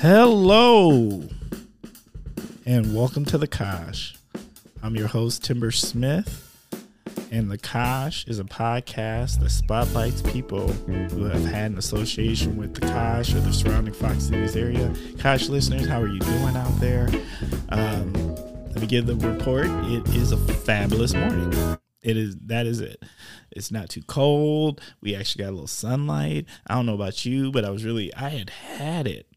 Hello, and welcome to the Kosh. I'm your host, Timber Smith, and the Kosh is a podcast that spotlights people who have had an association with the Kosh or the surrounding Fox Cities area. Kosh listeners, how are you doing out there? Um, let me give the report. It is a fabulous morning. It is that is it. It's not too cold. We actually got a little sunlight. I don't know about you, but I was really I had had it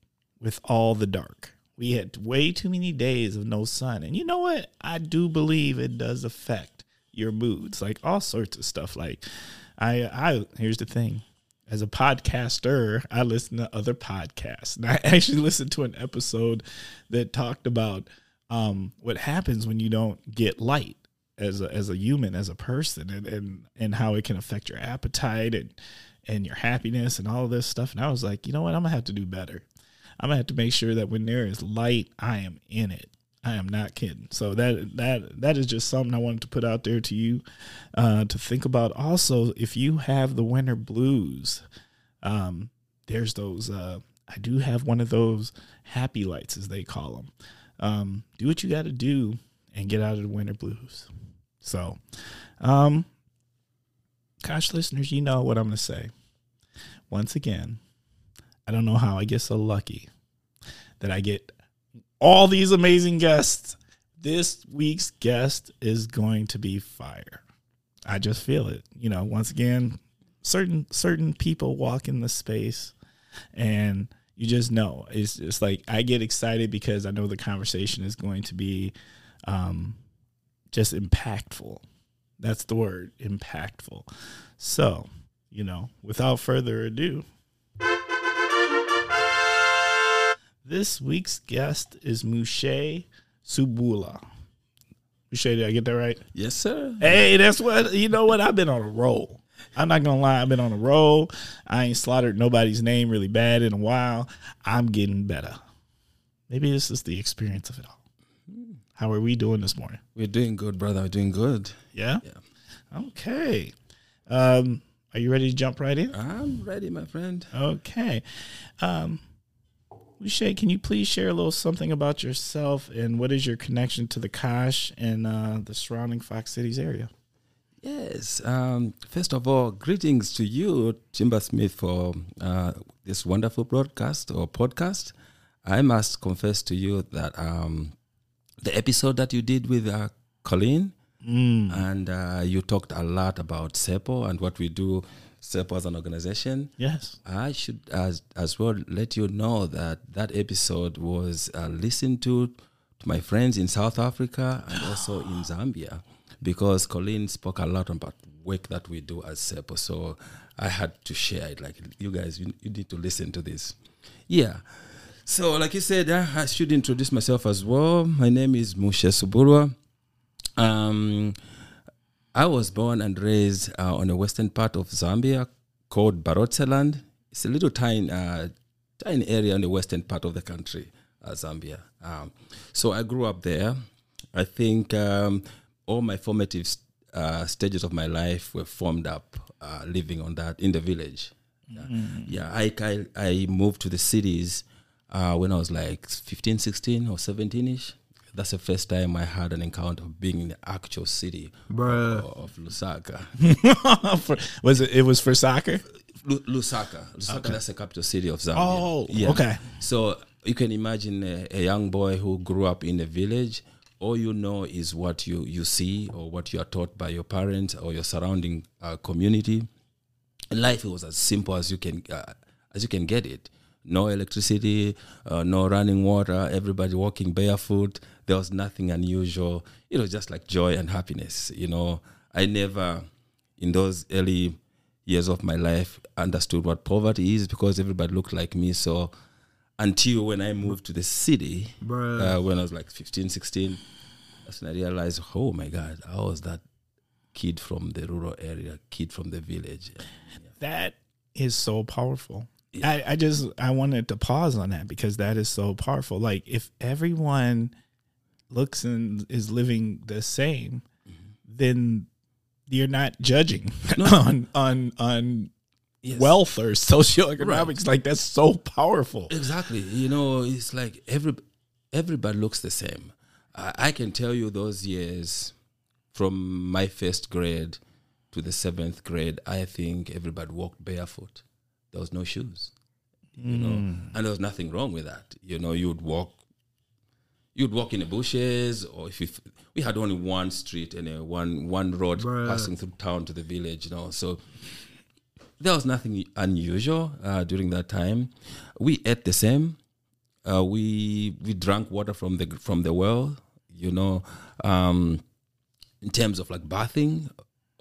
with all the dark. We had way too many days of no sun. And you know what? I do believe it does affect your moods, like all sorts of stuff. Like I I here's the thing. As a podcaster, I listen to other podcasts. And I actually listened to an episode that talked about um, what happens when you don't get light as a as a human, as a person, and and and how it can affect your appetite and and your happiness and all this stuff. And I was like, you know what, I'm gonna have to do better. I'm gonna have to make sure that when there is light, I am in it. I am not kidding. So that that that is just something I wanted to put out there to you uh, to think about. Also, if you have the winter blues, um, there's those. Uh, I do have one of those happy lights, as they call them. Um, do what you got to do and get out of the winter blues. So, um, gosh, listeners, you know what I'm to say. Once again, I don't know how I get so lucky that I get all these amazing guests. This week's guest is going to be fire. I just feel it. You know, once again, certain certain people walk in the space and you just know. It's just like I get excited because I know the conversation is going to be um just impactful. That's the word, impactful. So, you know, without further ado, this week's guest is Mushe Subulwa. Mushe, did I get that right? Yes, sir. Hey, that's what you know. What I've been on a roll. I'm not gonna lie, I've been on a roll. I ain't slaughtered nobody's name really bad in a while. I'm getting better. Maybe this is the experience of it all. How are we doing this morning? We're doing good, brother. We're doing good. Yeah. Yeah. Okay. Um, are you ready to jump right in? I'm ready, my friend. Okay. Um, Shay, can you please share a little something about yourself and what is your connection to the Kosh and uh, the surrounding Fox Cities area? Yes. Um, first of all, greetings to you, Timber Smith, for uh, this wonderful broadcast or podcast. I must confess to you that um, the episode that you did with uh, Colleen, Mm. and uh, you talked a lot about SEPO and what we do, SEPO as an organization. Yes. I should as as well let you know that that episode was uh, listened to to my friends in South Africa and also in Zambia because Colleen spoke a lot about work that we do as SEPO. So I had to share it. Like you guys, you, you need to listen to this. Yeah. So like you said, uh, I should introduce myself as well. My name is Mushe Subulwa. Um, I was born and raised uh, on the western part of Zambia called Barotseland. It's a little tiny, uh, tiny area in the western part of the country, uh, Zambia. Um, so I grew up there. I think um, all my formative uh, stages of my life were formed up uh, living on that in the village. Yeah, yeah I, I, I moved to the cities uh, when I was like 15, 16 or 17 ish that's the first time I had an encounter of being in the actual city Bruh. of, of Lusaka. was it? It was for soccer. Lu- Lusaka, Lusaka, that's the capital city of Zambia. Oh, okay. So you can imagine a, a young boy who grew up in a village. All you know is what you you see or what you are taught by your parents or your surrounding uh, community. Life was as simple as you can uh, as you can get it. No electricity, uh, no running water. Everybody walking barefoot. There was nothing unusual. It was just like joy and happiness. You know, I never, in those early years of my life, understood what poverty is because everybody looked like me. So until when I moved to the city, uh, when I was like 15, 16, that's when I realized, oh my God, I was that kid from the rural area, kid from the village. That is so powerful. I, I just I wanted to pause on that because that is so powerful. Like if everyone looks and is living the same, mm-hmm. then you're not judging on on on yes. wealth or socioeconomics. Right. Like that's so powerful. Exactly. You know, it's like every everybody looks the same. I, I can tell you those years from my first grade to the seventh grade, I think everybody walked barefoot. There was no shoes. You mm. know, and there was nothing wrong with that. You know, you would walk you'd walk in the bushes or if you we had only one street and a one one road Bruh. passing through town to the village you know so there was nothing unusual uh, during that time we ate the same uh, we we drank water from the from the well you know um, in terms of like bathing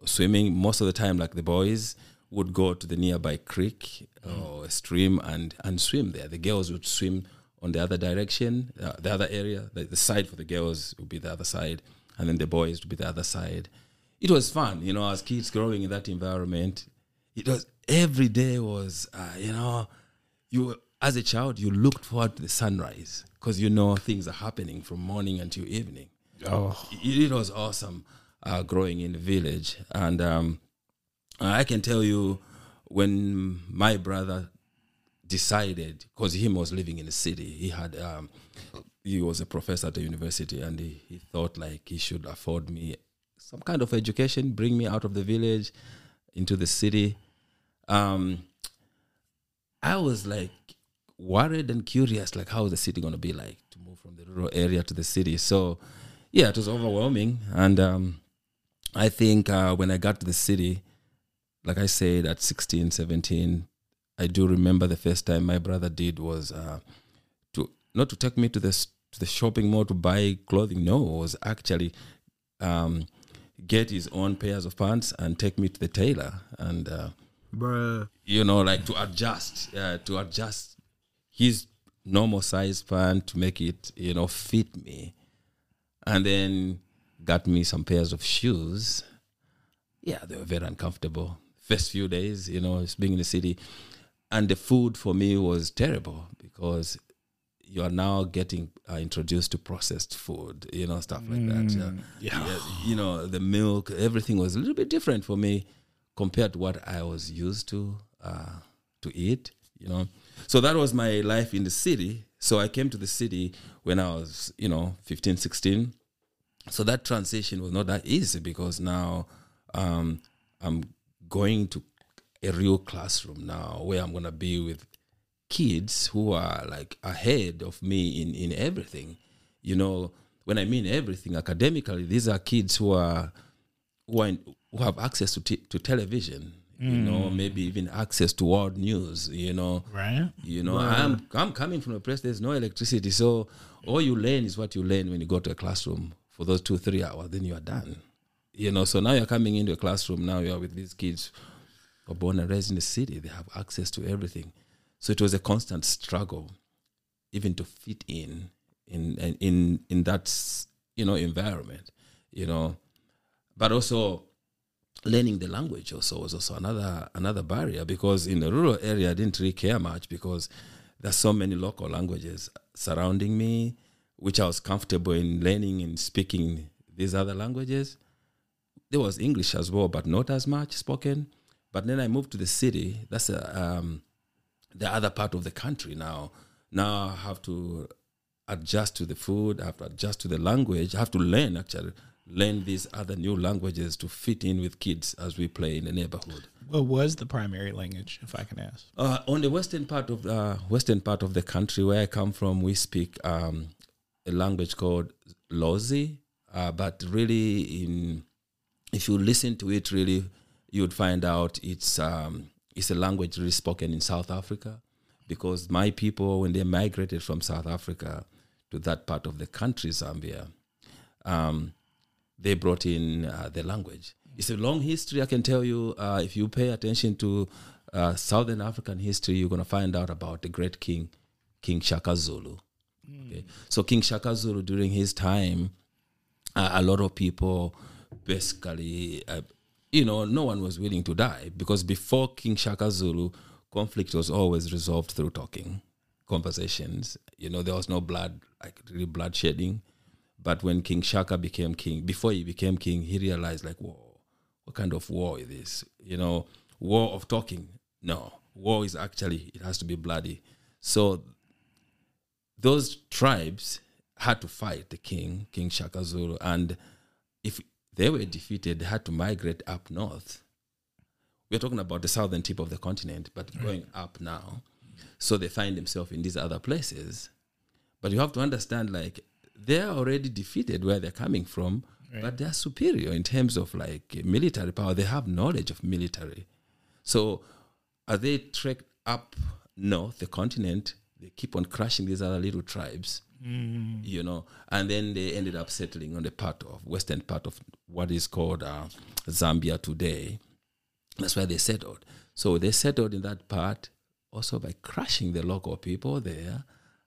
swimming most of the time like the boys would go to the nearby creek or stream and and swim there the girls would swim on the other direction, uh, the other area. The, the, side for the girls would be the other side, and then the boys would be the other side. It was fun, you know, as kids growing in that environment. It was every day was, uh, you know, you as a child you looked forward to the sunrise because you know things are happening from morning until evening. Oh, it, it was awesome uh, growing in the village, and um, I can tell you when my brother decided because him was living in the city. He had um, he was a professor at the university, and he, he thought like he should afford me some kind of education, bring me out of the village into the city. Um, I was like worried and curious, like how is the city going to be like to move from the rural area to the city. So, yeah, it was overwhelming, and um, I think uh, when I got to the city, like I said, at 16, 17, I do remember the first time my brother did was uh, to not to take me to the to the shopping mall to buy clothing. No, it was actually um, get his own pairs of pants and take me to the tailor and uh, Bruh. you know like to adjust uh, to adjust his normal size pant to make it you know fit me and then got me some pairs of shoes yeah they were very uncomfortable first few days you know it's being in the city and the food for me was terrible because you are now getting uh, introduced to processed food, you know, stuff like mm, that. Uh, yeah. yeah. You know, the milk, everything was a little bit different for me compared to what I was used to uh, to eat, you know. So that was my life in the city. So I came to the city when I was, you know, 15, 16. So that transition was not that easy because now um, I'm going to a real classroom now where I'm gonna be with kids who are like ahead of me in in everything. You know, when I mean everything academically, these are kids who are who, are in, who have access to t- to television. Mm. You know, mm. maybe even access to world news. You know, right? You know, I'm I'm coming from a place there's no electricity, so all you learn is what you learn when you go to a classroom for those two three hours. Then you are done. You know, so now you're coming into a classroom. Now you're with these kids were born and raised in the city. They have access to everything. So it was a constant struggle, even to fit in in in in that you know environment, you know. But also learning the language also was also another another barrier because in the rural area I didn't really care much because there's so many local languages surrounding me, which I was comfortable in learning and speaking these other languages. There was English as well, but not as much spoken. But then I moved to the city. That's a, um, the other part of the country now. Now I have to adjust to the food. I have to adjust to the language. I have to learn actually learn these other new languages to fit in with kids as we play in the neighborhood. What was the primary language, if I can ask? Uh, on the western part of uh, western part of the country where I come from, we speak um, a language called Lozi. Uh, but really, in if you listen to it, really you would find out it's um, it's a language really spoken in South Africa, because my people when they migrated from South Africa to that part of the country, Zambia, um, they brought in uh, the language. It's a long history. I can tell you uh, if you pay attention to uh, Southern African history, you're going to find out about the great king, King Shaka Zulu. Mm. Okay? So King Shaka Zulu during his time, uh, a lot of people basically uh, you know, no one was willing to die because before King Shaka Zulu, conflict was always resolved through talking, conversations. You know, there was no blood, like really bloodshedding. But when King Shaka became king, before he became king, he realized, like, whoa, what kind of war is this? You know, war of talking. No, war is actually it has to be bloody. So those tribes had to fight the king, King Shaka Zulu, and if they were defeated, they had to migrate up north. We're talking about the southern tip of the continent, but going up now. So they find themselves in these other places. But you have to understand, like, they're already defeated where they're coming from, but they're superior in terms of like military power. They have knowledge of military. So as they trek up north, the continent, they keep on crushing these other little tribes, you know, and then they ended up settling on the part of western part of what is called uh, Zambia today. That's where they settled. So they settled in that part also by crushing the local people there.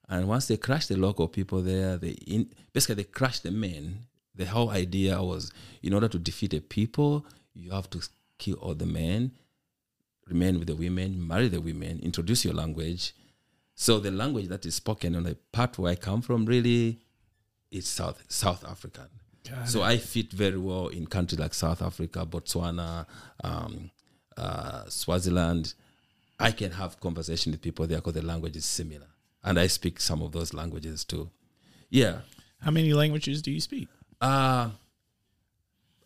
And once they crushed the local people there, they in, basically they crushed the men. The whole idea was, in order to defeat a people, you have to kill all the men, remain with the women, marry the women, introduce your language. So the language that is spoken on the part where I come from really is South South African. so I fit very well in countries like South Africa, Botswana, um, uh, Swaziland. I can have conversation with people there because the language is similar, and I speak some of those languages too. Yeah, How many languages do you speak? uh,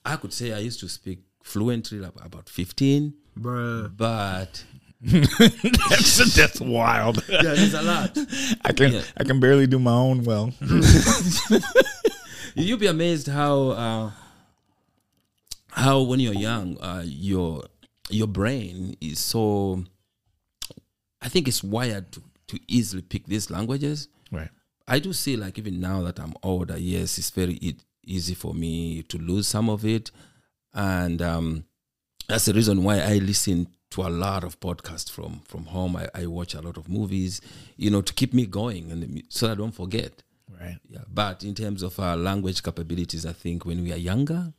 I could say I used to speak fluently about fifteen, Bruh. but that's that's wild. yeah, there's a lot. I can Yeah. I can barely do my own well. You'll be amazed how uh, how when you're young, uh, your your brain is so. I think it's wired to to easily pick these languages. right. I do see like even now that I'm older, yes, it's very e- easy for me to lose some of it, and um, that's the reason why I listen to a lot of podcasts from from home. I, I watch a lot of movies, you know, to keep me going and so I don't forget. Right. Yeah, but in terms of our language capabilities, I think when we are younger,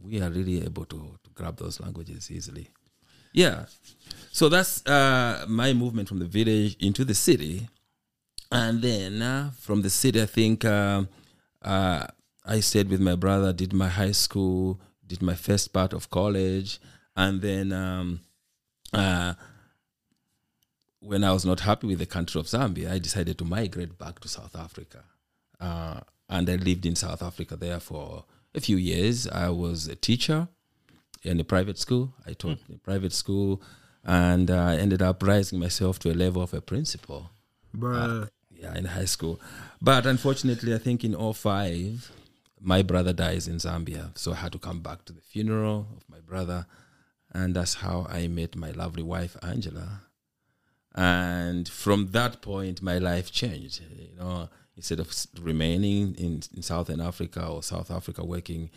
we are really able to, to grab those languages easily. Yeah, so that's uh, my movement from the village into the city, and then uh, from the city, I think uh, uh, I stayed with my brother, did my high school, did my first part of college, and then um, uh, when I was not happy with the country of Zambia, I decided to migrate back to South Africa. Uh, and I lived in South Africa there for a few years. I was a teacher in a private school. I taught in a private school and I ended up rising myself to a level of a principal Bruh. yeah, in high school. But unfortunately, I think in 05, my brother dies in Zambia. So I had to come back to the funeral of my brother. And that's how I met my lovely wife, Angela. And from that point, my life changed. You know, instead of remaining in, in Southern Africa or South Africa working,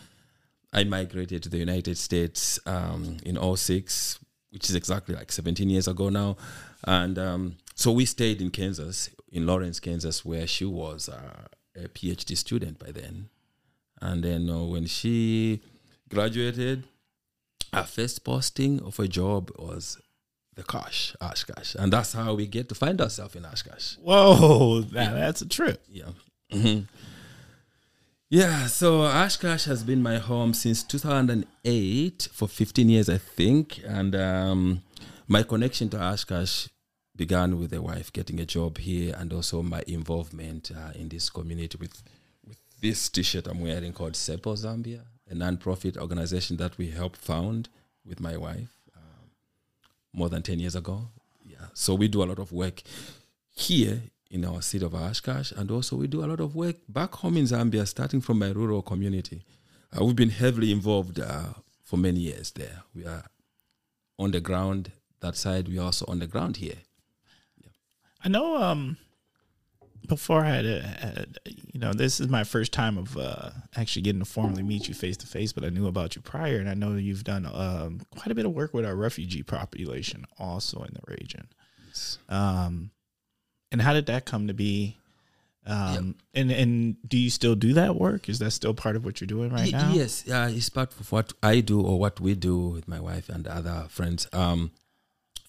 I migrated to the United States um, in 06, which is exactly like 17 years ago now. And um, so we stayed in Kansas, in Lawrence, Kansas, where she was uh, a PhD student by then. And then uh, when she graduated, our first posting of a job was the Kosh, Oshkosh. And that's how we get to find ourselves in Oshkosh. Whoa, that, that's a trip. Yeah. Mhm. Yeah, so Oshkosh has been my home since 2008 for 15 years, I think. And um, my connection to Oshkosh began with a wife getting a job here and also my involvement uh, in this community with, with this t shirt I'm wearing called Sepo Zambia, a non-profit organization that we helped found with my wife um, more than 10 years ago. Yeah, so we do a lot of work here in our city of Oshkosh, and also we do a lot of work back home in Zambia, starting from my rural community. Uh, we've been heavily involved uh, for many years there. We are on the ground that side. We are also on the ground here. I know. Um, before I had, a, had you know, this is my first time of uh, actually getting to formally meet you face to face, but I knew about you prior, and I know you've done um, quite a bit of work with our refugee population also in the region. Um, and how did that come to be? Um, and and do you still do that work? Is that still part of what you're doing right Y- now? Yes, uh, it's part of what I do or what we do with my wife and other friends. Um,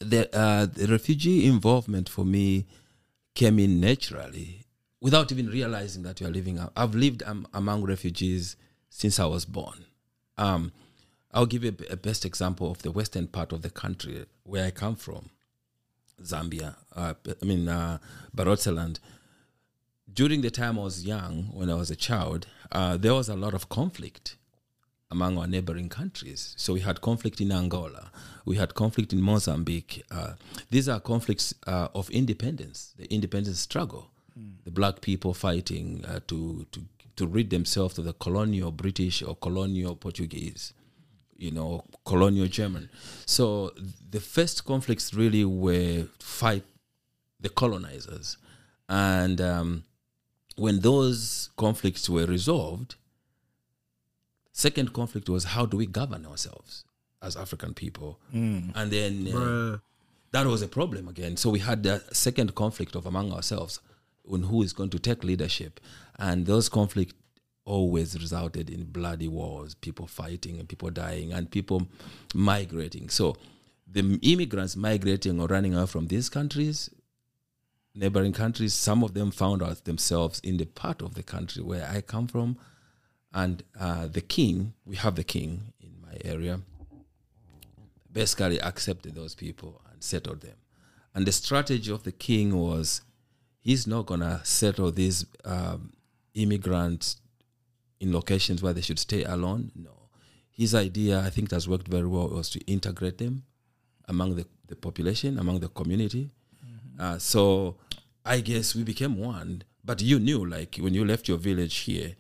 the, uh, the refugee involvement for me came in naturally without even realizing that you are living. I've lived um, among refugees since I was born. Um, I'll give you a, best example of the western part of the country where I come from, Zambia. Uh, I mean, uh, Barotseland. During the time I was young, when I was a child, uh, there was a lot of conflict among our neighboring countries. So we had conflict in Angola, we had conflict in Mozambique. Uh, these are conflicts uh, of independence, the independence struggle, the black people fighting uh, to, to to rid themselves of the colonial British or colonial Portuguese, you know, colonial German. So the first conflicts really were fight the colonizers, and um, when those conflicts were resolved, second conflict was how do we govern ourselves as African people, and then uh, that was a problem again. So we had the second conflict of among ourselves on who is going to take leadership, and those conflict always resulted in bloody wars, people fighting and people dying and people migrating. So the immigrants migrating or running out from these countries, neighboring countries, some of them found out themselves in the part of the country where I come from, and uh, the king, we have the king in my area, basically accepted those people and settled them. And the strategy of the king was he's not going to settle these um, immigrants in locations where they should stay alone. No. His idea, I think, has worked very well, was to integrate them among the, the population, among the community. Uh, so I guess we became one. But you knew, like, when you left your village here,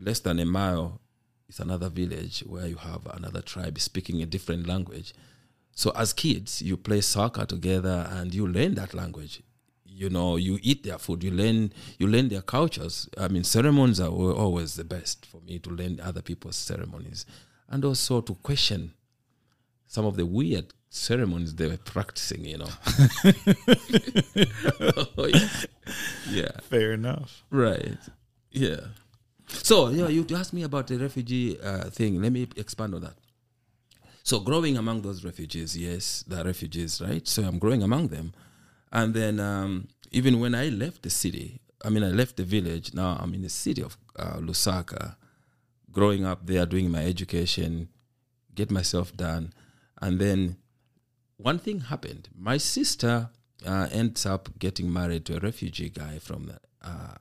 less than a mile is another village where you have another tribe speaking a different language. So as kids, you play soccer together and you learn that language. You know, you eat their food, you learn, you learn their cultures. I mean, ceremonies are always the best for me to learn other people's ceremonies, and also to question some of the weird ceremonies they were practicing. You know. Oh, yeah. yeah. Fair enough. Right. Yeah. So yeah, you asked me about the refugee uh, thing. Let me expand on that. So growing among those refugees, yes, the refugees, right? So I'm growing among them, and then um, even when I left the city, I mean, I left the village. Now I'm in the city of uh, Lusaka, growing up there, doing my education, get myself done, and then one thing happened. My sister uh, ends up getting married to a refugee guy from uh,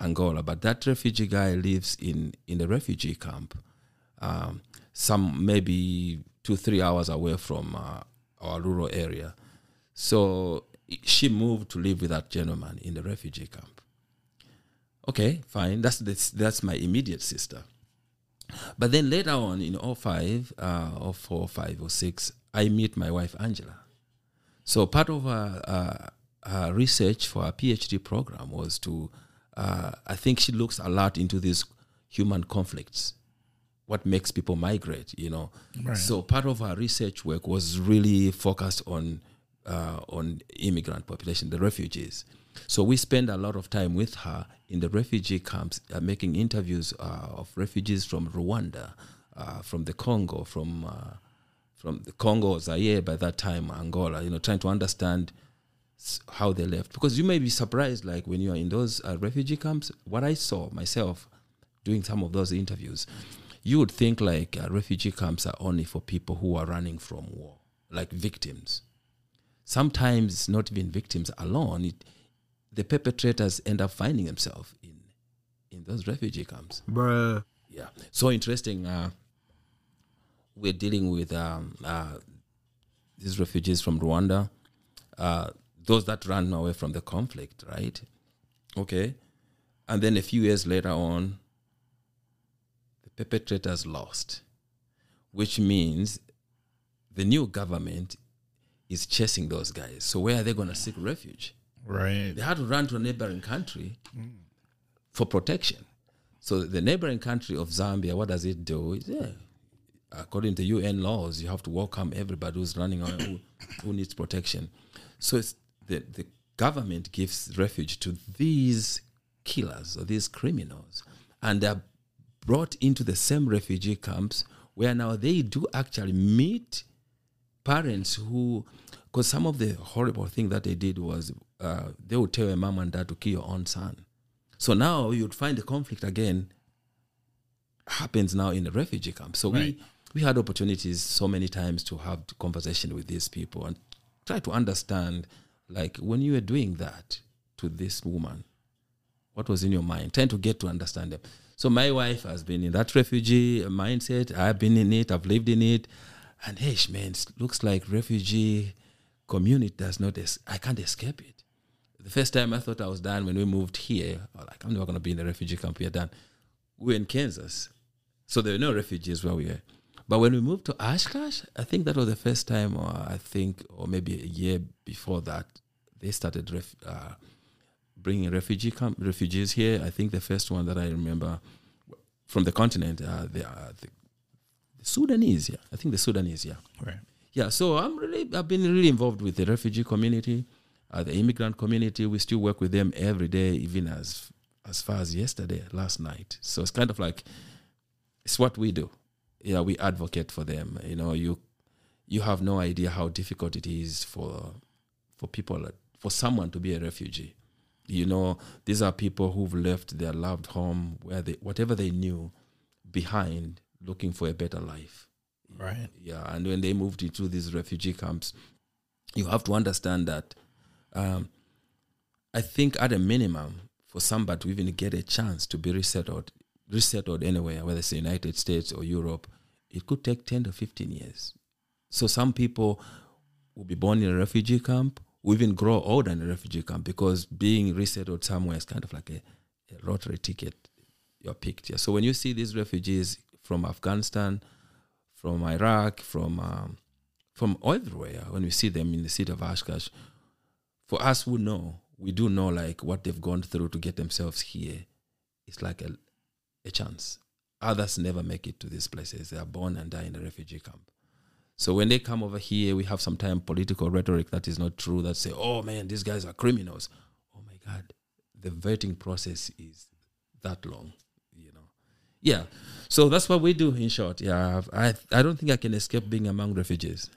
Angola, but that refugee guy lives in in the refugee camp, um, some maybe two three hours away from uh, our rural area. So she moved to live with that gentleman in the refugee camp. Okay, fine. That's that's, that's my immediate sister. But then later on in 05, uh, or 4, 5, or 6, I meet my wife Angela. So part of her, uh, her research for her PhD program was to, uh, I think she looks a lot into these human conflicts, what makes people migrate, you know. Right. So part of her research work was really focused on uh, on immigrant population, the refugees. So we spend a lot of time with her in the refugee camps, uh, making interviews uh, of refugees from Rwanda, uh, from the Congo, from uh, from the Congo, Zaire, by that time Angola. You know, trying to understand how they left because you may be surprised, like when you are in those uh, refugee camps. What I saw myself doing some of those interviews, you would think like uh, refugee camps are only for people who are running from war, like victims sometimes not even victims alone, it, the perpetrators end up finding themselves in in those refugee camps. Bruh. Yeah, so interesting. Uh, we're dealing with um, uh, these refugees from Rwanda, uh, those that ran away from the conflict, right? Okay, and then a few years later on, the perpetrators lost, which means the new government is chasing those guys. So where are they going to seek refuge? Right. They had to run to a neighboring country mm. for protection. So the neighboring country of Zambia, what does it do? Yeah, according to UN laws, you have to welcome everybody who's running away, who, who needs protection. So it's the, the government gives refuge to these killers or these criminals, and they're brought into the same refugee camps where now they do actually meet parents who, because some of the horrible thing that they did was uh, they would tell a mom and dad to kill your own son. So now you'd find the conflict again happens now in the refugee camp. So Right. we we had opportunities so many times to have conversation with these people and try to understand, like when you were doing that to this woman, what was in your mind? Trying to get to understand them. So my wife has been in that refugee mindset. I've been in it. I've lived in it, and hey, man, it looks like refugee community does not. Es- I can't escape it. The first time I thought I was done when we moved here, I like I'm going to be in a refugee camp. We're done. We're in Kansas, so there were no refugees where we were. But when we moved to Oshkosh, I think that was the first time, or I think, or maybe a year before that, they started ref, uh, bringing refugee camp, refugees here. I think the first one that I remember from the continent, uh, the, uh, the, the Sudanese. Yeah, I think the Sudanese. Yeah, Right. yeah. So I'm really, I've been really involved with the refugee community, uh, the immigrant community. We still work with them every day, even as as far as yesterday, last night. So it's kind of like it's what we do. Yeah, we advocate for them. You know, you you have no idea how difficult it is for for people for someone to be a refugee. You know, these are people who've left their loved home where they whatever they knew behind looking for a better life. Right. Yeah, and when they moved into these refugee camps, you have to understand that um, I think at a minimum, for somebody to even get a chance to be resettled, resettled anywhere, whether it's the United States or Europe, it could take 10 to 15 years. So some people will be born in a refugee camp, will even grow older in a refugee camp because being resettled somewhere is kind of like a, a lottery ticket you're picked. Yeah. So when you see these refugees from Afghanistan, from Iraq, from um, from everywhere, when we see them in the city of Oshkosh, for us who know, we do know like what they've gone through to get themselves here. It's like a, a chance. Others never make it to these places. They are born and die in a refugee camp. So when they come over here, we have sometimes political rhetoric that is not true that say, oh man, these guys are criminals. Oh my God. The vetting process is that long, you know. Yeah. So that's what we do in short. Yeah. I, I don't think I can escape being among refugees.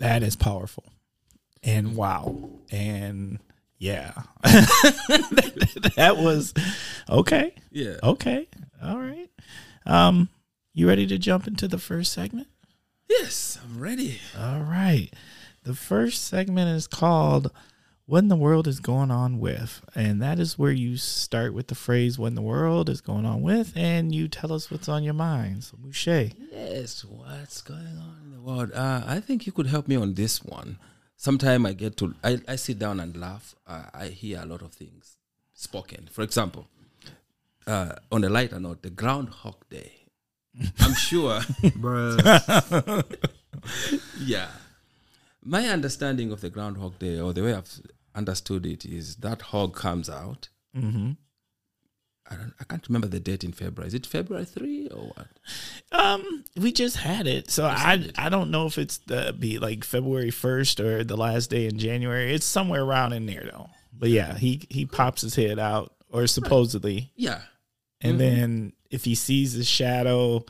That is powerful. And wow. And yeah. that, that was okay. Yeah. Okay. All right. Um, you ready to jump into the first segment? Yes, I'm ready. All right. The first segment is called What in the World is Going On With? And that is where you start with the phrase What in the World is Going On With? And you tell us what's on your mind. So, Mushe. Yes, what's going on in the world? Uh, I think you could help me on this one. Sometime I get to, I, I sit down and laugh. Uh, I hear a lot of things spoken. For example, uh, on a lighter note, the Groundhog Day. I'm sure, yeah. My understanding of the Groundhog Day, or the way I've understood it, is that hog comes out. Mm-hmm. I, don't, I can't remember the date in February. Is it February 3 or what? Um, we just had it, so I I don't know if it's the be like February first or the last day in January. It's somewhere around in there though. But yeah, he he pops his head out, or supposedly, Yeah. and then if he sees the shadow,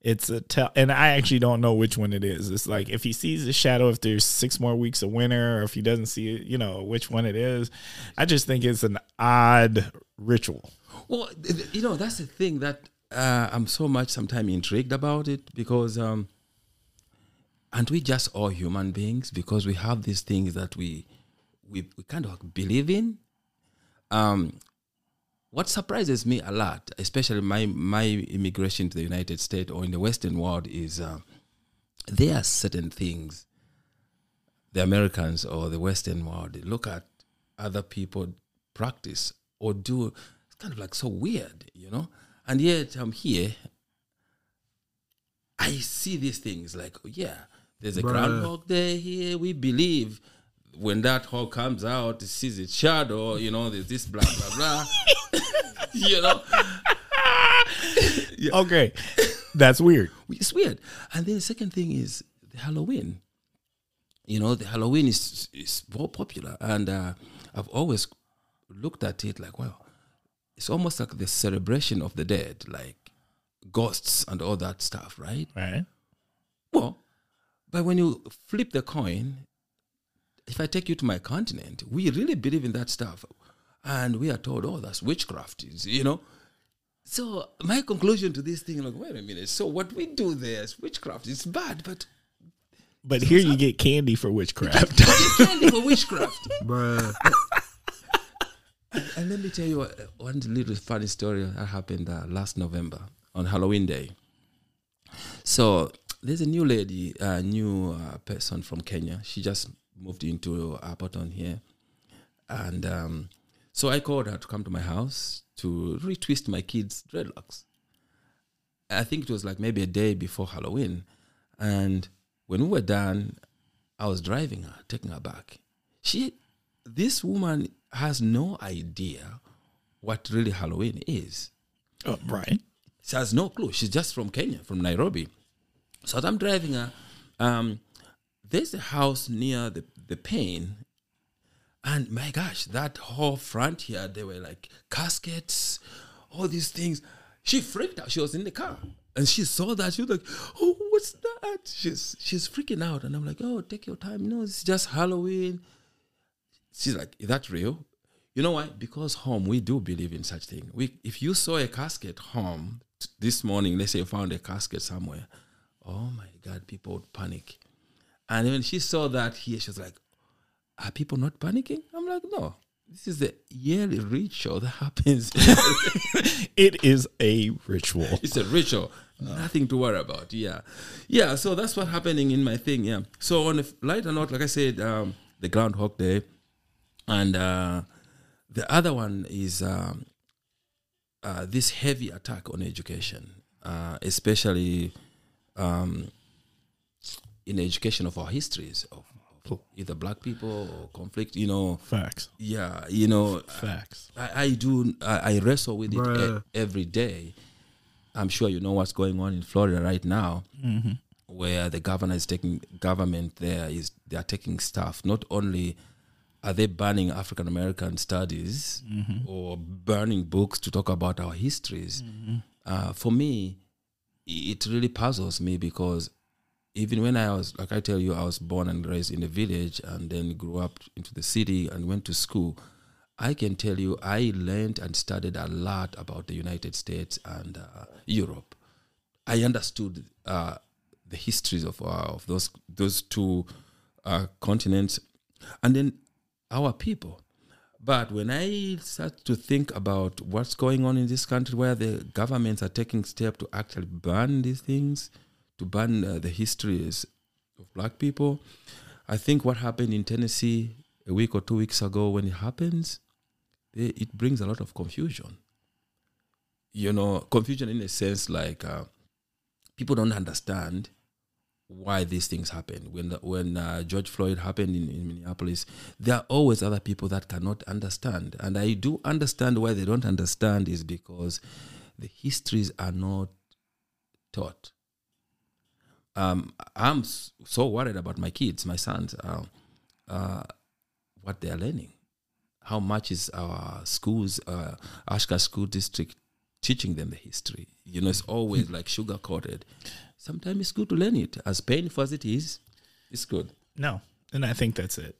it's a tell. And I actually don't know which one it is. It's like if he sees the shadow, if there's six more weeks of winter, or if he doesn't see it, you know which one it is. I just think it's an odd ritual. Well, you know, that's the thing that uh, I'm so much sometimes intrigued about it because, um, aren't we just all human beings? Because we have these things that we we, we kind of believe in. Um, what surprises me a lot, especially my my immigration to the United States or in the Western world, is uh, there are certain things the Americans or the Western world look at other people practice or do. It's kind of like so weird, you know. And yet I'm here. I see these things like, oh, yeah, there's a Bruh. groundhog day here. We believe when that hog comes out, it sees its shadow. You know, there's this blah blah blah. you know, Okay, that's weird. it's weird. And then the second thing is the Halloween. You know, the Halloween is is more popular, and uh, I've always looked at it like, well, it's almost like the celebration of the dead, like ghosts and all that stuff, right? Right. Well, but when you flip the coin, if I take you to my continent, we really believe in that stuff. And we are told, oh, that's witchcraft, is- you know. So my conclusion to this thing, like, wait a minute. So what we do there is witchcraft. It's bad, but But here you get candy for witchcraft. candy for witchcraft. Bruh. And let me tell you uh, one little funny story that happened uh, last November on Halloween Day. So there's a new lady, a new uh, person from Kenya. She just moved into Appleton here, and um, so I called her to come to my house to retwist my kids' dreadlocks. I think it was like maybe a day before Halloween, and when we were done, I was driving her, taking her back. She, this woman has no idea what really Halloween is. oh, right. She has no clue. She's just from Kenya, from Nairobi. So as I'm driving her, um, there's a house near the, the pain. And my gosh, that whole front here, they were like caskets, all these things. She freaked out. She was in the car. And she saw that. She was like, Oh, what's that? She's she's freaking out. And I'm like, Oh, take your time. Know, it's just Halloween. She's like, Is that real? You know why? Because home, we do believe in such thing. We, if you saw a casket home t- this morning, let's say you found a casket somewhere, oh my God, people would panic. And when she saw that here, she was like, Are people not panicking? I'm like, No, this is a yearly ritual that happens. It is a ritual. it's a ritual. Nothing to worry about. Yeah. Yeah. So that's what's happening in my thing. Yeah. So on a lighter note, like I said, um, the Groundhog Day. And uh, the other one is um, uh, this heavy attack on education, uh, especially um, in the education of our histories of either black people or conflict. You know, Facts. yeah, you know, Facts. I, I do. I, I wrestle with it e- every day. I'm sure you know what's going on in Florida right now, mm-hmm. where the governor is taking government there is they are taking staff. Not only are they banning African American studies mm-hmm. or burning books to talk about our histories. Mm-hmm. Uh, for me, it really puzzles me because even when I was, like I tell you, I was born and raised in a village and then grew up into the city and went to school. I can tell you, I learned and studied a lot about the United States and uh, Europe. I understood uh, the histories of uh, of those those two uh, continents, and then our people. But when I start to think about what's going on in this country, where the governments are taking steps to actually ban these things, to uh, the histories of black people, I think what happened in Tennessee a week or two weeks ago, when it happens, eh, it brings a lot of confusion. You know, confusion in a sense like uh, people don't understand why these things happen. When the, when uh, George Floyd happened in, in Minneapolis, there are always other people that cannot understand, and I do understand why they don't understand is because the histories are not taught. Um, I'm so worried about my kids, my sons, uh, uh, what they are learning. How much is our schools, uh, Oshkosh School District, teaching them the history? You know, it's always like sugar coated. Sometimes it's good to learn it. As painful as it is, it's good. No. And I think that's it.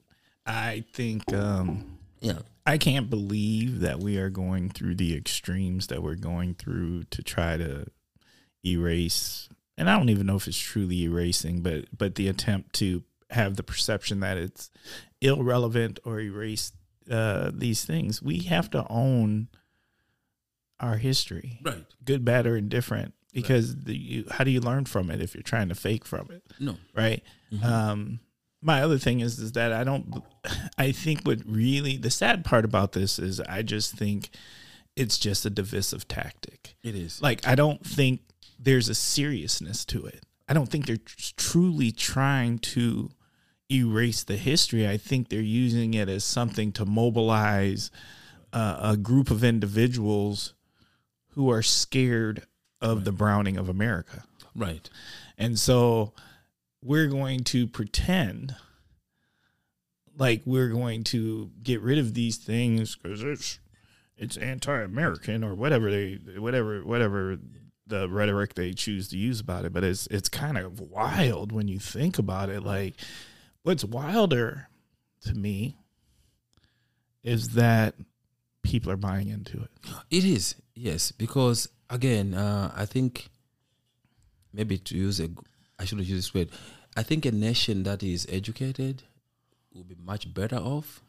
I think um Yeah. I can't believe that we are going through the extremes that we're going through to try to erase and I don't even know if it's truly erasing, but but the attempt to have the perception that it's irrelevant or erase uh, these things. We have to own our history, Right. good, bad, or indifferent. Because the, you, how do you learn from it if you're trying to fake from it? No. right? Um, my other thing is is that I don't. I think what really the sad part about this is I just think it's just a divisive tactic. It is. Like I don't think there's a seriousness to it. I don't think they're tr- truly trying to erase the history. I think they're using it as something to mobilize uh, a group of individuals who are scared of the browning of America. right. And so we're going to pretend like we're going to get rid of these things because it's it's anti-American or whatever they whatever whatever the rhetoric they choose to use about it. But it's it's kind of wild when you think about it. Like what's wilder to me is that people are buying into it. It is, yes, because again, uh, I think maybe to use a I should use this word. I think a nation that is educated will be much better off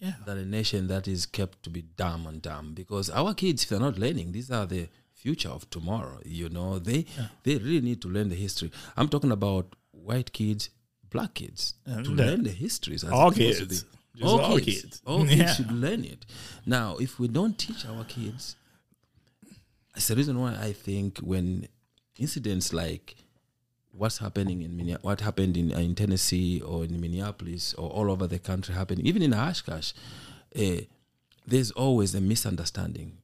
Yeah. than a nation that is kept to be dumb and dumb. Because our kids, if they're not learning, these are the future of tomorrow. You know, they they really need to learn the history. I'm talking about white kids, black kids And to learn the histories. As All kids. Just all, all kids. kids. All kids should learn it. Now, if we don't teach our kids, it's the reason why I think when incidents like what's happening in what happened in, in Tennessee or in Minneapolis or all over the country happening, even in Oshkosh, uh, there's always a misunderstanding.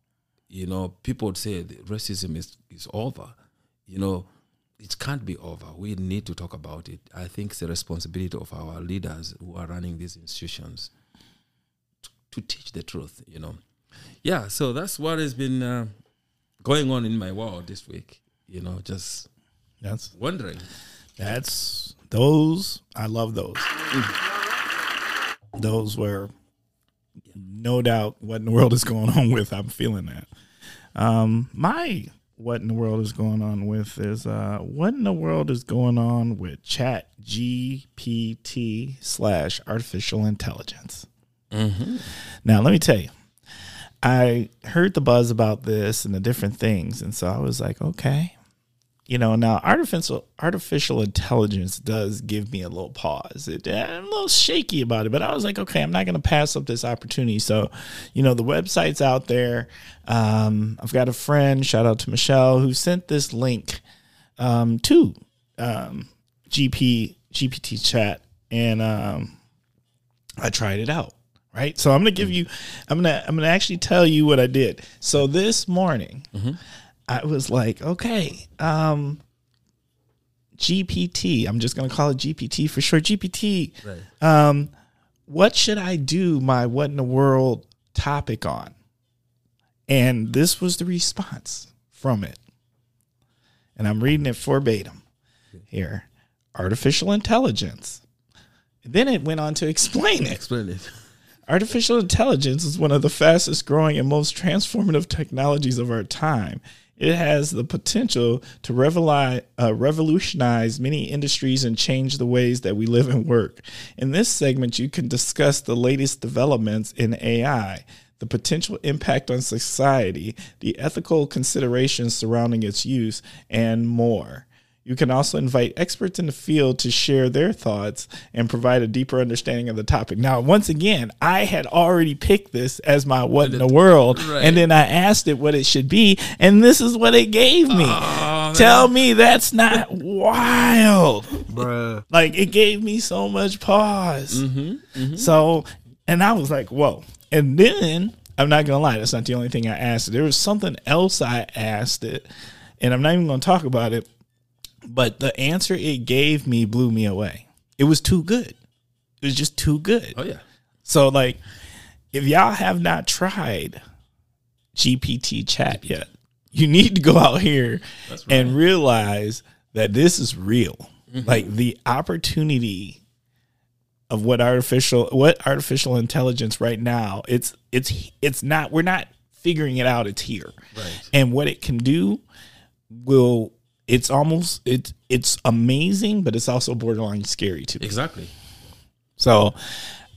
You know, people would say racism is, is over. You know, it can't be over. We need to talk about it. I think it's the responsibility of our leaders who are running these institutions to, to teach the truth, you know. Yeah, so that's what has been uh, going on in my world this week. You know, just That's wondering. that's those. I love those. Those were no doubt what in the world is going on with. I'm feeling that. Um, my what in the world is going on with is uh, what in the world is going on with Chat GPT slash artificial intelligence. Mm-hmm. Now, let me tell you, I heard the buzz about this and the different things, and so I was like, okay, you know. Now, artificial artificial intelligence does give me a little pause. It, I'm a little shaky about it, but I was like, okay, I'm not going to pass up this opportunity. So, you know, the website's out there. Um, I've got a friend, shout out to Michelle, who sent this link um, to um, GP GPT chat, and um, I tried it out. Right. So I'm gonna give you I'm gonna I'm gonna actually tell you what I did. So this morning I was like, okay, um GPT, I'm just gonna call it GPT for short. GPT. Right. Um, what should I do my what in the world topic on? And this was the response from it. And I'm reading it verbatim here. Artificial intelligence. Then it went on to explain it. Explain it. Artificial intelligence is one of the fastest growing and most transformative technologies of our time. It has the potential to uh, revolutionize many industries and change the ways that we live and work. In this segment, you can discuss the latest developments in AI, the potential impact on society, the ethical considerations surrounding its use, and more. You can also invite experts in the field to share their thoughts and provide a deeper understanding of the topic. Now, once again, I had already picked this as my what in the world, Right. and then I asked it what it should be, and this is what it gave me. Oh, Tell me that's not wild. Bruh. Like it gave me so much pause. Mm-hmm, mm-hmm. So, and I was like, whoa. And then I'm not gonna lie, that's not the only thing I asked. it. There was something else I asked it, and I'm not even gonna talk about it. But the answer it gave me blew me away. It was too good. It was just too good. Oh yeah. So like, if y'all have not tried GPT chat yet, you need to go out here and realize that this is real. Like the opportunity of what artificial what artificial intelligence right now, it's it's it's not we're not figuring it out, it's here. Right. And what it can do will it's almost it's it's amazing, but it's also borderline scary to me. Exactly. So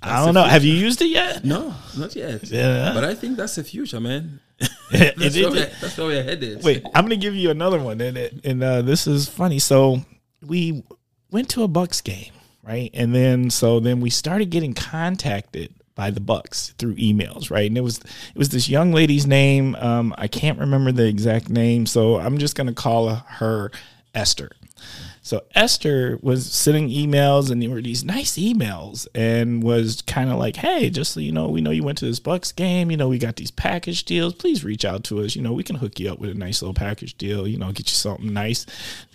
I don't know. Have you used it yet? No, not yet. Yeah. But I think that's the future, man. That's, it- where, that's where we're headed. Wait, I'm gonna give you another one, and it- and uh, this is funny. So we went to a Bucks game, right? And then so then we started getting contacted by the Bucks through emails, right? And it was it was this young lady's name. Um, I can't remember the exact name, so I'm just gonna call her Esther. So Esther was sending emails, and there were these nice emails, and was kind of like, "Hey, just so you know, we know you went to this Bucks game. You know, we got these package deals. Please reach out to us. You know, we can hook you up with a nice little package deal. You know, get you something nice.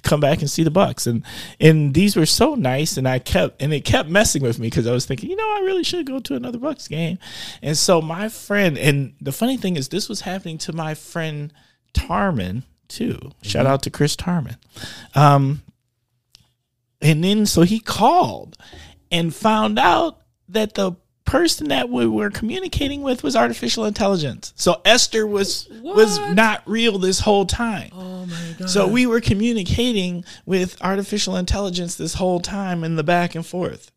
Come back and see the Bucks." And and these were so nice, and I kept and it kept messing with me because I was thinking, you know, I really should go to another Bucks game. And so my friend, and the funny thing is, this was happening to my friend Tarman too. Shout out to Chris Tarman. Um, and then so he called and found out that the person that we were communicating with was artificial intelligence. So Esther was was not real this whole time. Oh my god. So we were communicating with artificial intelligence this whole time in the back and forth.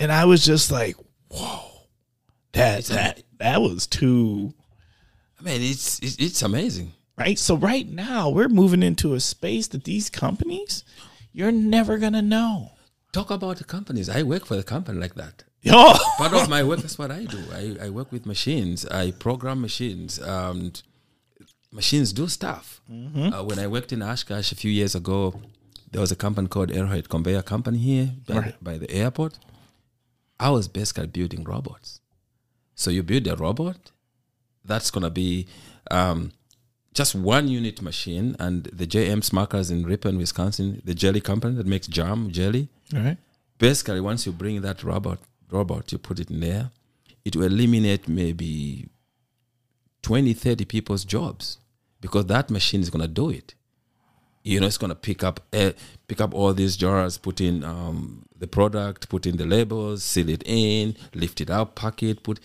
And I was just like, whoa. That that that was too I mean, it's it's, it's amazing. right. So right now we're moving into a space that these companies you're never gonna know. Talk about the companies. I work for a company like that. Yo, Part of my work is what I do. I, I work with machines. I program machines. Um, machines do stuff. Uh, when I worked in Oshkosh a few years ago, there was a company called Arrowhead Conveyor Company here by, Right. by the airport. I was basically building robots. So you build a robot, that's gonna be um, just one unit machine, and the JM Smuckers in Ripon, Wisconsin, the jelly company that makes jam jelly. All right. basically once you bring that robot robot you put it in there it will eliminate maybe 20 30 people's jobs because that machine is going to do it. You know it's going to pick up uh, pick up all these jars put in um, the product put in the labels seal it in lift it up pack it put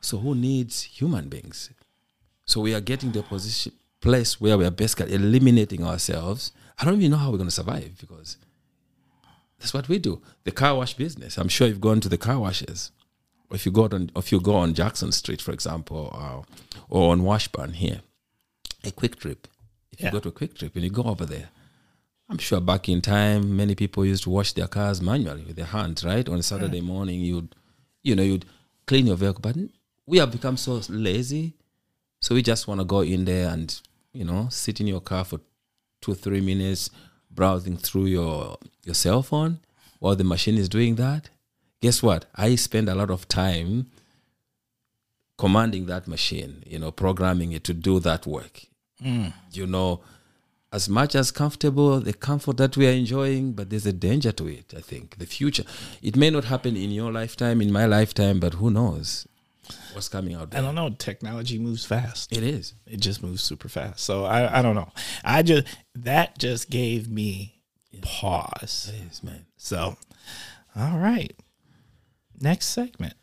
so who needs human beings? So we are getting the position place where we are basically eliminating ourselves i don't even know how we're going to survive because that's what we do. The car wash business. I'm sure you've gone to the car washes. Or if you go on, if you go on Jackson Street, for example, uh, or on Washburn here, a Kwik Trip. If Yeah. you go to a Kwik Trip and you go over there, I'm sure back in time, many people used to wash their cars manually with their hands, right? On a Saturday morning, you'd, you know, you'd clean your vehicle. But we have become so lazy, so we just want to go in there and, you know, sit in your car for two three minutes browsing through your your cell phone while the machine is doing that. Guess what? I spend a lot of time commanding that machine you know programming it to do that work. Mm. You know as much as comfortable the comfort that we are enjoying but there's a danger to it i think. The future it may not happen in your lifetime in my lifetime but who knows what's coming out I don't know. Technology moves fast. it is It just moves super fast. So I, I don't know. I just that just gave me pause. it is man So, all right. Next segment.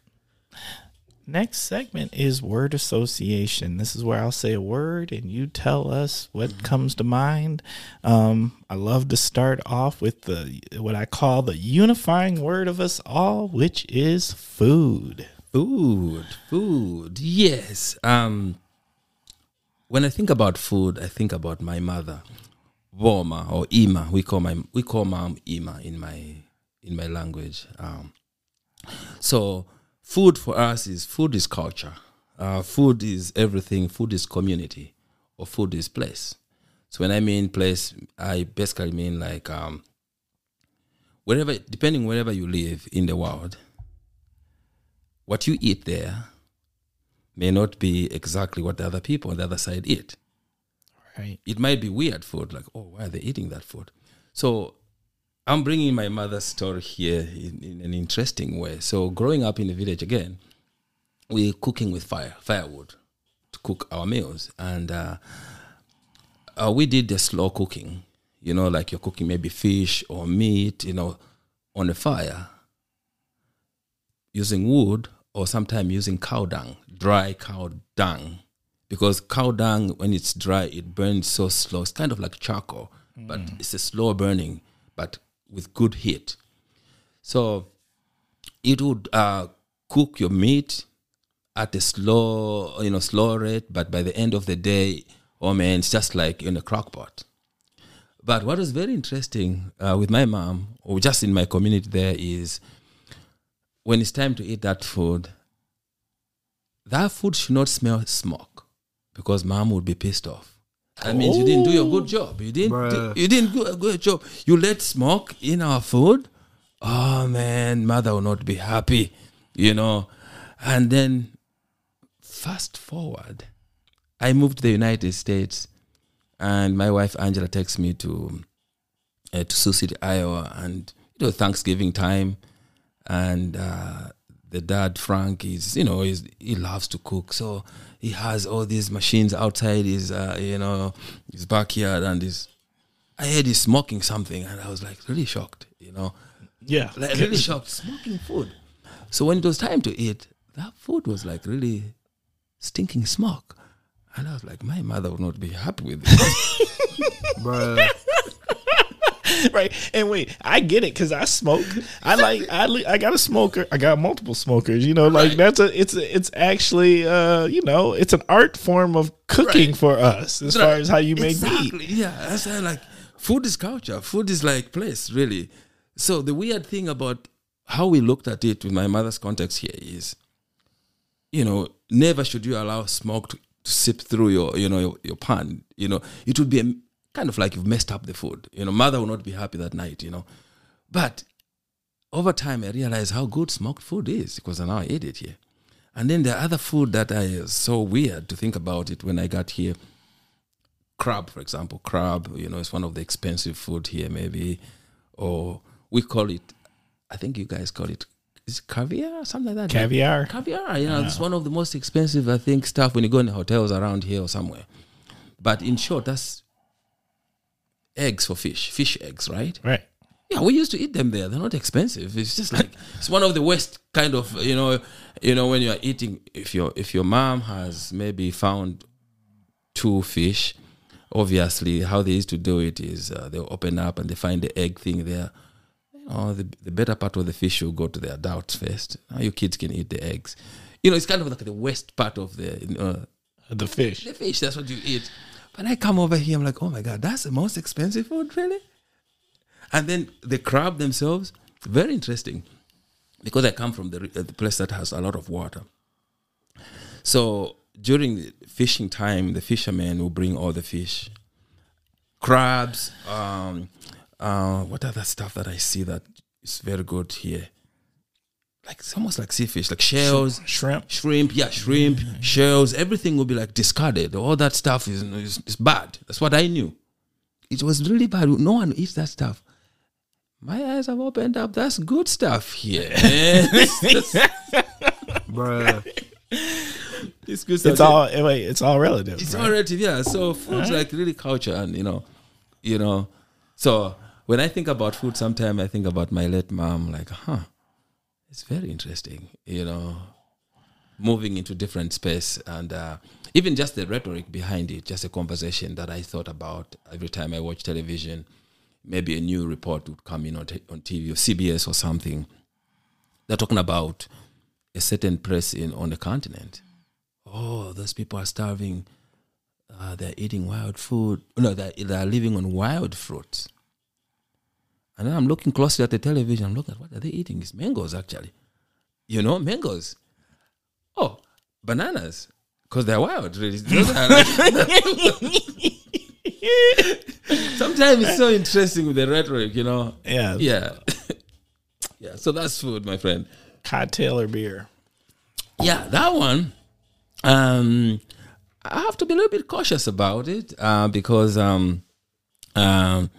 Next segment is word association. This is where I'll say a word and you tell us what comes to mind. Um, I love to start off with the what I call the unifying word of us all, which is food. Food, food, yes. Um, when I think about food, I think about my mother, Voma or Ima. We call my we call mom Ima in my in my language. Um, so food for us is food is culture. Uh, food is everything. Food is community, or food is place. So when I mean place, I basically mean like um, wherever, depending wherever you live in the world what you eat there may not be exactly what the other people on the other side eat. Right. It might be weird food, like, oh, why are they eating that food? So I'm bringing my mother's story here in, in an interesting way. So growing up in the village again, we're cooking with fire, firewood to cook our meals. And uh, uh, we did the slow cooking, you know, like you're cooking maybe fish or meat, you know, on a fire using wood or sometimes using cow dung, dry cow dung. Because cow dung, when it's dry, it burns so slow. It's kind of like charcoal, but it's a slow burning, but with good heat. So it would uh, cook your meat at a slow, you know, slow rate, but by the end of the day, oh man, it's just like in a crock pot. But what was very interesting uh, with my mom, or just in my community there, is when it's time to eat that food, that food should not smell smoke because mom would be pissed off. That means you didn't do your good job. You didn't. Do, you didn't do a good job. You let smoke in our food. Oh man, mother will not be happy. You know, and then fast forward, I moved to the United States, and my wife Angela takes me to uh, to Sioux City, Iowa, and you know Thanksgiving time, and uh, the dad Frank is you know he's, he loves to cook, so he has all these machines outside his uh, you know his backyard, and he's I heard he's smoking something, and I was like really shocked, you know, Yeah. like really shocked, smoking food. So when it was time to eat, that food was like really stinking smoke. And I was like, my mother would not be happy with this. Bruh. right. And wait, I get it because I smoke. I like I I got a smoker. I got multiple smokers. You know, like Right. that's a it's a, it's actually uh you know it's an art form of cooking Right. for us as far as how you make exactly. meat. Yeah, that's like food is culture. Food is like place, really. So the weird thing about how we looked at it with my mother's context here is, you know, never should you allow smoke to, to sip through your, you know, your, your pan. You know, it would be a, kind of like you've messed up the food. You know, mother will not be happy that night. You know, but over time I realized how good smoked food is because I now ate it here. And then the other food that I so weird to think about it when I got here crab, for example. Crab, you know, is one of the expensive food here, maybe, or we call it. I think you guys call it is it caviar, or something like that. Caviar. Caviar, you know, it's one of the most expensive, I think, stuff when you go in hotels around here or somewhere. But in short, that's eggs for fish, fish eggs, right? Right. Yeah, we used to eat them there. They're not expensive. It's just like it's one of the worst kind of you know, you know when you are eating. If your if your mom has maybe found two fish, obviously how they used to do it is uh, they'll open up and they find the egg thing there. You know, the the better part of the fish will go to the adults first. Now your kids can eat the eggs. You know, it's kind of like the worst part of the know, The fish. the fish. That's what you eat. But I come over here, I'm like, oh my god, that's the most expensive food, really. And then the crab themselves, very interesting, because I come from the, uh, the place that has a lot of water. So during the fishing time, the fishermen will bring all the fish, crabs. Um, uh, what other stuff that I see that is very good here? Like it's almost like sea fish, like shells Shrimp. shrimp, yeah, shrimp, shells, everything will be like discarded. All that stuff is, is, is bad. That's what I knew. It was really bad. No one eats that stuff. My eyes have opened up. That's good stuff here. Bruh. It's good stuff. It's all eh, wait, it's all relative. It's right? all relative, yeah. So food's like really culture, and you know, you know. So when I think about food, sometimes I think about my late mom. Like, huh, it's very interesting, you know, moving into different space, and uh, even just the rhetoric behind it, just a conversation that I thought about every time I watch television. Maybe a new report would come in on, t- on TV or CBS or something. They're talking about a certain place in on the continent oh, those people are starving. Uh, they're eating wild food. No, they're, they're living on wild fruits. And then I'm looking closely at the television. I'm looking at what are they eating? It's mangoes, actually. You know, mangoes. Oh, bananas. Because they're wild, really. Like- Sometimes it's so interesting with the rhetoric, you know. Yeah. Yeah. yeah. So that's food, my friend. Cocktail or beer. Yeah, that one. Um, I have to be a little bit cautious about it uh, because um, um,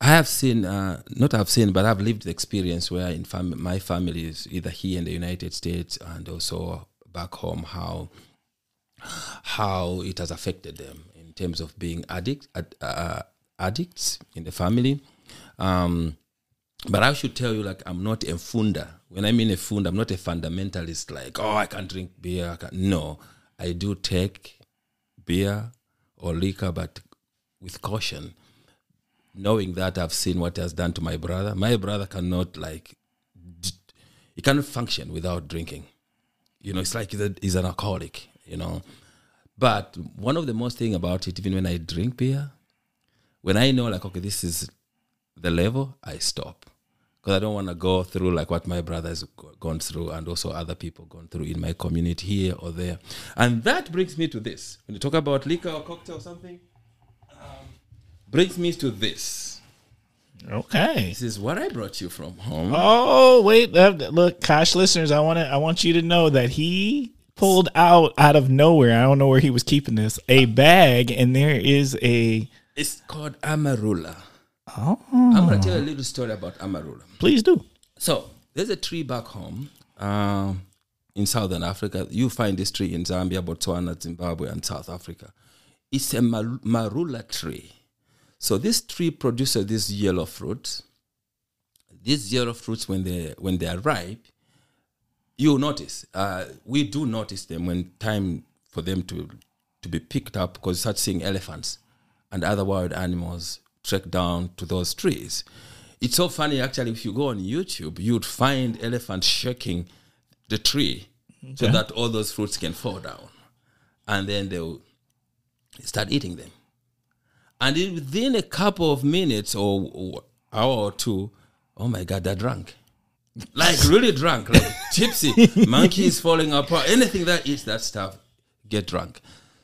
I have seen, uh, not I've seen, but I've lived the experience where in fam- my family is either here in the United States and also back home how how it has affected them in terms of being addict ad, uh, addicts in the family. Um, but I should tell you, like, I'm not a funda. When I mean a funda, I'm not a fundamentalist. Like, oh, I can't drink beer. I can't. No, I do take beer or liquor, but with caution, knowing that I've seen what has done to my brother. My brother cannot like, he cannot function without drinking. You know, it's like he's, a, he's an alcoholic. You know, but one of the most thing about it, even when I drink beer, when I know like, okay, this is the level, I stop because I don't want to go through like what my brother has gone through and also other people gone through in my community here or there. And that brings me to this. When you talk about liquor or cocktail or something, brings me to this. Okay. This is what I brought you from home. Oh wait, uh, look, Kosh listeners, I want to I want you to know that he pulled out out of nowhere. I don't know where he was keeping this a bag, and there is a. It's called Amarula. Oh, I'm going to tell you a little story about Amarula. please do. So there's a tree back home um, in southern Africa. You find this tree in Zambia, Botswana, Zimbabwe, and South Africa. It's a mar- marula tree. So this tree produces these yellow fruits. These yellow fruits, when they when they are ripe, you notice. Uh, we do notice them when time for them to to be picked up because you start seeing elephants and other wild animals trek down to those trees. It's so funny actually. If you go on YouTube, you'd find elephants shaking the tree so that all those fruits can fall down, and then they'll start eating them. And in, within a couple of minutes or, or hour or two, oh my God, they're drunk. Like really drunk, like gypsy, monkeys falling apart, anything that eats that stuff, get drunk.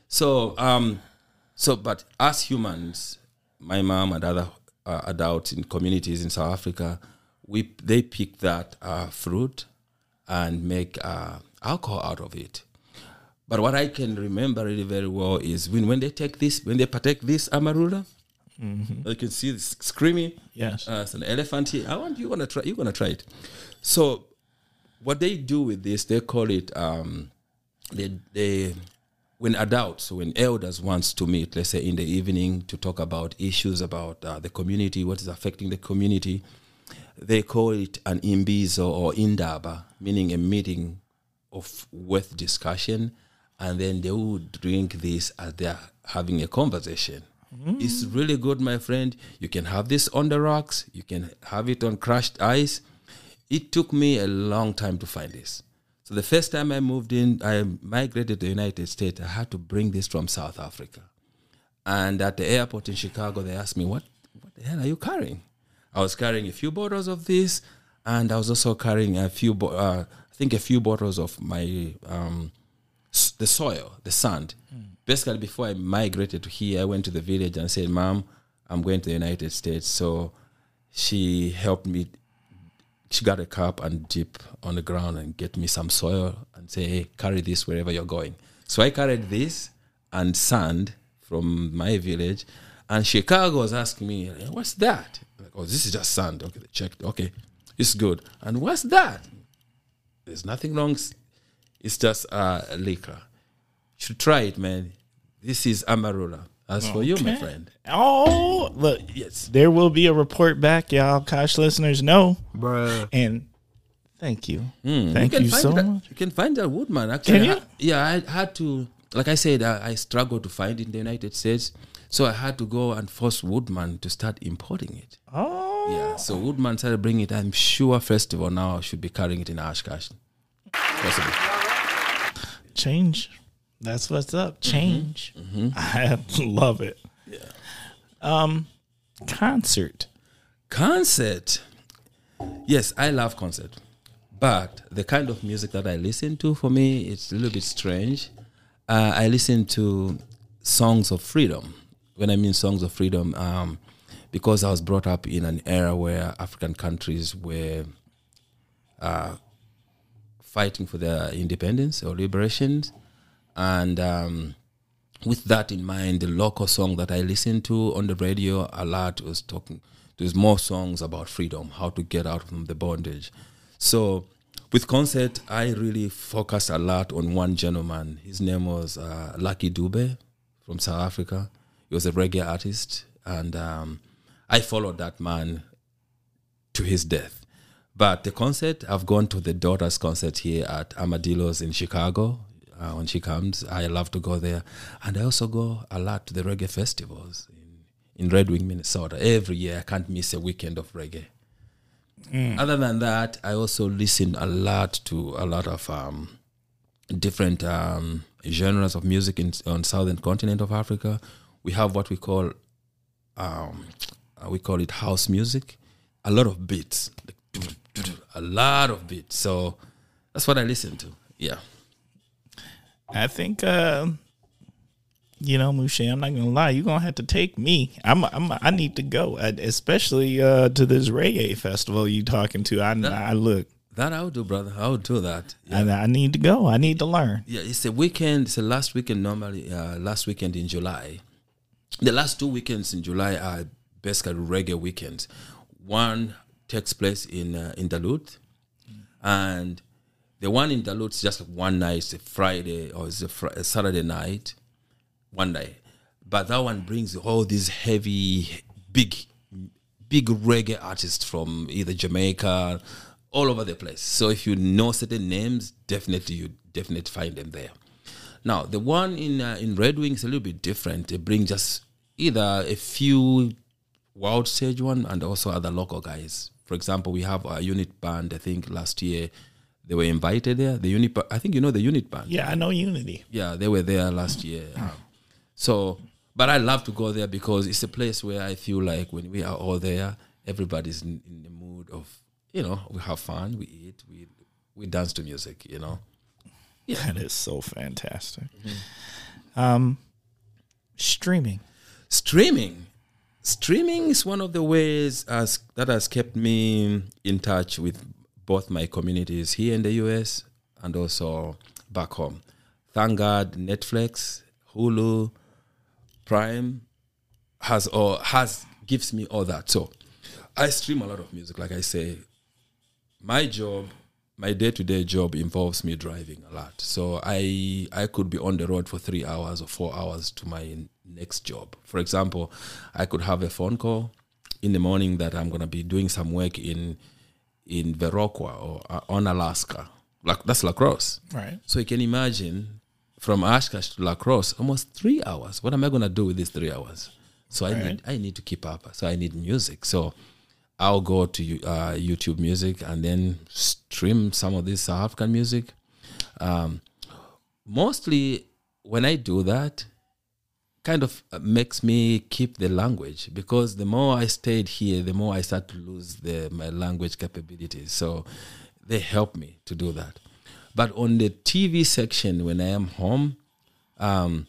So, um, so, but as humans, my mom and other uh, adults in communities in South Africa, we they pick that uh, fruit and make uh, alcohol out of it. But what I can remember really very well is when, when they take this, when they partake this amarula, you can see this screaming. Yes. Uh, it's an elephant here. I want you gonna try. You're gonna try it. So, what they do with this, they call it. Um, they they when adults, when elders wants to meet, let's say in the evening to talk about issues about uh, the community, what is affecting the community, they call it an imbizo or indaba, meaning a meeting of worth discussion, and then they would drink this as they're having a conversation. It's really good, my friend. You can have this on the rocks. You can have it on crushed ice. It took me a long time to find this. So the first time I moved in, I migrated to the United States. I had to bring this from South Africa. And at the airport in Chicago, they asked me, "What, what the hell are you carrying?" I was carrying a few bottles of this, and I was also carrying a few, bo- uh, I think, a few bottles of my um, the soil, the sand. Basically, before I migrated to here, I went to the village and said, "Mom, I'm going to the United States." So she helped me. She got a cup and dip on the ground and get me some soil and say, "Hey, carry this wherever you're going." So I carried this and sand from my village, and Chicago was asking me, "What's that?" Like, "Oh, this is just sand." Okay, they checked. Okay, it's good. And what's that? There's nothing wrong. It's just uh, liquor. You should try it, man. This is Amarula. As for you, my friend. Oh, look, Yes. there will be a report back, y'all. Kosh listeners know. Bruh. And thank you. Mm, Thank can you so that, much. You can find that woodman. Actually, Can you? I- yeah, I had to. Like I said, I, I struggled to find it in the United States, so I had to go and force Woodman to start importing it. Oh, Yeah, so Woodman started bringing it. I'm sure Festival now should be carrying it in Oshkosh. Possibly. Change. That's what's up. Change. I love it. Yeah. Um, concert. Concert. Yes, I love concert. But the kind of music that I listen to, for me, it's a little bit strange. Uh, I listen to songs of freedom. When I mean songs of freedom, um, because I was brought up in an era where African countries were uh, fighting for their independence or liberation. And um, with that in mind, the local song that I listened to on the radio a lot was talking. There's more songs about freedom, how to get out from the bondage. So, with concert, I really focused a lot on one gentleman. His name was uh, Lucky Dube from South Africa. He was a reggae artist, and um, I followed that man to his death. But the concert, I've gone to the daughter's concert here at Armadillo's in Chicago. Uh, when she comes, I love to go there, and I also go a lot to the reggae festivals in, in Red Wing, Minnesota. Every year, I can't miss a weekend of reggae. Other than that, I also listen a lot to a lot of um, different um, genres of music in on southern continent of Africa. We have what we call um, we call it house music. A lot of beats, like, a lot of beats. So that's what I listen to. Yeah. I think, uh, you know, Mushe, I'm not gonna lie. You're gonna have to take me. I'm, I'm I need to go, uh, especially uh, to this reggae festival you talking to. I, I look, That I would do, brother. I would do that. Yeah. and I need to go. I need to learn. Yeah, it's a weekend. It's a last weekend normally. Uh, last weekend in July. The last two weekends in July are basically reggae weekends. One takes place in uh, in Duluth, and the one in Duluth is just one night. It's a Friday or it's a, fr- a Saturday night, one day. But that one brings all these heavy, big, big reggae artists from either Jamaica all over the place. So if you know certain names, definitely you definitely find them there. Now the one in uh, in Red Wing is a little bit different. They bring just either a few wild stage one and also other local guys. For example, we have a unit band. I think last year they were invited there. The unit, I think you know the unit band. Yeah, I know Unity. Yeah, they were there last year. Um, so, but I love to go there because it's a place where I feel like when we are all there, everybody's in, in the mood of you know we have fun, we eat, we we dance to music. You know. Yeah. That is so fantastic. Um, streaming. streaming streaming is one of the ways as that has kept me in touch with both my communities here in the US and also back home. Thank God Netflix, Hulu, Prime has or has gives me all that. So I stream a lot of music, like I say. My job, my day-to-day job involves me driving a lot. So I I could be on the road for three hours or four hours to my next job. For example, I could have a phone call in the morning that I'm gonna be doing some work in in Viroqua or uh, Onalaska. Like that's La Crosse. Right. So you can imagine from Oshkosh to La Crosse, almost three hours. What am I gonna do with these three hours? So I need I need to keep up. So I need music. So I'll go to uh, YouTube Music and then stream some of this South African music. Um, mostly when I do that, kind of uh, makes me keep the language because the more I stayed here, the more I start to lose the my language capabilities. So they help me to do that. But on the TV section, when I am home, um,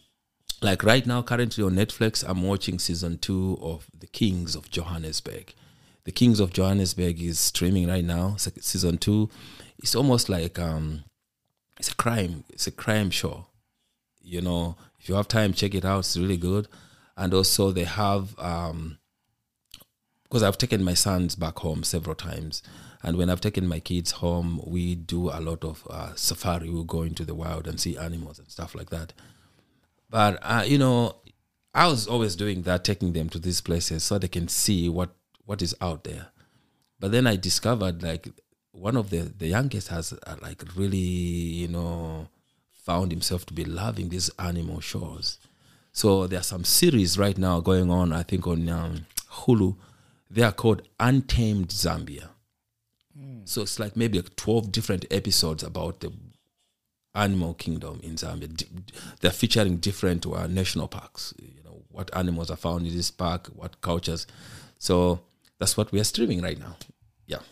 like right now, currently on Netflix, I'm watching season two of The Kings of Johannesburg. The Kings of Johannesburg is streaming right now. Season two, it's almost like um, it's a crime. It's a crime show. You know, if you have time, check it out. It's really good. And also, they have um, because I've taken my sons back home several times, and when I've taken my kids home, we do a lot of uh, safari. We go into the wild and see animals and stuff like that. But uh, you know, I was always doing that, taking them to these places so they can see what what is out there. But then I discovered like one of the the youngest has uh, like really you know found himself to be loving these animal shows. So there are some series right now going on. I think on um, Hulu. They are called Untamed Zambia. So it's like maybe like twelve different episodes about the animal kingdom in Zambia. They're featuring different uh, national parks. You know what animals are found in this park, what cultures. So that's what we are streaming right now. Yeah.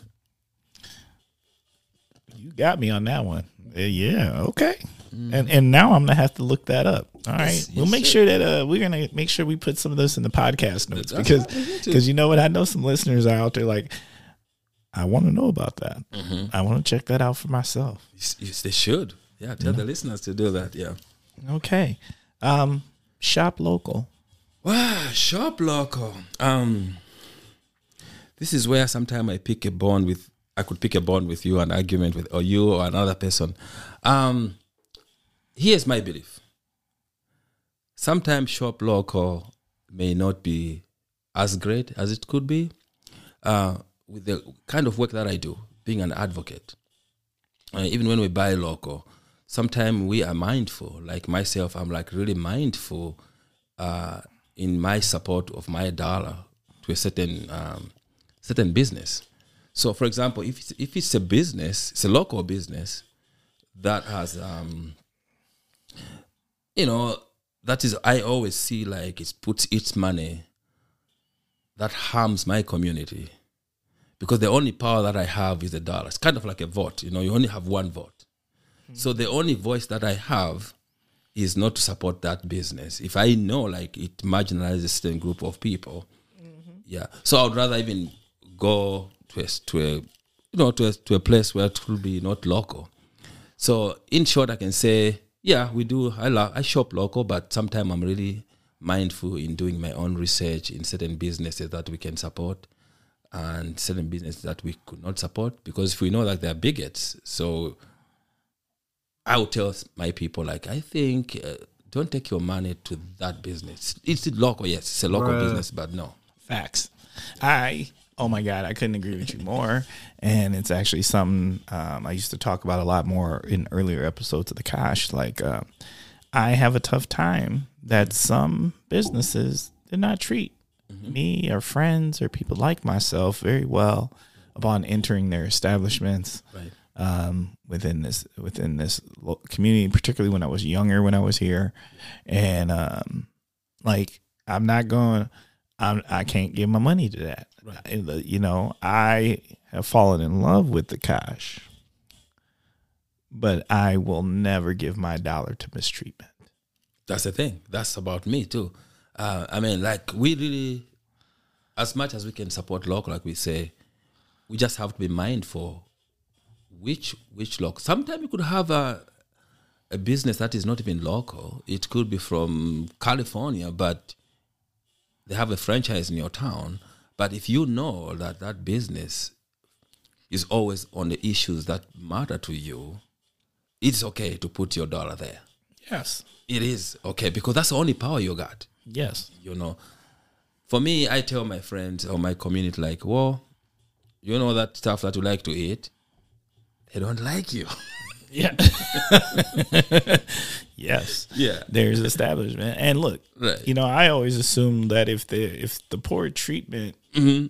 You got me on that one. Yeah, okay. And and now I'm gonna have to look that up. All right, Yes, we'll make sir. sure that uh, we're gonna make sure we put some of this in the podcast notes because what we need to. because you know what I know some listeners are out there like I want to know about that. Mm-hmm. I want to check that out for myself. Yes, yes, they should. Yeah, tell the listeners to do that. Yeah. Okay, um, shop local. Wow, shop local. Um, this is where sometimes I pick a bond with. I could pick a bond with you, an argument with, or you or another person. Um, here's my belief. Sometimes shop local may not be as great as it could be. Uh, with the kind of work that I do, being an advocate, uh, even when we buy local, sometimes we are mindful. Like myself, I'm like really mindful uh, in my support of my dollar to a certain um, certain business. So, for example, if it's, if it's a business, it's a local business that has, um, you know, that is I always see like it puts its money that harms my community because the only power that I have is the dollar. It's kind of like a vote. You know, you only have one vote. So the only voice that I have is not to support that business. If I know like it marginalizes a certain group of people, yeah. So I would rather even go to a, to a you know to a, to a place where it will be not local. So in short, I can say yeah, we do. I love I shop local, but sometimes I'm really mindful in doing my own research in certain businesses that we can support and certain businesses that we could not support because if we know that they're bigots, so I will tell my people like I think uh, don't take your money to that business. It's local, yes, it's a local business, but no. Facts. I Oh my God, I couldn't agree with you more. And it's actually something um, I used to talk about a lot more in earlier episodes of the Kosh Like, uh, I have a tough time that some businesses did not treat me or friends or people like myself very well upon entering their establishments Right. um, within this within this community, particularly when I was younger, when I was here, and um, like I'm not going, I'm I can't give my money to that. Right. You know, I have fallen in love with the Kosh, but I will never give my dollar to mistreatment. That's the thing. That's about me too. Uh, I mean, like we really, as much as we can support local, like we say, we just have to be mindful which which local. Sometimes you could have a a business that is not even local. It could be from California, but they have a franchise in your town. But if you know that that business is always on the issues that matter to you, it's okay to put your dollar there. Yes. It is okay because that's the only power you got. Yes. You know, for me, I tell my friends or my community, like, well, you know that stuff that you like to eat, they don't like you. Yeah. yes. Yeah. There's establishment, and look, Right. you know, I always assume that if the if the poor treatment, Mm-hmm.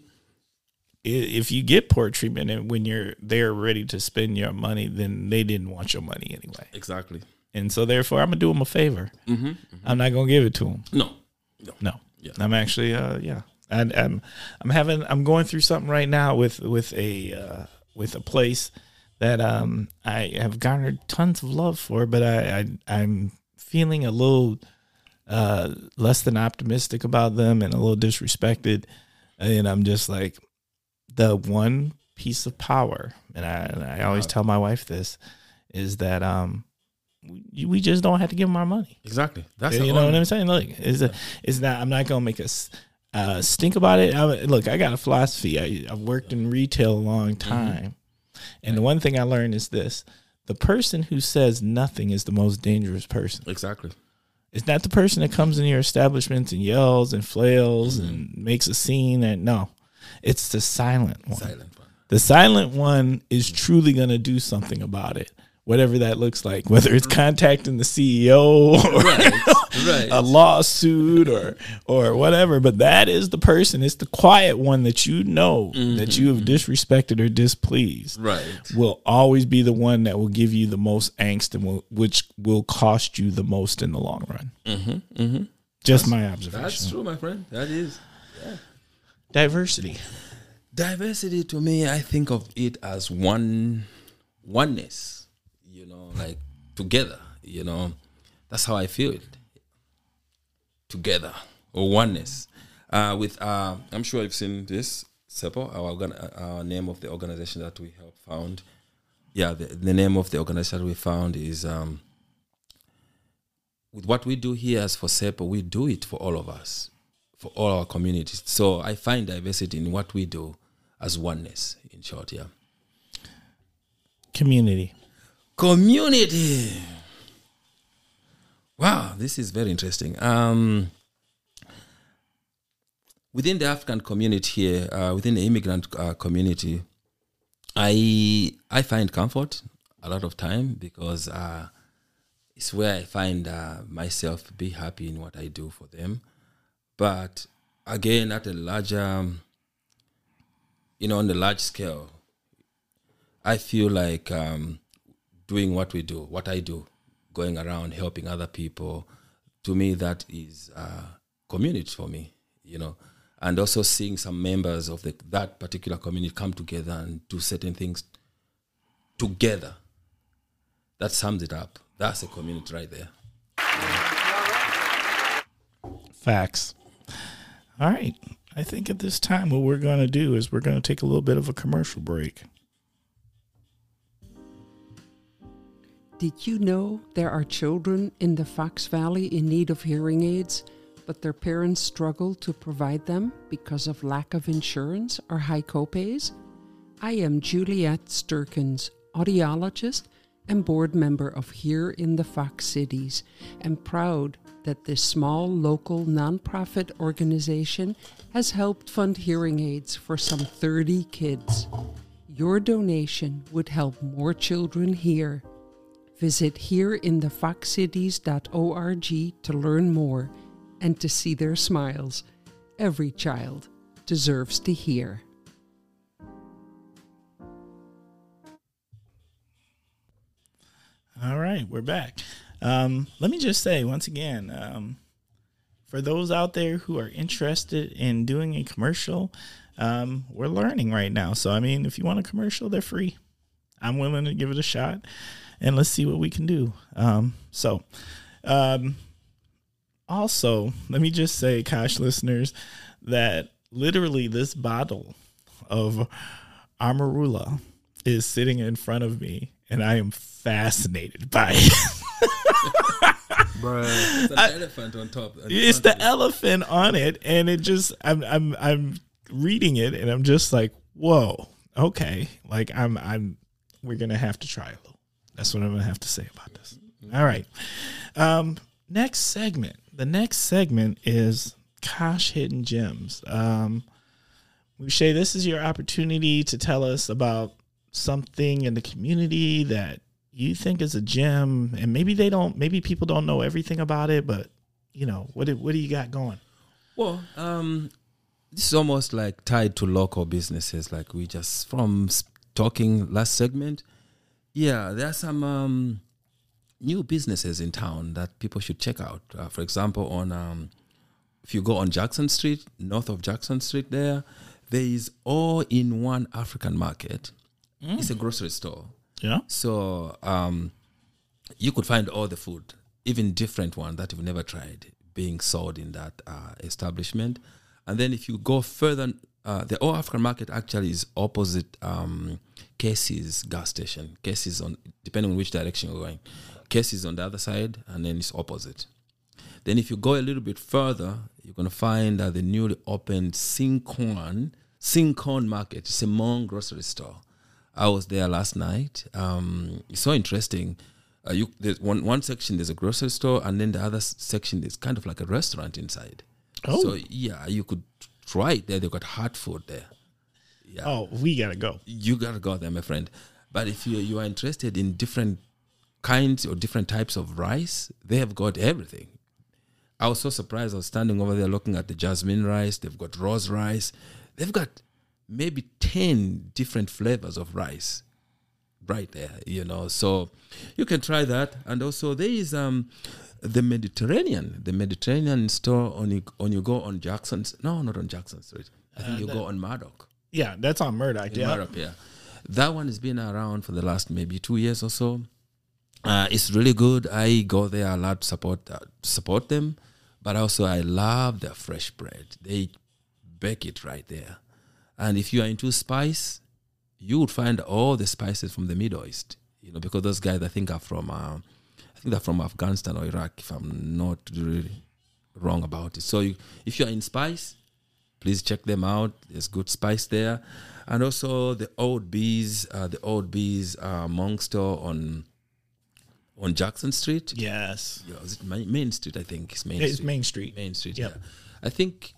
if you get poor treatment, and when you're there ready to spend your money, then they didn't want your money anyway, Exactly. and so therefore, I'm gonna do them a favor. Mm-hmm. I'm not gonna give it to them. No. No. No. Yeah. I'm actually uh yeah. I, I'm I'm having I'm going through something right now with with a uh, with a place that um I have garnered tons of love for, but I, I I'm feeling a little uh less than optimistic about them and a little disrespected, and I'm just like the one piece of power, and I and I always tell my wife this is that um we, we just don't have to give them our money. Exactly. That's You know what I'm saying? Look, it's, a, it's not. I'm not gonna make us uh, stink about it. I, look, I got a philosophy. I, I've worked in retail a long time, and the one thing I learned is this: the person who says nothing is the most dangerous person. Exactly. It's not the person that comes in your establishment and yells and flails and mm-hmm. makes a scene. And no, it's the silent one. Silent one. The silent one is truly gonna do something about it. Whatever that looks like, whether it's contacting the CEO or Right. a lawsuit or or whatever but that is the person it's the quiet one that you know that you have disrespected or displeased right. will always be the one that will give you the most angst and will, which will cost you the most in the long run Mm-hmm. Mm-hmm. just my observation. That's true, my friend. That is. Yeah. Diversity diversity to me i think of it as one oneness you know like together you know? That's how i feel. It together or oneness. Uh, with uh, i'm sure you've seen this SEPO our, organ- our name of the organization that we helped found. Yeah the, the name of the organization we found is um, with what we do here as for SEPO we do it for all of us for all our communities. So I find diversity in what we do as oneness, in short, yeah. community Community. Wow, this is very interesting. Um, within the African community here, uh, within the immigrant uh, community, I I find comfort a lot of time because uh, it's where I find uh, myself be happy in what I do for them. But again, at a larger, um, you know, on the large scale, I feel like um, doing what we do, what I do, going around helping other people, to me that is uh, community for me, you know, and also seeing some members of the, that particular community come together and do certain things together. That sums it up. That's a community right there. facts all right i think at this time what we're going to do is we're going to take a little bit of a commercial break Did you know there are children in the Fox Valley in need of hearing aids, but their parents struggle to provide them because of lack of insurance or high copays? I am Juliette Sturkins, audiologist and board member of Here in the Fox Cities, and proud that this small local nonprofit organization has helped fund hearing aids for some 30 kids. Your donation would help more children hear. Visit heareinthefoxcities.org to learn more and to see their smiles. Every child deserves to hear. All right, we're back. Um, let me just say once again, um, for those out there who are interested in doing a commercial, um, we're learning right now. So, I mean, if you want a commercial, they're free. I'm willing to give it a shot, and let's see what we can do. Um, so, um, also, let me just say, Kosh listeners, that literally this bottle of Amarula is sitting in front of me, and I am fascinated by it. Bruh. It's an elephant on top. it's the it. elephant on it, and it just I'm I'm I'm reading it, and I'm just like, whoa, okay, like I'm I'm we're gonna have to try a little. That's what I'm gonna have to say about this. All right, um, next segment. The next segment is Kosh Hidden Gems. Um, Shay, this is your opportunity to tell us about something in the community that you think is a gem, and maybe they don't, maybe people don't know everything about it, but you know, what what do you got going? Well, um, this is almost like tied to local businesses, like we just from talking last segment. Yeah, there are some um, new businesses in town that people should check out. Uh, for example, on um, if you go on Jackson Street, north of Jackson Street, there there is all in one African market. It's a grocery store. Yeah. So um, you could find all the food, even different one that you've never tried, being sold in that uh, establishment. And then if you go further, uh, the All African Market actually is opposite um, Casey's gas station. Casey's on, depending on which direction you're going. Casey's on the other side, and then it's opposite. Then if you go a little bit further, you're going to find uh, the newly opened XiangKhouang, XiangKhouang Market. It's a Hmong grocery store. I was there last night. Um, it's so interesting. Uh, you there's one one section there's a grocery store, and then the other section is kind of like a restaurant inside. Oh. So yeah, you could it there. They've got hot food there. Yeah, Oh, we gotta go. you gotta go there, my friend. But if you you are interested in different kinds or different types of rice, they have got everything. I was so surprised. I was standing over there looking at the jasmine rice. They've got rose rice. They've got maybe 10 different flavors of rice right there, you know. So you can try that. And also there is um the Mediterranean, the Mediterranean store on you on you go on Jackson's no, not on Jackson Street. I think you go on Murdoch. Yeah, that's on Murdoch. Yeah. Murdoch, yeah. That one has been around for the last maybe two years or so. Uh, it's really good. I go there a lot to support uh, support them, but also I love their fresh bread. They bake it right there, and if you are into spice, you would find all the spices from the Middle East. You know, because those guys I think are from, uh, think they're from Afghanistan or Iraq, if I'm not really wrong about it. So you, if you are in spice, please check them out. There's good spice there, and also the Old Bees, uh, the Old Bees uh, Hmong store on on Jackson Street. Yes. Yeah, is it Main, Main Street? I think it's Main It's Street. Main Street. Main Street. Yep. Yeah, I think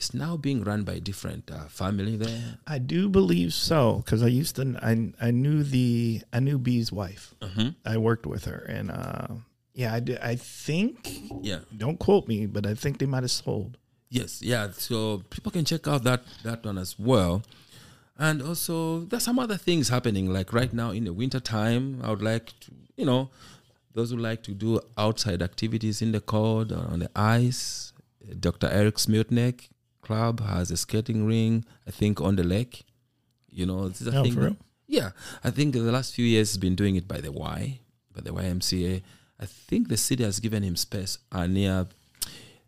it's now being run by a different uh, family there. I do believe so because I used to. I I knew the I knew B's wife. Mhm. I worked with her, and uh, yeah, I did. I think. Yeah. Don't quote me, but I think they might have sold. Yes, yeah. So people can check out that that one as well. And also there's some other things happening. Like right now in the winter time, I would like to you know, those who like to do outside activities in the cold or on the ice. Dr. Eric Smutnik Club has a skating ring, I think on the lake. You know, this is a Oh, thing for that- real? yeah, I think the last few years he's been doing it by the Y, by the YMCA. I think the city has given him space uh, near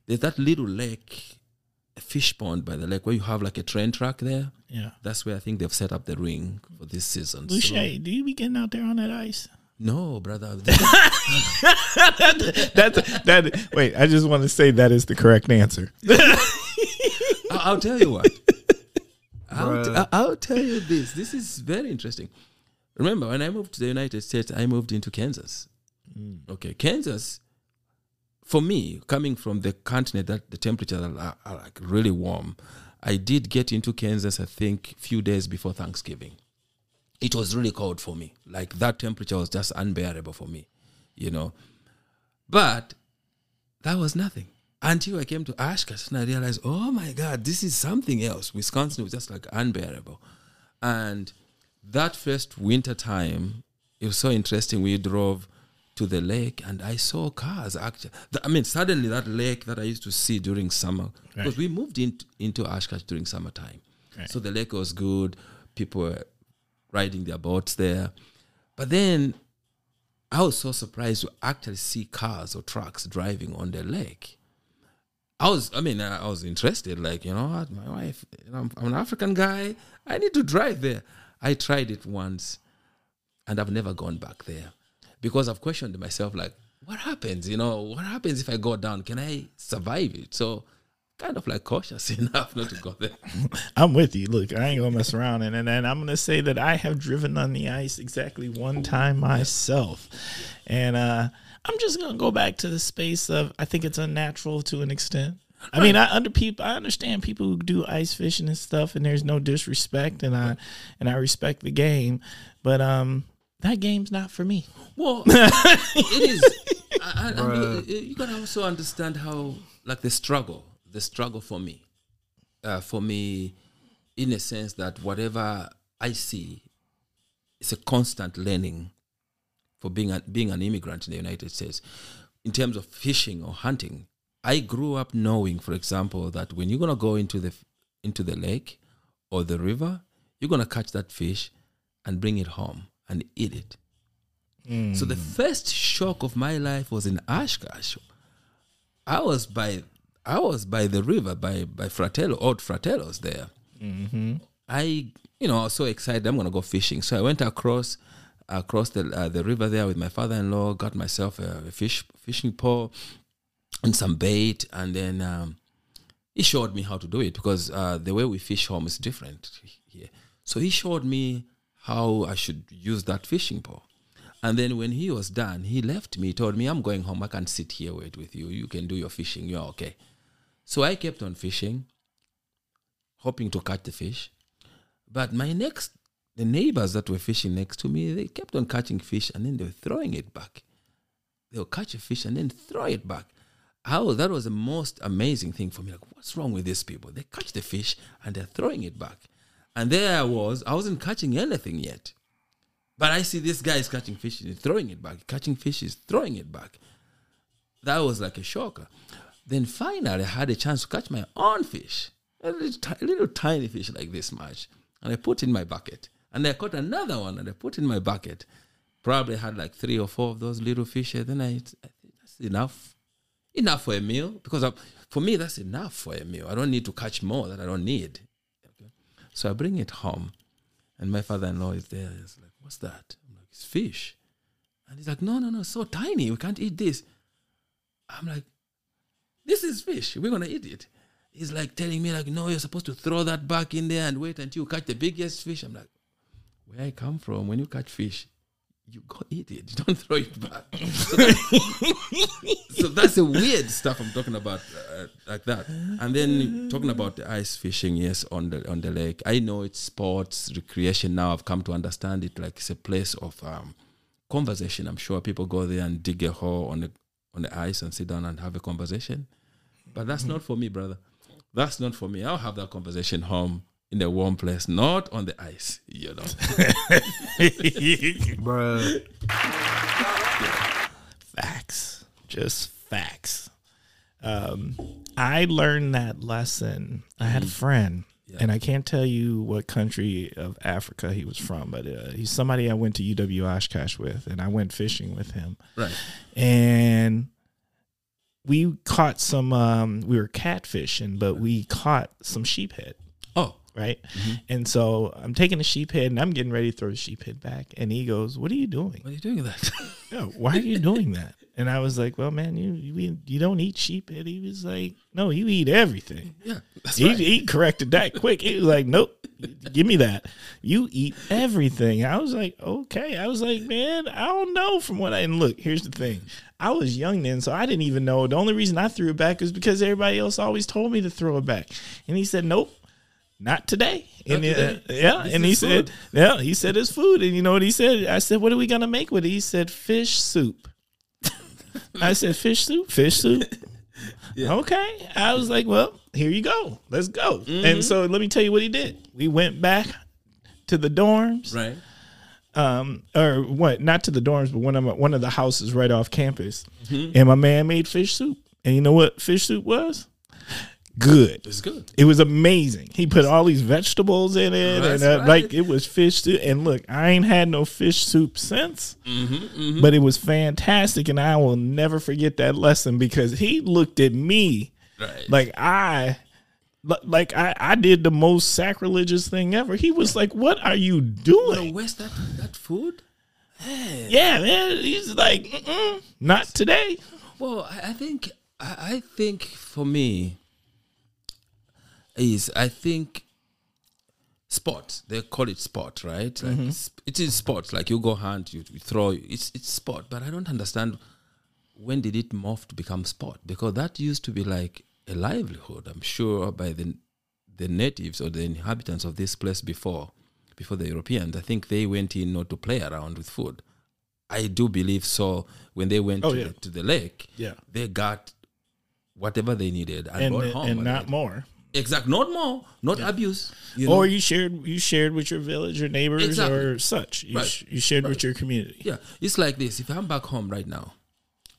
there's that little lake, a fish pond by the lake where you have like a train track there. Yeah. That's where I think they've set up the ring for this season. So- Mushe, do you be getting out there on that ice? no, brother. That's that. Wait, I just want to say that is the correct answer. I- I'll tell you what. I'll, t- I'll tell you this. This is very interesting. Remember, when I moved to the United States, I moved into Kansas. Mm. Okay, Kansas for me, coming from the continent that the temperatures are, are like really warm, I did get into Kansas. I think few days before Thanksgiving. It was really cold for me. Like that temperature was just unbearable for me, you know. But that was nothing until I came to Oshkosh and I realized, oh my God, this is something else. Wisconsin was just like unbearable. And that first winter time, it was so interesting. We drove to the lake and I saw cars actually. I mean, suddenly that lake that I used to see during summer, because we moved in, into Oshkosh during summertime. Right. So the lake was good. People were riding their boats there. But then I was so surprised to actually see cars or trucks driving on the lake. I was, I mean, I was interested. Like, you know what, my wife, you know, I'm, I'm an African guy. I need to drive there. I tried it once, and I've never gone back there because I've questioned myself. Like, what happens? You know, what happens if I go down? Can I survive it? So, kind of like cautious enough not to go there. I'm with you. Look, I ain't gonna mess around, and and, and I'm gonna say that I have driven on the ice exactly one time myself, and uh, I'm just gonna go back to the space of I think it's unnatural to an extent. I mean, I under people, I understand people who do ice fishing and stuff, and there's no disrespect, and I and I respect the game, but um, that game's not for me. Well, it is. I, I, I mean, you gotta also understand how, like, the struggle, the struggle for me, uh, for me, in a sense that whatever I see, it's a constant learning for being a, being an immigrant in the United States. In terms of fishing or hunting, I grew up knowing, for example, that when you're gonna go into the into the lake or the river, you're gonna catch that fish and bring it home and eat it. So the first shock of my life was in Oshkosh. I was by I was by the river by by Fratello, old Fratello's there. I you know I was so excited. I'm gonna go fishing. So I went across across the uh, the river there with my father-in-law. Got myself a, a fish fishing pole and some bait, and then um, he showed me how to do it because uh, the way we fish home is different here. So he showed me how I should use that fishing pole. And then when he was done, he left me. Told me, I'm going home. I can't sit here wait with you. You can do your fishing. You're okay. So I kept on fishing, hoping to catch the fish. But my next, the neighbors that were fishing next to me, they kept on catching fish and then they were throwing it back. They'll catch a fish and then throw it back. How that was the most amazing thing for me. Like, what's wrong with these people? They catch the fish and they're throwing it back. And there I was, I wasn't catching anything yet. But I see this guy is catching fish and throwing it back. Catching fish is throwing it back. That was like a shocker. Then finally, I had a chance to catch my own fish, a little, a little tiny fish like this much, and I put in my bucket. And I caught another one and I put in my bucket. Probably had like three or four of those little fish. And then I, that's enough, enough for a meal. Because I, for me, that's enough for a meal. I don't need to catch more that I don't need. Okay? So I bring it home, and my father-in-law is there. He's like, "What's that?" I'm like, "It's fish." And he's like, "No, no, no, so tiny. We can't eat this." I'm like, "This is fish. We're gonna eat it." He's like telling me like, "No, you're supposed to throw that back in there and wait until you catch the biggest fish." I'm like, "Where I come from, when you catch fish, you go eat it. You don't throw it back." so, that- so that's the weird stuff I'm talking about, uh, like that. And then talking about the ice fishing, yes, on the on the lake. I know it's sports recreation now. I've come to understand it like it's a place of um, conversation. I'm sure people go there and dig a hole on the on the ice and sit down and have a conversation. But that's not for me, brother. That's not for me. I'll have that conversation home in a warm place, not on the ice. You know. Bruh. facts, just facts. Um, I learned that lesson. I had a friend, and I can't tell you what country of Africa he was from, but uh, he's somebody I went to UW Oshkosh with, and I went fishing with him, right. and we caught some. Um, we were catfishing, but we caught some sheephead. Oh. right? And so I'm taking the sheep head and I'm getting ready to throw the sheep head back. And he goes, "What are you doing? What are you doing that? Yeah, why are you doing that?" And I was like, "Well, man, you you, you don't eat sheep head." He was like, "No, you eat everything." yeah, that's He, right. he corrected that quick. He was like, "Nope, give me that. You eat everything." I was like, "Okay." I was like, "Man, I don't know." From what I and look, here's the thing: I was young then, so I didn't even know. The only reason I threw it back is because everybody else always told me to throw it back, and he said, "Nope." Not today. Not and uh, yeah, This and he is said, yeah, he said it's food. And you know what he said? I said, what are we gonna make with it? He said, fish soup. I said, fish soup, fish soup. Okay. I was like, well, here you go. Let's go. Mm-hmm. And so let me tell you what he did. We went back to the dorms, right. Um, or what? Not to the dorms, but one of my, one of the houses right off campus. Mm-hmm. And my man made fish soup. And you know what fish soup was? Good. It's good. It was amazing. He put all these vegetables in it, That's and uh, right. like it was fish soup. And look, I ain't had no fish soup since, Mm-hmm, but it was fantastic, and I will never forget that lesson because he looked at me Right. like I, like I, I did the most sacrilegious thing ever. He was like, "What are you doing?" waste that that food? Yeah, man. He's like, "Not today." Well, I, think I, think for me is I think sport. They call it sport, right? Like mm-hmm. it's, it is sport. Like you go hunt, you, you throw. It's it's sport. But I don't understand when did it morph to become sport? Because that used to be like a livelihood. I'm sure by the the natives or the inhabitants of this place before before the Europeans. I think they went in not to play around with food. I do believe so. When they went Oh, to, yeah. the, to the lake, Yeah, they got whatever they needed and, and brought home. and not more. exact, not more, not abuse. You know? Or you shared you shared with your village or neighbors Exactly. or such. You, Right. sh- you shared with your community. Yeah, it's like this. If I'm back home right now,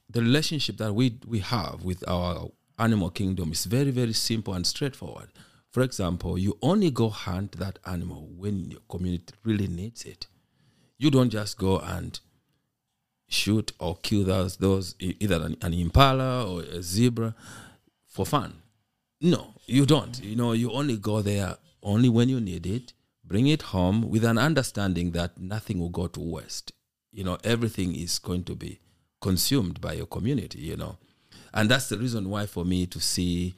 the relationship that we we have with our animal kingdom is very very simple and straightforward. For example, you only go hunt that animal when your community really needs it. You don't just go and shoot or kill those those either an, an impala or a zebra for fun. No, you don't. You know, you only go there only when you need it. Bring it home with an understanding that nothing will go to waste. You know, everything is going to be consumed by your community. You know, and that's the reason why for me to see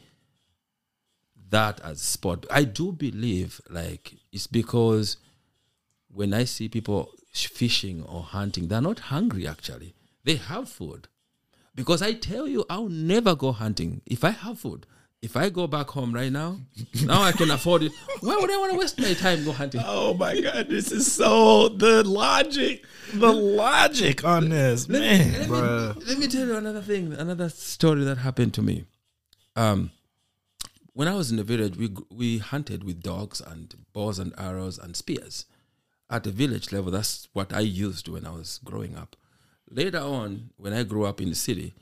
that as sport. I do believe like it's because when I see people fishing or hunting, they're not hungry actually. They have food. Because I tell you, I'll never go hunting if I have food. If I go back home right now, now I can afford it. Why would I want to waste my time go hunting? Oh my god, this is so the logic, the logic on this, man. Let me, let me tell you another thing, another story that happened to me. Um, when I was in the village, we we hunted with dogs and bows and arrows and spears. At the village level, that's what I used when I was growing up. Later on, when I grew up in the city,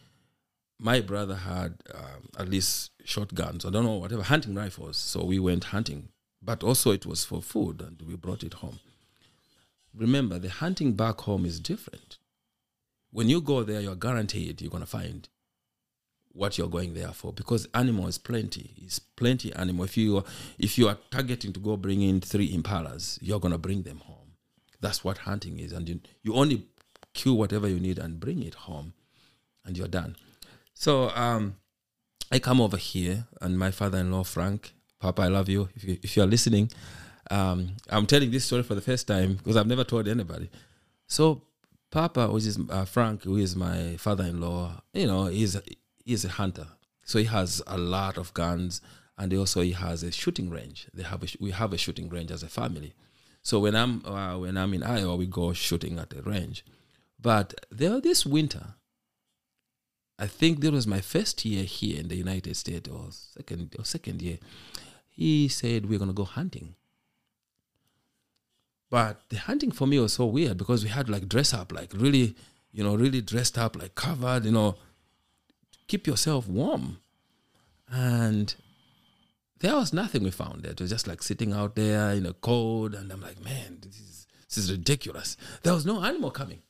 my brother had um, at least shotguns. I don't know whatever hunting rifles. So we went hunting, but also it was for food, and we brought it home. Remember, the hunting back home is different when you go there, you're guaranteed you're gonna find what you're going there for because animal is plenty. It's plenty animal. If you if you are targeting to go bring in three impalas, you're gonna bring them home. That's what hunting is, and you, you only kill whatever you need and bring it home, and you're done. So um, I come over here, and my father-in-law Frank, Papa, I love you. If you if you are listening, um, I'm telling this story for the first time because I've never told anybody. So Papa, which is uh, Frank, who is my father-in-law, you know, he's he's a hunter, so he has a lot of guns, and also he has a shooting range. They have a, we have a shooting range as a family. So when I'm uh, when I'm in Iowa, we go shooting at the range. But there this winter, I think this was my first year here in the United States, or second or second year. He said we're gonna go hunting. But the hunting for me was so weird because we had like dress up, like really, you know, really dressed up, like covered, you know, keep yourself warm. And there was nothing we found there. It was just like sitting out there in the cold. And I'm like, man, this is this is ridiculous. There was no animal coming.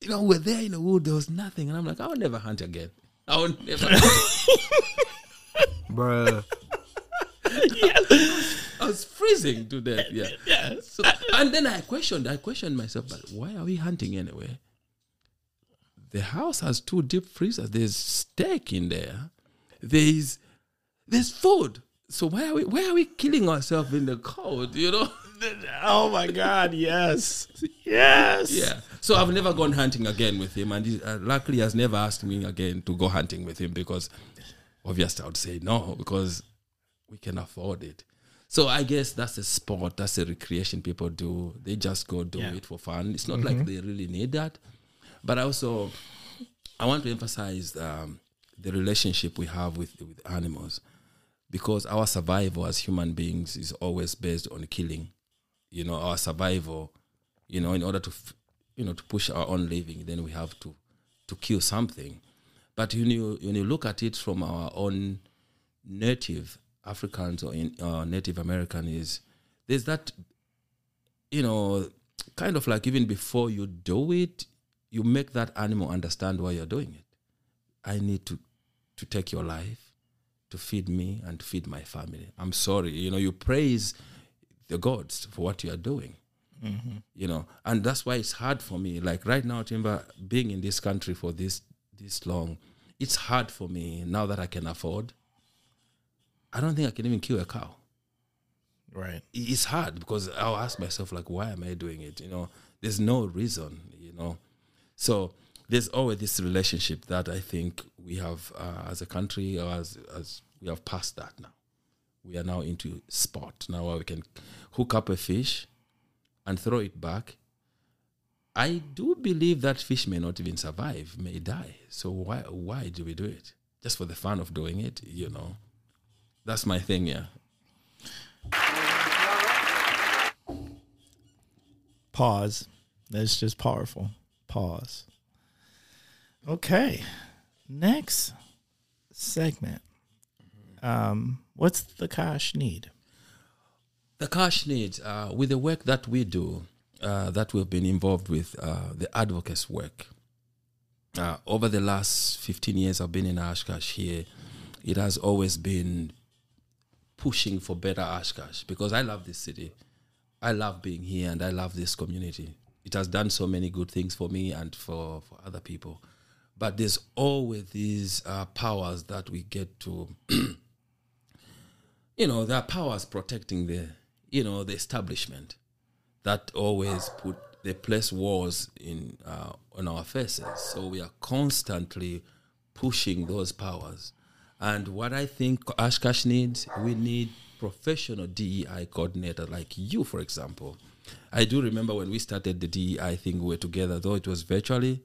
You know, we're there in the wood, there was nothing. And I'm like, I'll never hunt again. I will never Bruh. I was freezing to death. Yeah. Yes. So, and then I questioned, I questioned myself, but why are we hunting anyway? The house has two deep freezers. There's steak in there. There's there's food. So why are we why are we killing ourselves in the cold? You know? Oh my God! Yes, yes. Yeah. So I've never gone hunting again with him, and he, uh, luckily has never asked me again to go hunting with him because obviously I would say no because we can afford it. So I guess that's a sport, that's a recreation people do. They just go do Yeah. it for fun. It's not like they really need that. But also I want to emphasize um, the relationship we have with with animals because our survival as human beings is always based on killing. You know, our survival. You know, in order to f- you know to push our own living, then we have to to kill something. But when you when you look at it from our own native Africans or in, uh, Native American is there's that you know kind of like even before you do it, you make that animal understand why you're doing it. I need to to take your life to feed me and feed my family. I'm sorry, you know, you praise the gods for what you are doing. You know, and that's why it's hard for me. Like right now, Timber, being in this country for this this long, it's hard for me now that I can afford. I don't think I can even kill a cow Right. it's hard because I'll ask myself like, why am I doing it? You know, there's no reason. You know, so there's always this relationship that I think we have uh, as a country or as as we have passed that now. We are now into sport now where we can hook up a fish and throw it back. I do believe that fish may not even survive, may die. So why why do we do it? Just for the fun of doing it, you know. That's my thing, yeah. Pause. That's just powerful. Pause. Okay. Next segment. Um, what's the Kosh need? The Kosh needs, uh, with the work that we do, uh, that we've been involved with, uh, the advocates work. Uh, over the last 15 years I've been in Oshkosh here, it has always been pushing for better Oshkosh because I love this city. I love being here and I love this community. It has done so many good things for me and for, for other people. But there's always these uh, powers that we get to you know, there are powers protecting the, you know, the establishment that always put they place wars in uh, on our faces. So we are constantly pushing those powers. And what I think Oshkosh needs, we need professional DEI coordinator like you, for example. I do remember when we started the DEI thing, we were together, though it was virtually.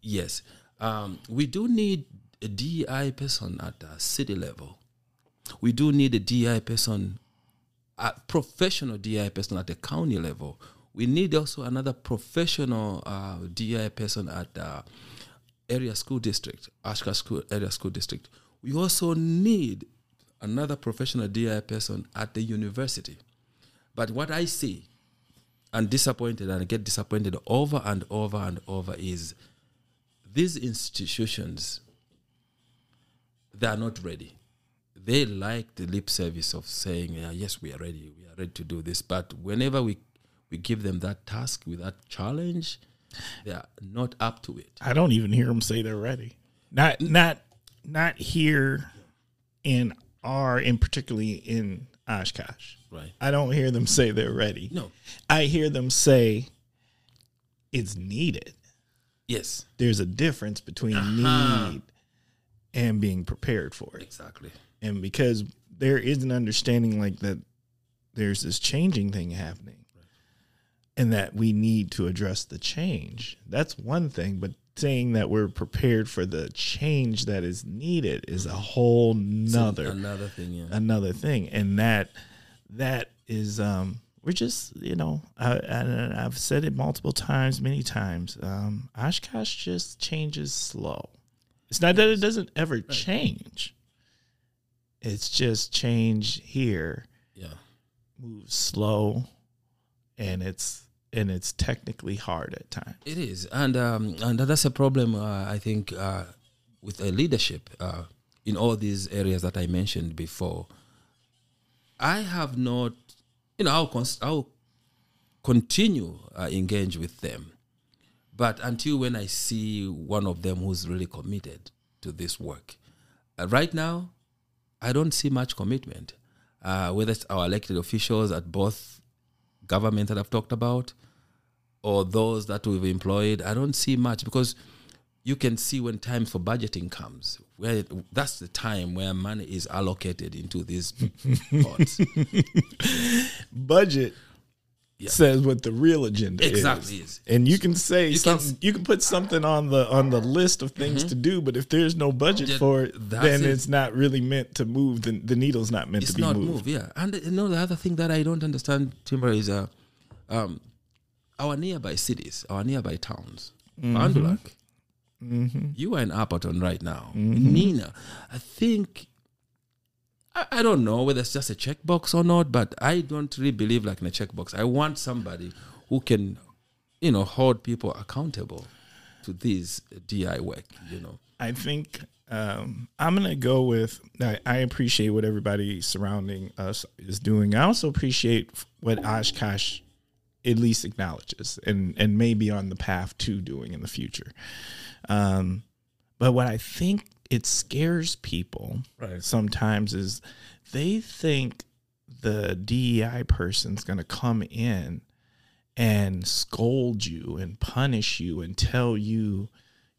Yes. Um, we do need a DEI person at the city level we do need a DEI person, a professional DI person at the county level. We need also another professional uh, DI person at the area school district, Oshkosh school area school district. We also need another professional DI person at the university. But what I see, and disappointed, and I get disappointed over and over and over, is these institutions they are not ready they like the lip service of saying, yeah, yes, we are ready, we are ready to do this. But whenever we we give them that task with that challenge, they are not up to it. I don't even hear them say they're ready. Not not not here in our in particularly in Oshkosh. Right. I don't hear them say they're ready. No. I hear them say it's needed. Yes. There's a difference between uh-huh. need and being prepared for it. Exactly. And because there is an understanding like that there's this changing thing happening and that we need to address the change. That's one thing, but saying that we're prepared for the change that is needed is a whole nother Another thing. Yeah. another thing and that that is um we're just you know I, and i've said it multiple times many times um oshkosh just changes slow it's not that it doesn't ever change it's just change here yeah. moves slow and it's and it's technically hard at times It is, and um, and that's a problem. Uh, I think uh, with uh, leadership uh, in all these areas that I mentioned before. I have not you know, I'll, cons- I'll continue uh, engage with them. But until when I see one of them who's really committed to this work, uh, right now, I don't see much commitment. Uh, whether it's our elected officials at both government that I've talked about, or those that we've employed, I don't see much because you can see when time for budgeting comes, where that's the time where money is allocated into these pots. Budget Yeah. says what the real agenda Exactly is. is. And you can say You can something you can put something on the on the list of things to do, but if there's no budget Yeah, for it, then it. it's not really meant to move. The, the needle's not meant it's to be not moved. move, yeah. And you know the other thing that I don't understand, Timber, is uh, um, our nearby cities, our nearby towns, Fond du Lac. You are in Appleton right now, Nina. I think I, I don't know whether it's just a checkbox or not, but I don't really believe like in a checkbox. I want somebody who can, you know, hold people accountable to this DI work. You know, I think um, I'm gonna go with. I, I appreciate what everybody surrounding us is doing. I also appreciate what Oshkosh at least acknowledges and and may be on the path to doing in the future. Um, but what I think it scares people Right. sometimes is they think the DEI person's going to come in and scold you and punish you and tell you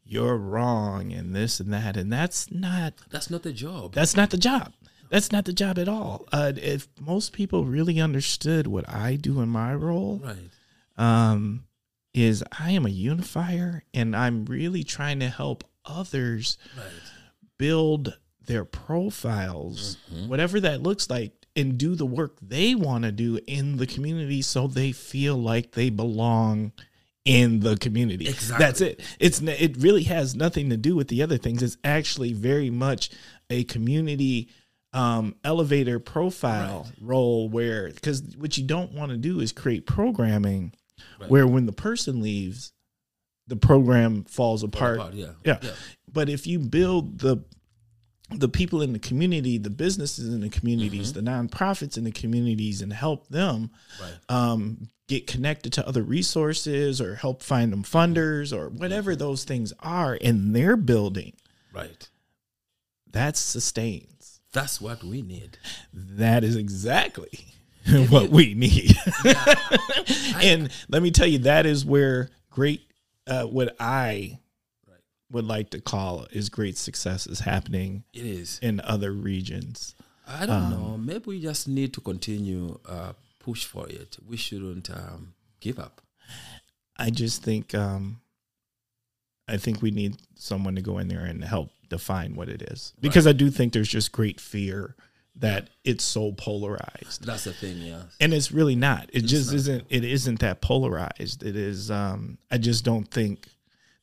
you're wrong and this and that and that's not that's not the job. that's not the job that's not the job at all uh, if most people really understood what i do in my role right. um, is I am a unifier and I'm really trying to help others Right. Build their profiles, whatever that looks like, and do the work they want to do in the community so they feel like they belong in the community. Exactly. That's it. It's it really has nothing to do with the other things. It's actually very much a community um, elevator profile role where because what you don't want to do is create programming Right. where when the person leaves, the program falls apart. apart, yeah. yeah. Yeah. But if you build the the people in the community, the businesses in the communities, the nonprofits in the communities, and help them Right. um, get connected to other resources or help find them funders or whatever those things are in their building, Right. that sustains. That's what we need. That is exactly what we need. and let me tell you, that is where great, uh, what I. would like to call is great success is happening It is. in other regions. I don't know. Maybe we just need to continue uh, push for it. We shouldn't um, give up. I just think, um, I think we need someone to go in there and help define what it is because I do think there's just great fear that it's so polarized. That's the thing. Yeah. and it's really not it just not. isn't it isn't that polarized it is um i just don't think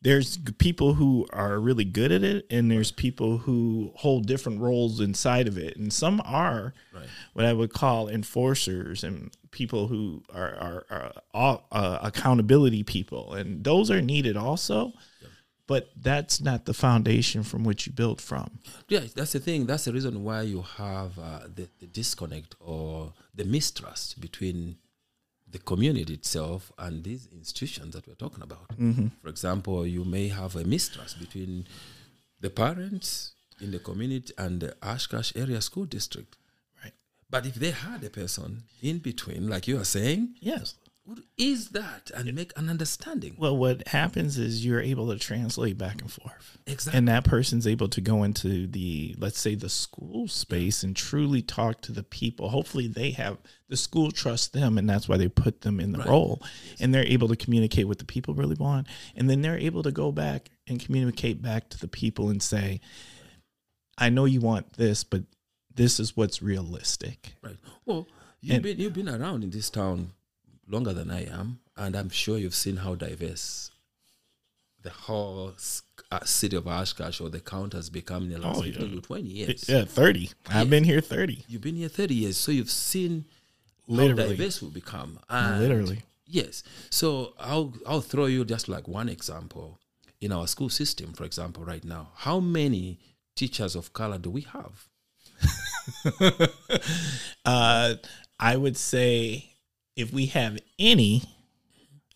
there's people who are really good at it and there's people who hold different roles inside of it and some are Right. what i would call enforcers and people who are are, are all, uh, accountability people and those are needed also but that's not the foundation from which you build from Yeah, that's the thing. That's the reason why you have uh, the, the disconnect or the mistrust between the community itself and these institutions that we're talking about. Mm-hmm. For example, you may have a mistrust between the parents in the community and the Oshkosh area school district. right But if they had a person in between, like you are saying, yes what is that? And make an understanding? well what happens is you're able to translate back and forth. Exactly. and that person's able to go into the let's say the school space and truly talk to the people. Hopefully they have the school trusts them and that's why they put them in the role. And they're able to communicate what the people really want. And then they're able to go back and communicate back to the people and say i know you want this but this is what's realistic. Right. Well, you've And- been you've been around in this town longer than I am, and I'm sure you've seen how diverse the whole uh, city of Oshkosh or the count has become in the last Oh, yeah. 15 to 20 years. yeah 30 i've been here 30 You've been here 30 years, so you've seen how Literally. diverse we've become. And Literally. Yes. So I'll I'll throw you just like one example. In our school system, for example, right now, how many teachers of color do we have? uh I would say if we have any,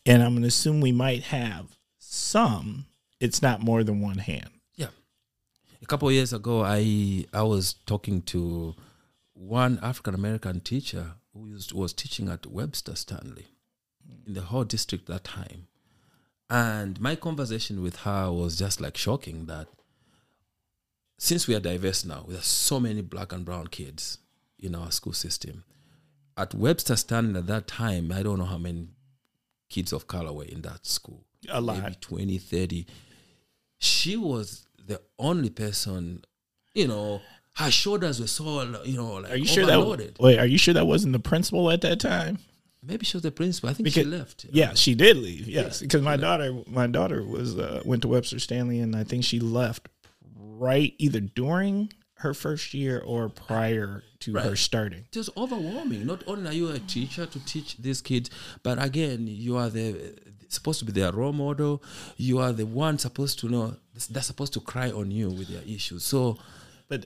and I'm going to assume we might have some, it's not more than one hand. Yeah. A couple years ago, I I was talking to one African American teacher who was teaching at Webster Stanley in the whole district that time. And my conversation with her was just like shocking that since we are diverse now, there are so many black and brown kids in our school system. At Webster Stanley at that time, I don't know how many kids of color were in that school. A lot. Maybe 20, 30. She was the only person, you know, her shoulders were so, you know, like Are you sure overloaded. that wait? Are you sure that wasn't the principal at that time? Maybe she was the principal. I think she left. Yeah, she did leave. Yes, Yeah, because my she daughter, my daughter was uh, went to Webster Stanley, and I think she left right either during her first year or prior to her starting. it was overwhelming. Not only are you a teacher to teach these kids, but again, you are the supposed to be their role model. You are the one supposed to know they're supposed to cry on you with their issues. So But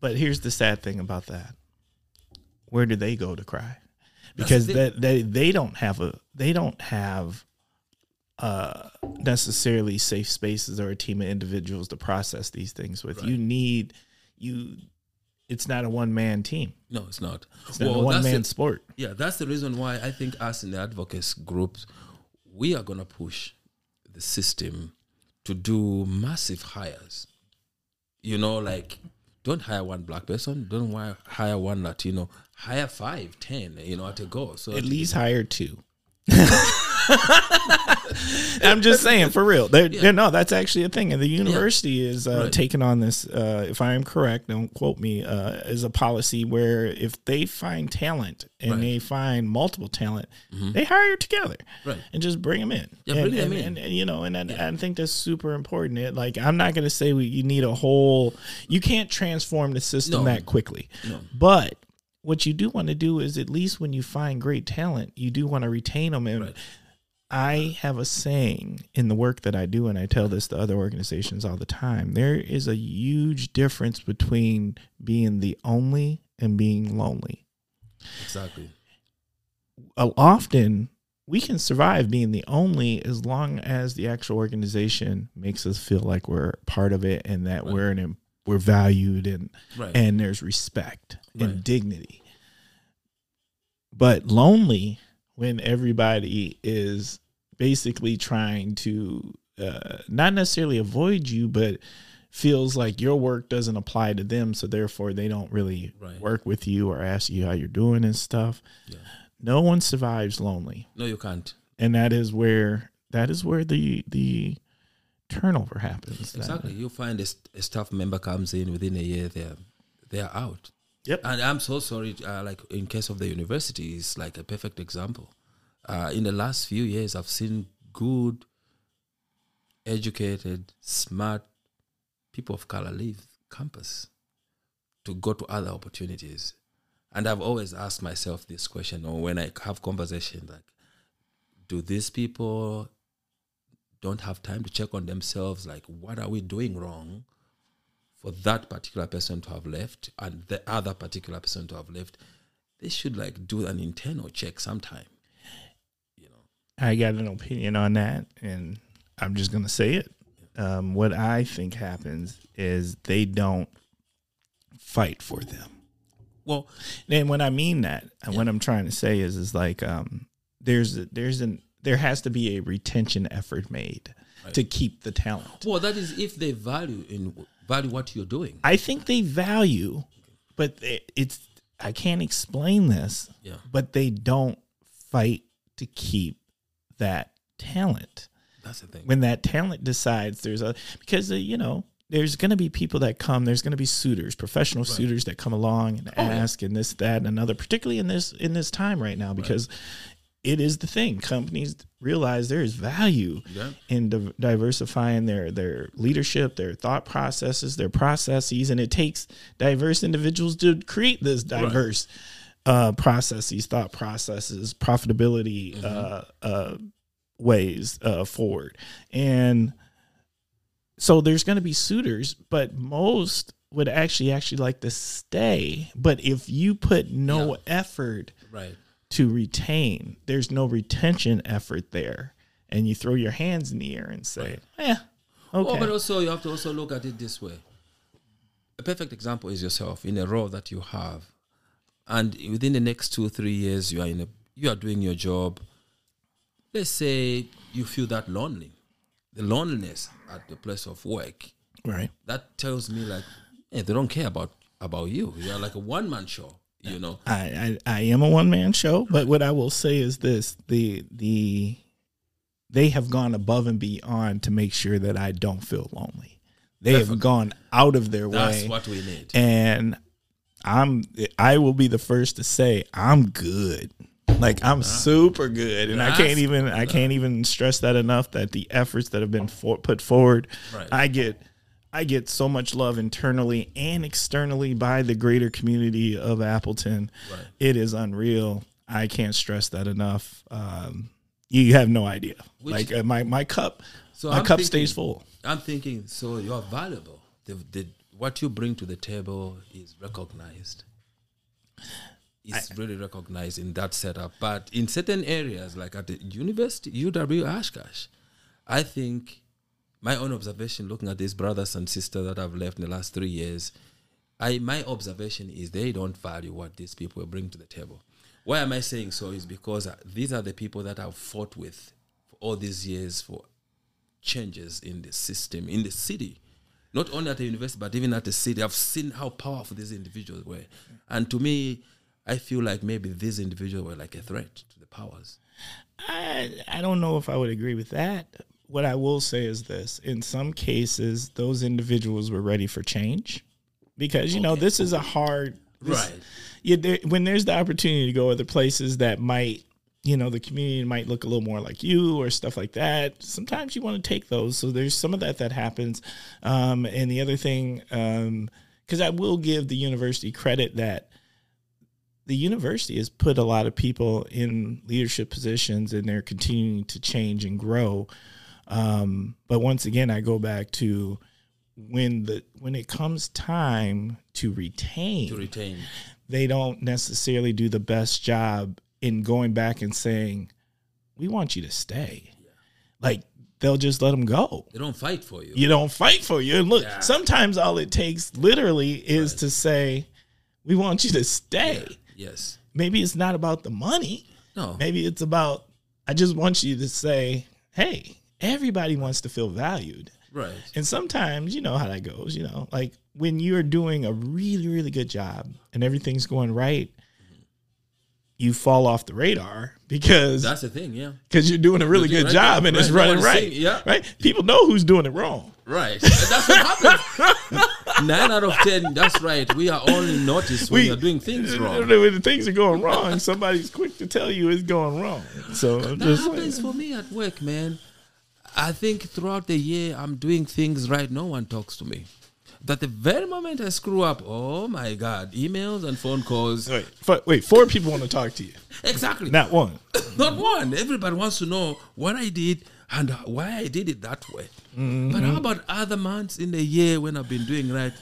but here's the sad thing about that. Where do they go to cry? Because the- that they they don't have a they don't have uh necessarily safe spaces or a team of individuals to process these things with. You need you it's not a one man team. no, it's not. It's not a one man the- sport. Yeah, that's the reason why I think us in the advocacy groups, we are gonna push the system to do massive hires. You know, like don't hire one black person, don't hire one Latino, hire five, ten, you know, at a go. So At least hire two. I'm just saying, for real. They're, they're- no, that's actually a thing. And the university is uh, Right. taking on this. Uh, if I am correct, don't quote me. Uh, is a policy where if they find talent and Right. they find multiple talent, they hire together Right. and just bring them in. Yeah, and, bring them in. And, and, you know, and, I I think that's super important. It, like, I'm not going to say we, you need a whole. You can't transform the system No. that quickly, No. but. What you do want to do is at least when you find great talent, you do want to retain them. And Right. I have a saying in the work that I do, and I tell this to other organizations all the time. There is a huge difference between being the only and being lonely. Exactly. Uh, Often we can survive being the only as long as the actual organization makes us feel like we're part of it and that Right. we're an, we're valued and Right. and there's respect and dignity. But lonely when everybody is basically trying to uh, not necessarily avoid you, but feels like your work doesn't apply to them, so therefore they don't really Right. work with you or ask you how you're doing and stuff. Yeah. No one survives lonely, No, you can't. and that is where that is where the the turnover happens. That- Exactly. You find a, st- a staff member comes in within a year, they're they're out. Yep. And I'm so sorry. Uh, like in case of the university, is like a perfect example. Uh, in the last few years, I've seen good, educated, smart people of color leave campus to go to other opportunities. And I've always asked myself this question, or when I have conversations like, do these people don't have time to check on themselves? Like, what are we doing wrong for that particular person to have left and the other particular person to have left? They should like do an internal check sometime. I got an opinion on that, and I'm just going to say it. Um, what I think happens is they don't fight for them. well, And when I mean that, and what I'm trying to say is, is like um, there's a, there's an there has to be a retention effort made to keep the talent. well, that is if they value in value what you're doing. I think they value, but it- it's I can't explain this. Yeah. but they don't fight to keep that talent. That's the thing. when that talent decides there's a because uh, you know there's going to be people that come there's going to be suitors professional suitors that come along and Oh, yeah. ask and this that and another particularly in this in this time right now because it is the thing companies realize there is value Yeah. in div- diversifying their their leadership their thought processes their processes and it takes diverse individuals to create this diverse uh processes thought processes profitability uh uh ways uh, forward. And so there's going to be suitors, but most would actually actually like to stay, but if you put no Yeah. effort Right. to retain, there's no retention effort there, and you throw your hands in the air and say, "Yeah, okay." Oh, but also you have to also look at it this way. A perfect example is yourself in a role that you have, and within the next two or three years you are in a you are doing your job. Let's say you feel that lonely, the loneliness at the place of work. right. That tells me like, hey, they don't care about about you. You are like a one man show. You know. I, I I am a one man show, but what I will say is this: the the they have gone above and beyond to make sure that I don't feel lonely. They have gone out of their That's way, That's what we need. and I'm I will be the first to say I'm good. Like I'm super good, and I can't even I can't even stress that enough. That the efforts that have been for, put forward, Right. I get I get so much love internally and externally by the greater community of Appleton. Right. It is unreal. I can't stress that enough. Um, you have no idea. Which- like uh, my my cup, So my I'm cup thinking- stays full. I'm thinking, so you are valuable. The, the, what you bring to the table is recognized. It's really recognized in that setup. But in certain areas, like at the university, UW Oshkosh, I think my own observation looking at these brothers and sisters that I've left in the last three years, I my observation is they don't value what these people bring to the table. Why am I saying so? Is because uh, these are the people that I've fought with for all these years for changes in the system in the city not only at the university but even at the city. I've seen how powerful these individuals were. And to me i feel like maybe these individuals were like a threat to the powers. I I don't know if I would agree with that. What I will say is this: in some cases, those individuals were ready for change, because you know this is a hard this- Right. Yeah, there, when there's the opportunity to go other places that might, you know, the community might look a little more like you or stuff like that. Sometimes you want to take those. So there's some of that that happens. Um, and the other thing, because I will give the university credit that the university has put a lot of people in leadership positions and they're continuing to change and grow. Um, but once again, I go back to when the when it comes time to retain, to retain they don't necessarily do the best job in going back and saying, "We want you to stay." Like they'll just let them go. they don't fight for you You don't fight for you. And look, Yeah. sometimes all it takes literally is to say, "We want you to stay." yes Maybe it's not about the money. no Maybe it's about I just want you to say, "Hey, everybody wants to feel valued." right And sometimes, you know how that goes, you know, like when you're doing a really, really good job and everything's going right, you fall off the radar because that's the thing yeah because you're doing a really You're good right, job and it's running right. saying- yeah. Right? People know who's doing it wrong. right that's what happens nine out of ten that's right we are only noticed when We- you're doing things wrong When the things are going wrong, somebody's quick to tell you it's going wrong. So I'm That just happens like, for me at work, man. I think throughout the year I'm doing things right. No one talks to me. That the very moment I screw up, oh my god, emails and phone calls. wait, f- wait, four people want to talk to you, Exactly. not one. Not one. Everybody wants to know what I did and why I did it that way. Mm-hmm. But how about other months in the year when I've been doing right?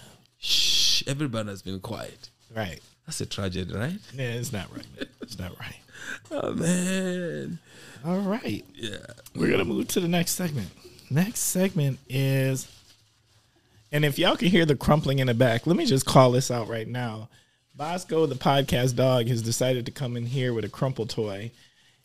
Shh, everybody has been quiet. Right. That's a tragedy, right? Yeah, it's not right. It's not right. Oh man. All right. Yeah. We're gonna move to the next segment. Next segment is, and if y'all can hear the crumpling in the back, let me just call this out right now. Bosco, the podcast dog, has decided to come in here with a crumple toy.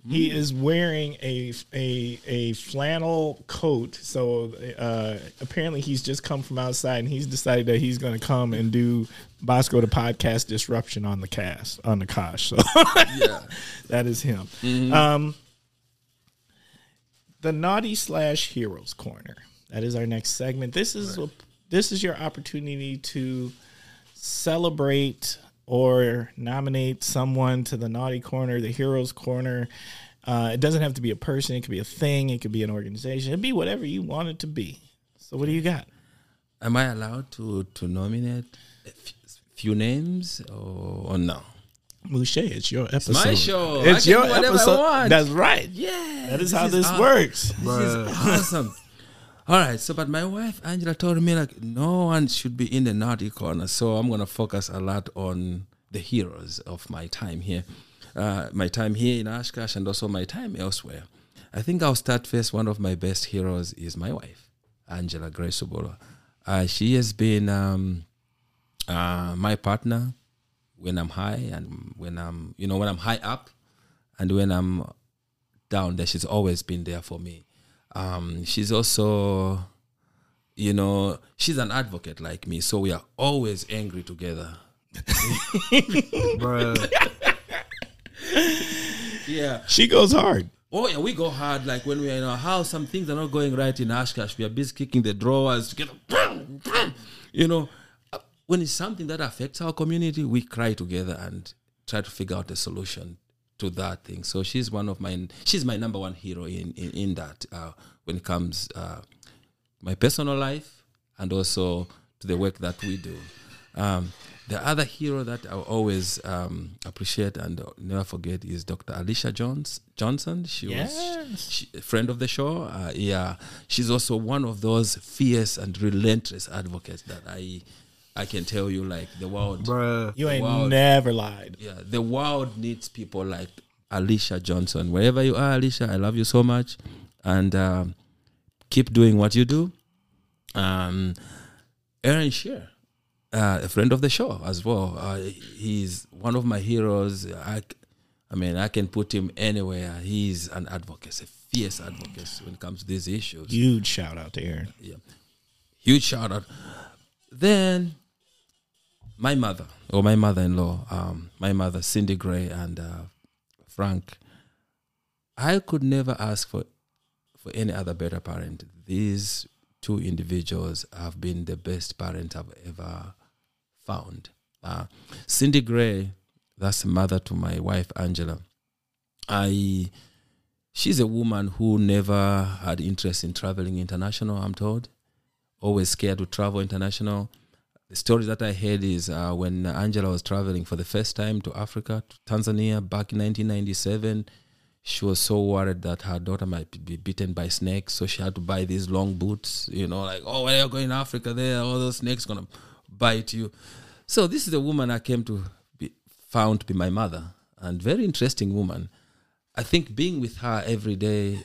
He is wearing a a a flannel coat. So uh, apparently, he's just come from outside, and he's decided that he's going to come and do Bosco the podcast disruption on the cast on the Kosh. So Yeah. that is him. Um, the naughty slash heroes corner. That is our next segment. This is a, this is your opportunity to celebrate or nominate someone to the naughty corner, the heroes corner. Uh, it doesn't have to be a person. It could be a thing. It could be an organization. It could be whatever you want it to be. So, what do you got? Am I allowed to to nominate a f- few names or, or no? Mushe, it's your episode. my show. I It's can your do whatever I episode. want. That's right. Yeah, That is how is this aw- works. This is awesome. All right. So, but my wife Angela told me like no one should be in the naughty corner. So I'm gonna focus a lot on the heroes of my time here, uh, my time here in Oshkosh, and also my time elsewhere. I think I'll start first. One of my best heroes is my wife, Angela Grace Obola. Uh, she has been um, uh, my partner when I'm high and when I'm, you know, when I'm high up, and when I'm down there. She's always been there for me. Um, she's also, you know, she's an advocate like me, so we are always angry together. Bruh. Yeah. She goes hard. Oh yeah, we go hard. Like when we're in our house, some things are not going right in Oshkosh. We are busy kicking the drawers together. You know, uh, when it's something that affects our community, we cry together and try to figure out a solution to that thing. So she's one of my, she's my number one hero in in, in that uh, when it comes uh, my personal life and also to the work that we do. Um, the other hero that I always um, appreciate and never forget is Dr. Alicia Jones Johnson. She Yes. was she, a friend of the show. Uh, yeah, she's also one of those fierce and relentless advocates that I I can tell you like the world. Bruh. You ain't Wow. never lied. Yeah, the world needs people like Alicia Johnson. Wherever you are, Alicia, I love you so much, and um, keep doing what you do. Um, Aaron Shear, uh, a friend of the show as well. Uh, he's one of my heroes. I mean, I can put him anywhere. He's an advocate, a fierce advocate when it comes to these issues. Huge shout out to Aaron. Yeah. Huge shout out. Then my mother, or my mother in law, um, my mother, Cindy Gray and uh, Frank, I could never ask for for any other better parent. These two individuals have been the best parent I've ever found. Uh, Cindy Gray, that's the mother to my wife Angela. I she's a woman who never had interest in traveling international, I'm told. Always scared to travel international. The story that I heard is uh, when Angela was traveling for the first time to Africa, to Tanzania, back in 1997, she was so worried that her daughter might be bitten by snakes, so she had to buy these long boots. You know, like, oh, when you're going to Africa, there, all those snakes gonna bite you. So this is the woman I came to be found to be my mother, and very interesting woman. I think being with her every day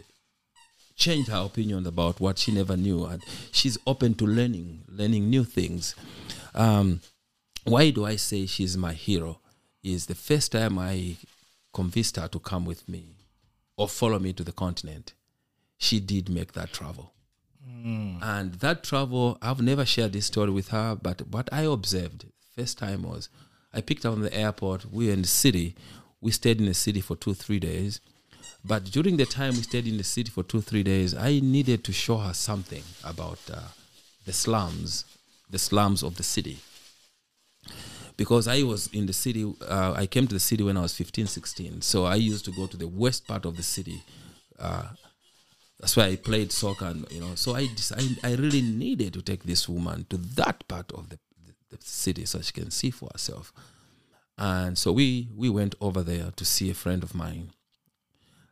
changed her opinion about what she never knew, and she's open to learning, learning new things. Um, why do I say she's my hero? Is the first time I convinced her to come with me or follow me to the continent. She did make that travel. And that travel, I've never shared this story with her, but what I observed first time was I picked her on the airport. We were in the city. We stayed in the city for two, three days. But during the time we stayed in the city for two, three days, I needed to show her something about uh, the slums, the slums of the city. Because I was in the city, uh, I came to the city when I was 15, 16. So I used to go to the west part of the city. Uh, that's why I played soccer, and you know. So I, decided, I really needed to take this woman to that part of the, the, the city so she can see for herself. And so we we went over there to see a friend of mine.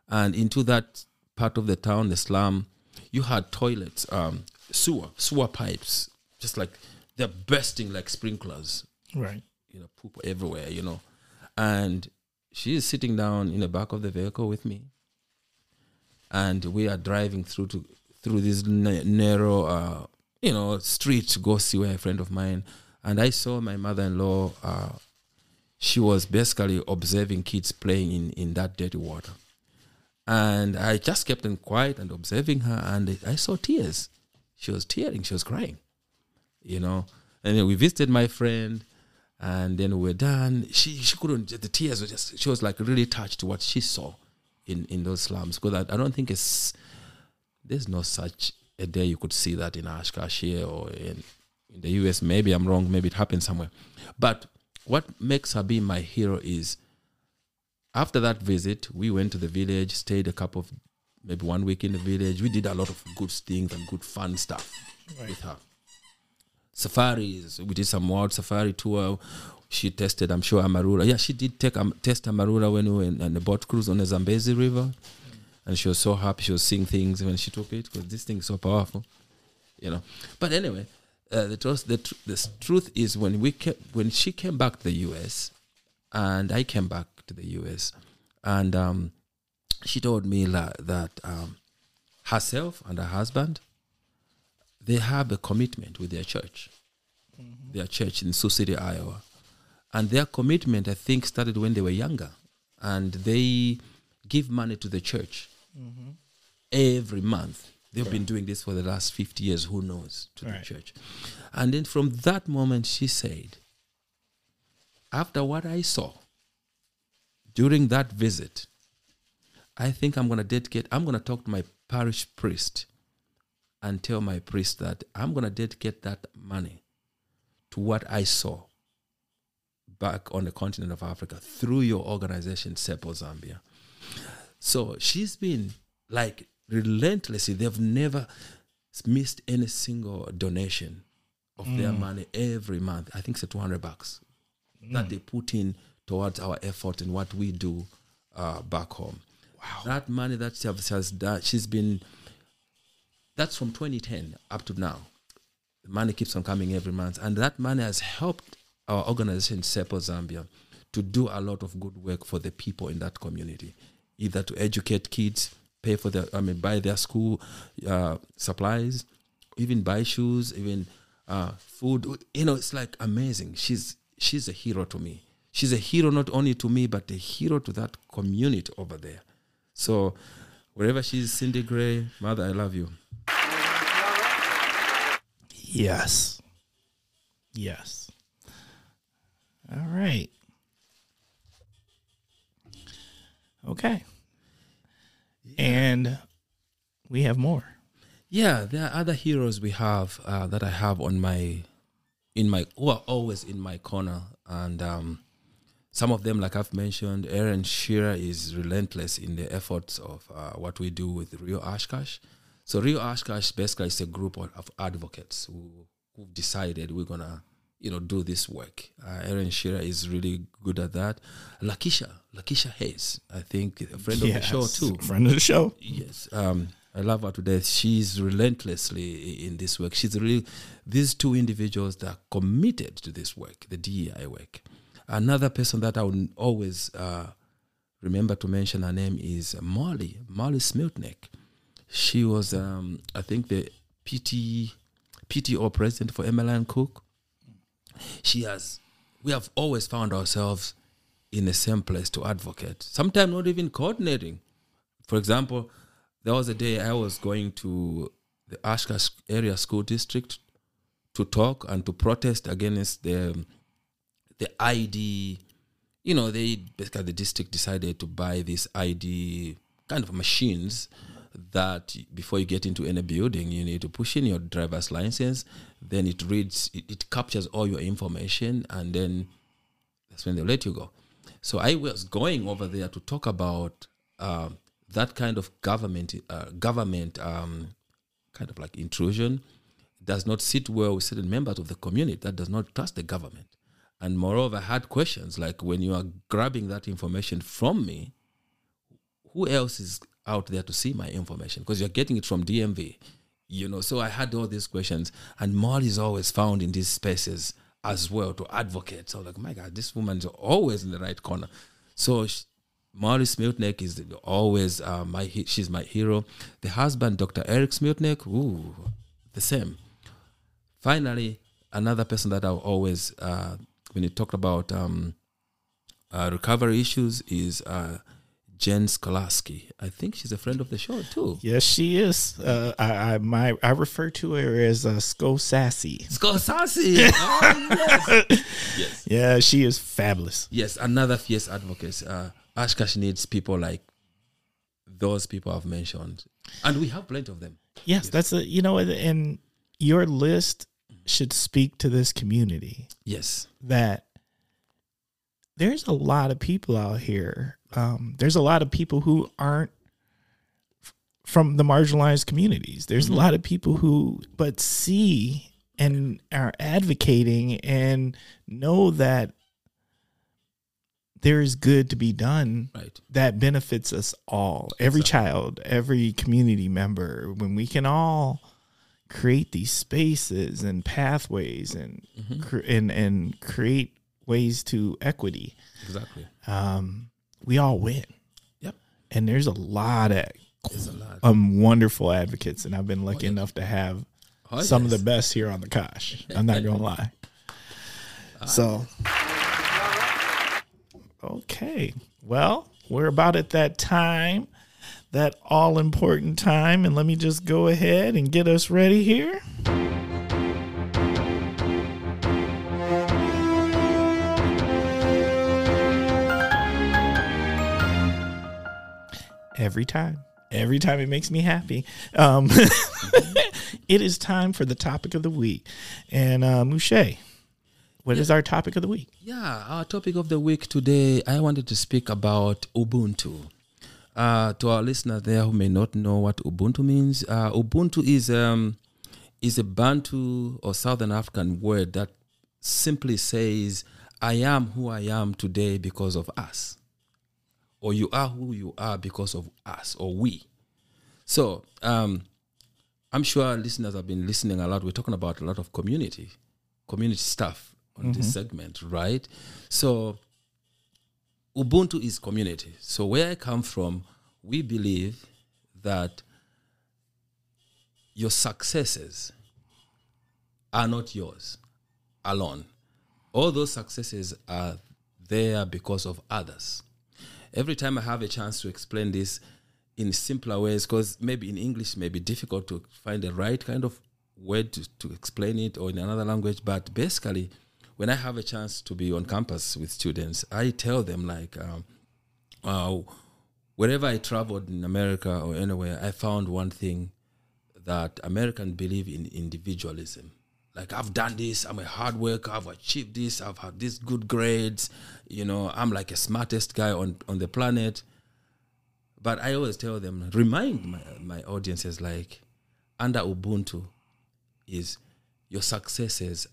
And into that part of the town, the slum, you had toilets, um, sewer, sewer pipes, just like they're bursting like sprinklers Right. you know, poop everywhere, you know. And she is sitting down in the back of the vehicle with me, and we are driving through to through this na- narrow, uh, you know, street to go see where a friend of mine. And I saw my mother-in-law. Uh, she was basically observing kids playing in in that dirty water, and I just kept on quiet and observing her. And I saw tears. She was tearing. She was crying, you know. And then we visited my friend and then we were done. She she couldn't. The tears were just. She was like really touched to what she saw in in those slums. Because I, I don't think it's there's no such a day you could see that in Oshkosh here or in in the US. Maybe I'm wrong. Maybe it happened somewhere. But what makes her be my hero is after that visit, we went to the village, stayed a couple of maybe one week in the village. We did a lot of good things and good fun stuff with her safaris. We did some wild safari tour. She tested, I'm sure, Amarula. Yeah, she did take um, test Amarula when we in, on the boat cruise on the Zambezi River. And she was so happy. She was seeing things when she took it because this thing is so powerful. you know. But anyway, uh, the truth the, tr- the truth is when we when she came back to the U.S. and I came back to the U.S. and um, she told me la- that um, herself and her husband they have a commitment with their church, mm-hmm. their church in Sioux City, Iowa, and their commitment I think started when they were younger, and they give money to the church mm-hmm. every month. They've been doing this for the last 50 years, who knows, to Right. the church. And then from that moment, she said, after what I saw during that visit, I think I'm going to dedicate, I'm going to talk to my parish priest and tell my priest that I'm going to dedicate that money to what I saw back on the continent of Africa through your organization, SEPO Zambia. So she's been like relentlessly, they've never missed any single donation of their money every month. I think it's 200 bucks that they put in towards our effort and what we do uh, back home. Wow. That money that she has done, she's been, that's from 2010 up to now. The money keeps on coming every month. And that money has helped our organization, SEPO Zambia, to do a lot of good work for the people in that community, either to educate kids, pay for their, I mean, buy their school uh, supplies, even buy shoes, even uh, food. You know, it's like amazing. She's she's a hero to me. She's a hero not only to me, but a hero to that community over there. So, wherever she's, Cindy Gray, mother, I love you. Yes. Yes. All right. Okay. And we have more. Yeah, there are other heroes we have uh, that I have on my, in my, who are always in my corner, and um, some of them, like I've mentioned, Aaron Shearer is relentless in the efforts of uh, what we do with Real Oshkosh. So Real Oshkosh basically is a group of, of advocates who who've decided we're gonna, you know, do this work. Uh, Aaron Shearer is really good at that. Lakisha, Lakisha Hayes, I think a friend of the show too. Friend of the show. Yes, um, I love her to death. She's relentlessly in this work. She's really these two individuals that are committed to this work, the DEI work. Another person that I would always uh, remember to mention her name is Molly Molly Smiltnick. She was, um, I think, the PT PTO president for Emmeline Cook. She has. We have always found ourselves in the same place to advocate. Sometimes not even coordinating. For example, there was a day I was going to the Oshkosh area school district to talk and to protest against the the ID. You know, they basically the district decided to buy these ID kind of machines that before you get into any building, you need to push in your driver's license. Then it reads, it, it captures all your information, and then that's when they let you go. So I was going over there to talk about uh, that kind of government, uh, government um, kind of like intrusion does not sit well with certain members of the community that does not trust the government. And moreover, I had questions like when you are grabbing that information from me, who else is out there to see my information? Because you're getting it from DMV, you know. So I had all these questions, and Molly is always found in these spaces as well to advocate. So like, my God, this woman's always in the right corner. So sh Molly Smiltnick is always uh, my he- she's my hero. The husband, Dr. Eric Smiltnick, ooh, the same. Finally, another person that I always uh, when you talked about um, uh, recovery issues is uh, Jen Skolaski. I think she's a friend of the show too. Yes, she is. Uh, I, I my I refer to her as uh, Sko Sassy. Skolaski. oh, yes. yes. Yeah, she is fabulous. Yes, another fierce advocate. Uh, Oshkosh needs people like those people I've mentioned, and we have plenty of them. Yes, that's a you know, and your list should speak to this community Yes, that there's a lot of people out here. Um, there's a lot of people who aren't f- from the marginalized communities. There's a lot of people who but see and are advocating and know that there is good to be done right. that benefits us all every child every community member when we can all create these spaces and pathways and cr- and and create ways to equity, Exactly. um, we all win. Yep. And there's a lot of There's a lot. um, wonderful advocates, and I've been lucky enough to have Oh, some of the best here on the Kosh. I'm not gonna lie. So, okay, well, we're about at that time, that all important time, and let me just go ahead and get us ready here. Every time. Every time it makes me happy. Um, it is time for the topic of the week. And uh, Mushe, what is our topic of the week? Yeah, our topic of the week today, I wanted to speak about Ubuntu. Uh, to our listeners there who may not know what Ubuntu means, uh, Ubuntu is um, is a Bantu or Southern African word that simply says, "I am who I am today because of us," or "You are who you are because of us," or "we." So, um, I'm sure our listeners have been listening a lot. We're talking about a lot of community, community stuff on this segment, right? So, Ubuntu is community. So, where I come from, we believe that your successes are not yours alone. All those successes are there because of others. Every time I have a chance to explain this in simpler ways, because maybe in English may be difficult to find the right kind of word to, to explain it or in another language, but basically, when I have a chance to be on campus with students, I tell them like, um, uh, wherever I traveled in America or anywhere, I found one thing that Americans believe in individualism. Like I've done this, I'm a hard worker, I've achieved this, I've had these good grades, you know, I'm like a smartest guy on, on the planet. But I always tell them, remind my, my audiences like under Ubuntu is your successes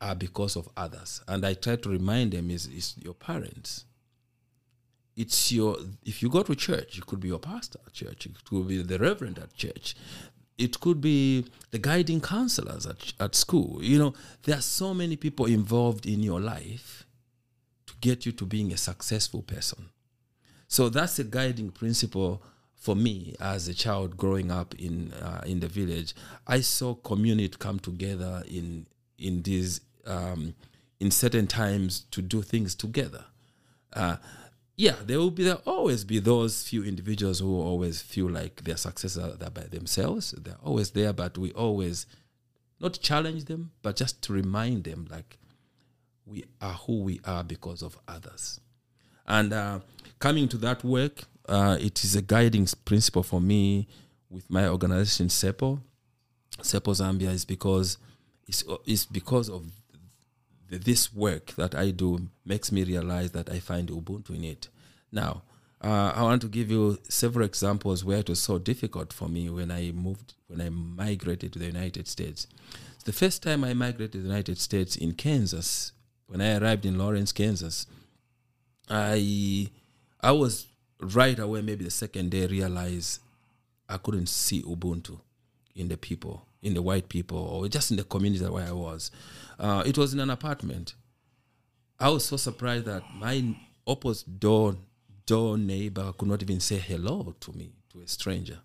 are because of others. And I try to remind them is, is your parents. It's your if you go to church, it could be your pastor at church, it could be the reverend at church, it could be the guiding counselors at, at school. You know, there are so many people involved in your life to get you to being a successful person. So that's a guiding principle for me as a child growing up in uh, in the village. I saw community come together in in these um, in certain times to do things together. Uh, yeah, there will be there always be those few individuals who always feel like their success are there by themselves. They're always there, but we always not challenge them, but just to remind them like we are who we are because of others. And uh, coming to that work, uh, it is a guiding principle for me with my organization SEPO. SEPO Zambia is because it's, it's because of this work that I do makes me realize that I find Ubuntu in it. Now, uh, I want to give you several examples where it was so difficult for me when I moved, when I migrated to the United States. The first time I migrated to the United States in Kansas, when I arrived in Lawrence, Kansas, I I was right away, maybe the second day, realized I couldn't see Ubuntu in the people, in the white people, or just in the community where I was. Uh, it was in an apartment. I was so surprised that my opposite door door neighbor could not even say hello to me, to a stranger,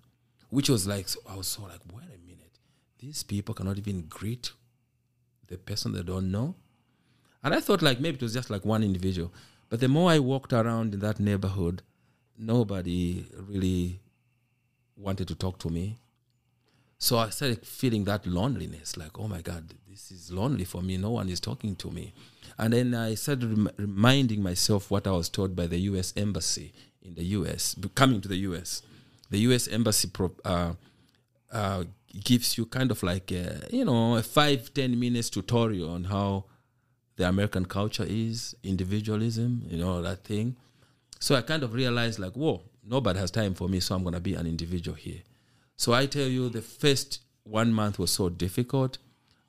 which was like so I was so like, wait a minute, these people cannot even greet the person they don't know. And I thought like maybe it was just like one individual. But the more I walked around in that neighborhood, nobody really wanted to talk to me. So I started feeling that loneliness, like, oh my God, this is lonely for me. No one is talking to me. And then I started rem- reminding myself what I was told by the U.S. Embassy in the U.S., coming to the U.S. The U.S. Embassy pro- uh, uh, gives you kind of like, a, you know, a five, ten minutes tutorial on how the American culture is, individualism, you know, that thing. So I kind of realized, like, whoa, nobody has time for me, so I'm going to be an individual here. So I tell you, the first one month was so difficult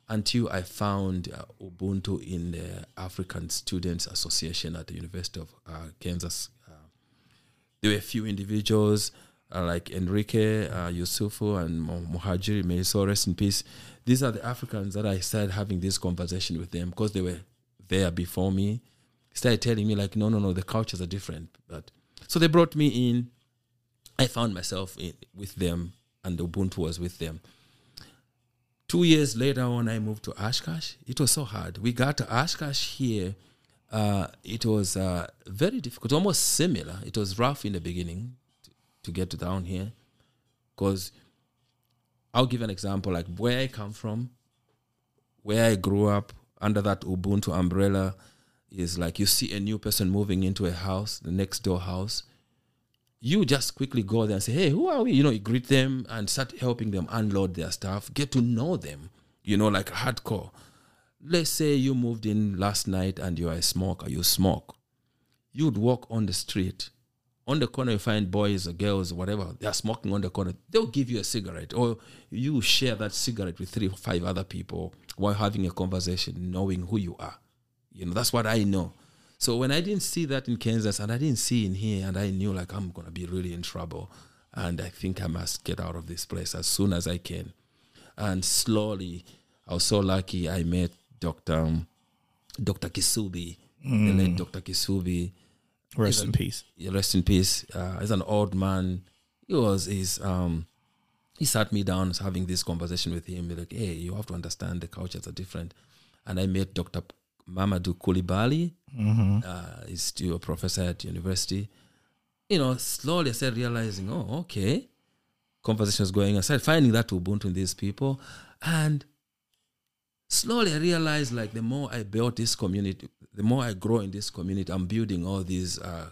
until I found uh, Ubuntu in the African Students Association at the University of uh, Kansas. Uh, there were a few individuals. uh, like Enrique uh, Yusufu and Muhajiri, may so rest in peace. These are the Africans that I started having this conversation with them because they were there before me. Started telling me like, no, no, no, the cultures are different. But so they brought me in. I found myself in, with them, and Ubuntu was with them. Two years later, when I moved to Oshkosh. it was so hard. We got to Oshkosh here. Uh, it was uh, very difficult, almost similar. It was rough in the beginning to, to get down here, because I'll give an example. Like where I come from, where I grew up under that Ubuntu umbrella, is like you see a new person moving into a house, the next door house you just quickly go there and say, hey, who are we? You know, you greet them and start helping them unload their stuff, get to know them, you know, like hardcore. Let's say you moved in last night and you're a smoker, you smoke. You'd walk on the street. On the corner, you find boys or girls or whatever, they're smoking on the corner. They'll give you a cigarette, or you share that cigarette with three or five other people while having a conversation, knowing who you are. You know, that's what I know. So when I didn't see that in Kansas and I didn't see in here, and I knew like I'm gonna be really in trouble, and I think I must get out of this place as soon as I can. And slowly, I was so lucky. I met Doctor um, Doctor Kisubi, the late Doctor Kisubi. Rest in peace. Rest in peace. Uh, he's an old man. He was he's um he sat me down having this conversation with him. Like, hey, you have to understand the cultures are different. And I met Dr. Mamadou Koulibaly. Uh, is still a professor at university. You know, slowly I started realizing, oh, okay. Conversations going. I started finding that Ubuntu in these people. And slowly I realized like the more I built this community, the more I grow in this community, I'm building all these uh,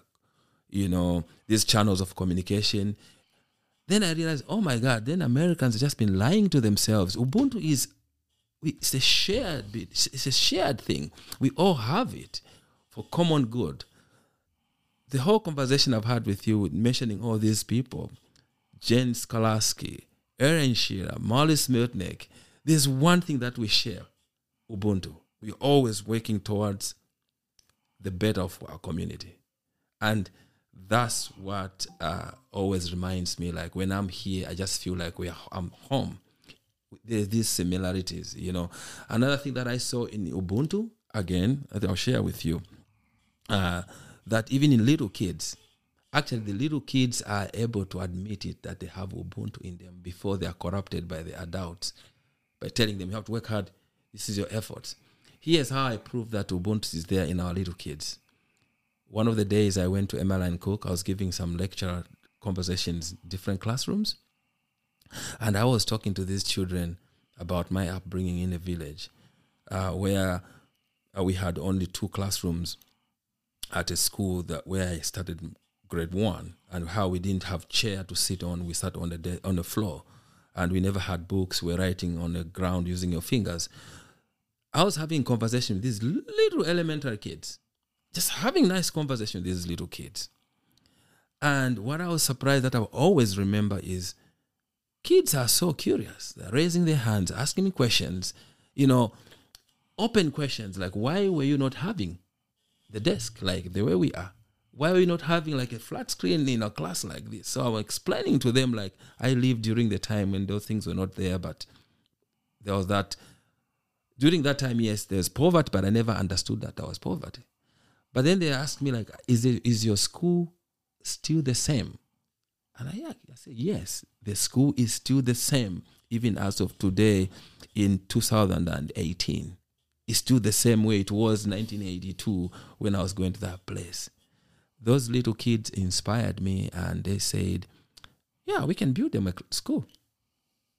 you know, these channels of communication. Then I realized, oh my God, then Americans have just been lying to themselves. Ubuntu is we, it's a shared bit. It's, a shared thing. We all have it for common good. The whole conversation I've had with you, with mentioning all these people, Jen Skolarsky, Aaron Shearer, Molly Smirtnik, there's one thing that we share Ubuntu. We're always working towards the better of our community. And that's what uh, always reminds me like when I'm here, I just feel like we're, I'm home there's these similarities, you know. Another thing that I saw in Ubuntu, again, think I'll share with you, uh, that even in little kids, actually the little kids are able to admit it that they have Ubuntu in them before they are corrupted by the adults by telling them you have to work hard. This is your effort. Here's how I prove that Ubuntu is there in our little kids. One of the days I went to Emmeline Cook, I was giving some lecture conversations, different classrooms. And I was talking to these children about my upbringing in a village uh, where uh, we had only two classrooms at a school that where I started grade one, and how we didn't have chair to sit on. We sat on the de- on the floor, and we never had books. We're writing on the ground using your fingers. I was having conversation with these little elementary kids, just having nice conversation with these little kids. And what I was surprised that I always remember is kids are so curious. They're raising their hands, asking me questions, you know, open questions like, why were you not having the desk like the way we are? Why are we not having like a flat screen in a class like this? So I'm explaining to them like I lived during the time when those things were not there, but there was that during that time, yes, there's poverty, but I never understood that there was poverty. But then they asked me like, is it is your school still the same? And I, I said, yes, the school is still the same, even as of today in 2018. It's still the same way it was 1982 when I was going to that place. Those little kids inspired me and they said, yeah, we can build them a school.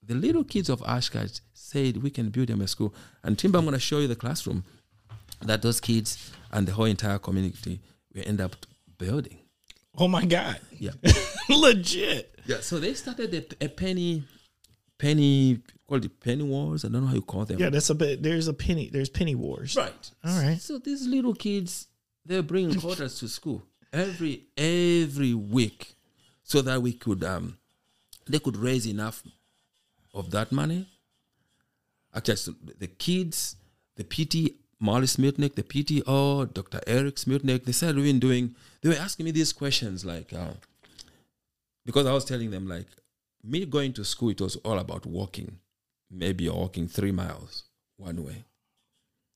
The little kids of Oshkosh said we can build them a school. And Timber, I'm going to show you the classroom that those kids and the whole entire community will end up building. Oh my God. Yeah. Legit. Yeah, so they started a, a penny, penny, called the penny wars. I don't know how you call them. Yeah, that's a bit. There's a penny. There's penny wars. right. All right. So these little kids, they're bringing quarters to school every every week, so that we could um, they could raise enough of that money. Actually, so the kids, the PT, Molly Smirtnik, the PTO, Dr. Eric Smirtnik, they started even doing. They were asking me these questions like. Uh, because I was telling them like me going to school, it was all about walking. Maybe you're walking three miles one way,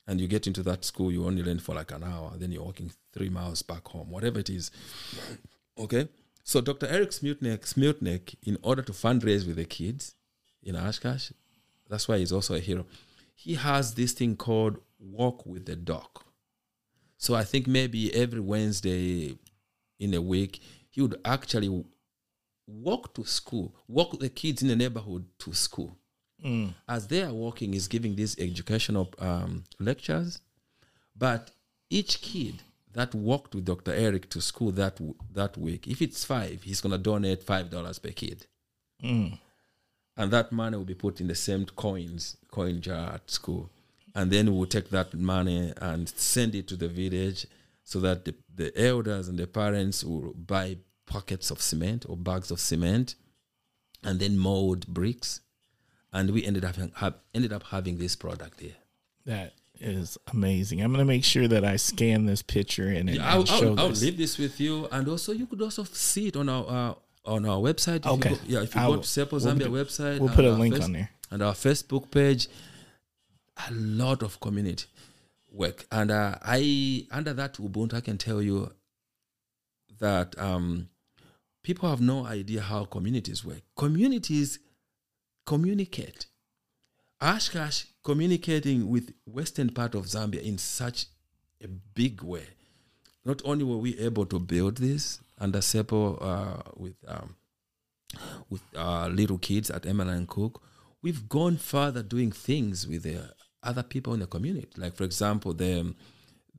and you get into that school, you only learn for like an hour, then you're walking three miles back home, whatever it is. Okay, so Dr. Eric Smutnik, Smutnik, in order to fundraise with the kids in Oshkosh, that's why he's also a hero. He has this thing called Walk with the Dog. So I think maybe every Wednesday in a week, he would actually walk to school, walk the kids in the neighborhood to school. As they are walking, he's giving these educational um, lectures. But each kid that walked with Dr. Eric to school that w- that week, if it's five, he's gonna donate five dollars per kid, and that money will be put in the same coins coin jar at school, and then we'll take that money and send it to the village, so that the, the elders and the parents will buy pockets of cement or bags of cement, and then mold bricks, and we ended up have, ended up having this product here. That is amazing. I'm gonna make sure that I scan this picture and, Yeah, I'll, show I'll, I'll this. leave this with you, and also you could also see it on our uh, on our website. If Okay. You go, yeah, if you I go to Sepo we'll Zambia put- website, we'll put a link face- on there. and our Facebook page. A lot of community work, and uh, I under that Ubuntu, I can tell you that um, people have no idea how communities work. Communities communicate. Oshkosh communicating with western part of Zambia in such a big way. Not only were we able to build this under SEPO uh, with um, with uh, little kids at and Cook, we've gone further doing things with the other people in the community. Like for example, the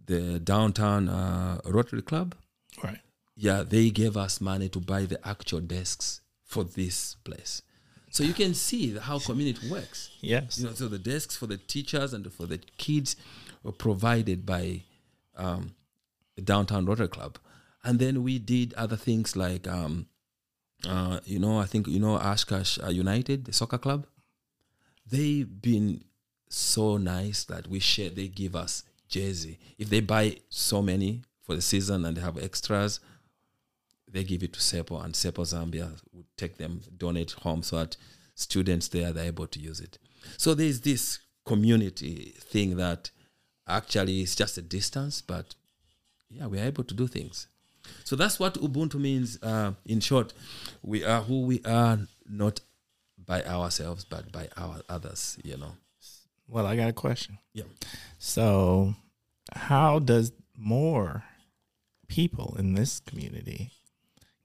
the downtown uh, Rotary Club. Right. Yeah, they gave us money to buy the actual desks for this place. So you can see how community works. Yes. You know, so the desks for the teachers and for the kids were provided by um, the downtown Rotary Club, and then we did other things like, um, uh, you know, I think you know Oshkosh uh, United, the soccer club. They've been so nice that we share. They give us jersey if they buy so many for the season and they have extras. They give it to Sepo and Sepo Zambia would take them, donate home so that students there are able to use it. So there's this community thing that actually is just a distance, but yeah, we're able to do things. So that's what Ubuntu means. Uh, in short, we are who we are, not by ourselves, but by our others. You know. Well, I got a question. Yeah. So, how does more people in this community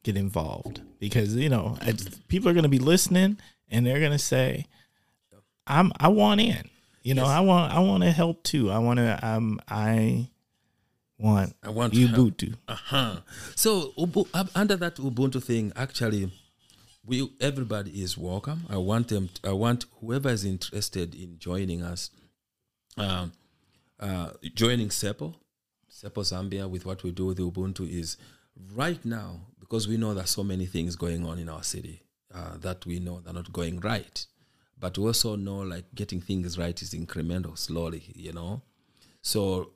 get involved? Because you know, I, people are going to be listening, and they're going to say, "I'm I want in." You know, Yes. I want I want to help too. I want to um I want I want to. Ubuntu. Uh-huh. So Ubu, uh, under that Ubuntu thing, actually, we everybody is welcome. I want them. I want whoever is interested in joining us, um, uh, joining SEPO, SEPO Zambia with what we do with Ubuntu is right now because we know there's so many things going on in our city uh, that we know they're not going right, but we also know like getting things right is incremental, slowly. You know, so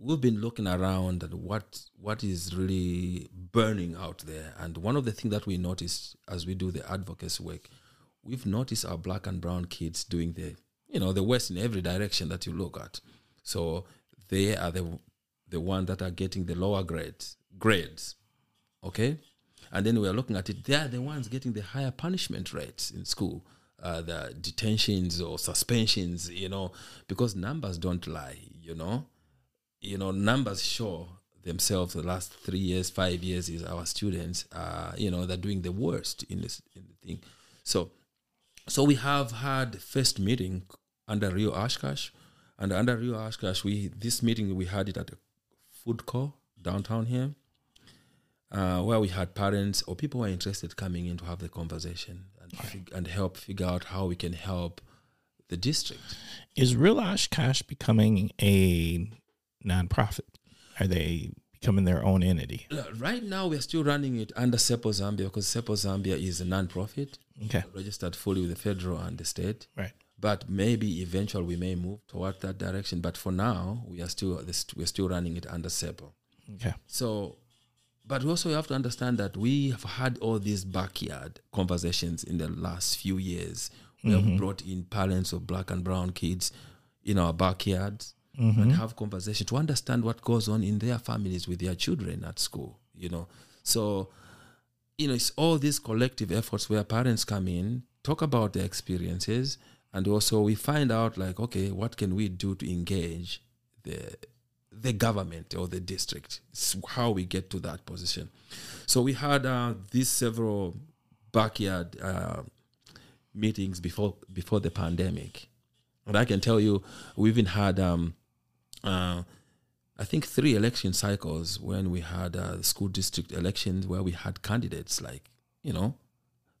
we've been looking around at what what is really burning out there. And one of the things that we noticed as we do the advocacy work we've noticed our black and brown kids doing the you know the worst in every direction that you look at. So they are the the one that are getting the lower grades grades okay? And then we are looking at it they are the ones getting the higher punishment rates in school uh, the detentions or suspensions you know because numbers don't lie you know you know, numbers show themselves the last three years, five years is our students, uh, you know, they're doing the worst in this in the thing. So, so we have had first meeting under Real Oshkosh, and under Real Oshkosh, we this meeting we had it at a food court downtown here, uh, where we had parents or people who are interested coming in to have the conversation and fig- and help figure out how we can help the district. Is Real Oshkosh becoming a nonprofit? Are they becoming their own entity? Right now, we're still running it under SEPO Zambia because SEPO Zambia is a non-profit, Okay, registered fully with the federal and the state. right. But maybe eventually we may move toward that direction. But for now, we are still we're still running it under SEPO. Okay, So, but also you have to understand that we have had all these backyard conversations in the last few years. We have mm-hmm. brought in parents of black and brown kids in our backyards and have conversation to understand what goes on in their families with their children at school. You know, so you know it's all these collective efforts where parents come in, talk about their experiences, and also we find out like, okay, what can we do to engage the the government or the district? It's how we get to that position. So we had uh, these several backyard uh, meetings before before the pandemic, and I can tell you, we even had um, uh, I think three election cycles when we had uh, school district elections where we had candidates like you know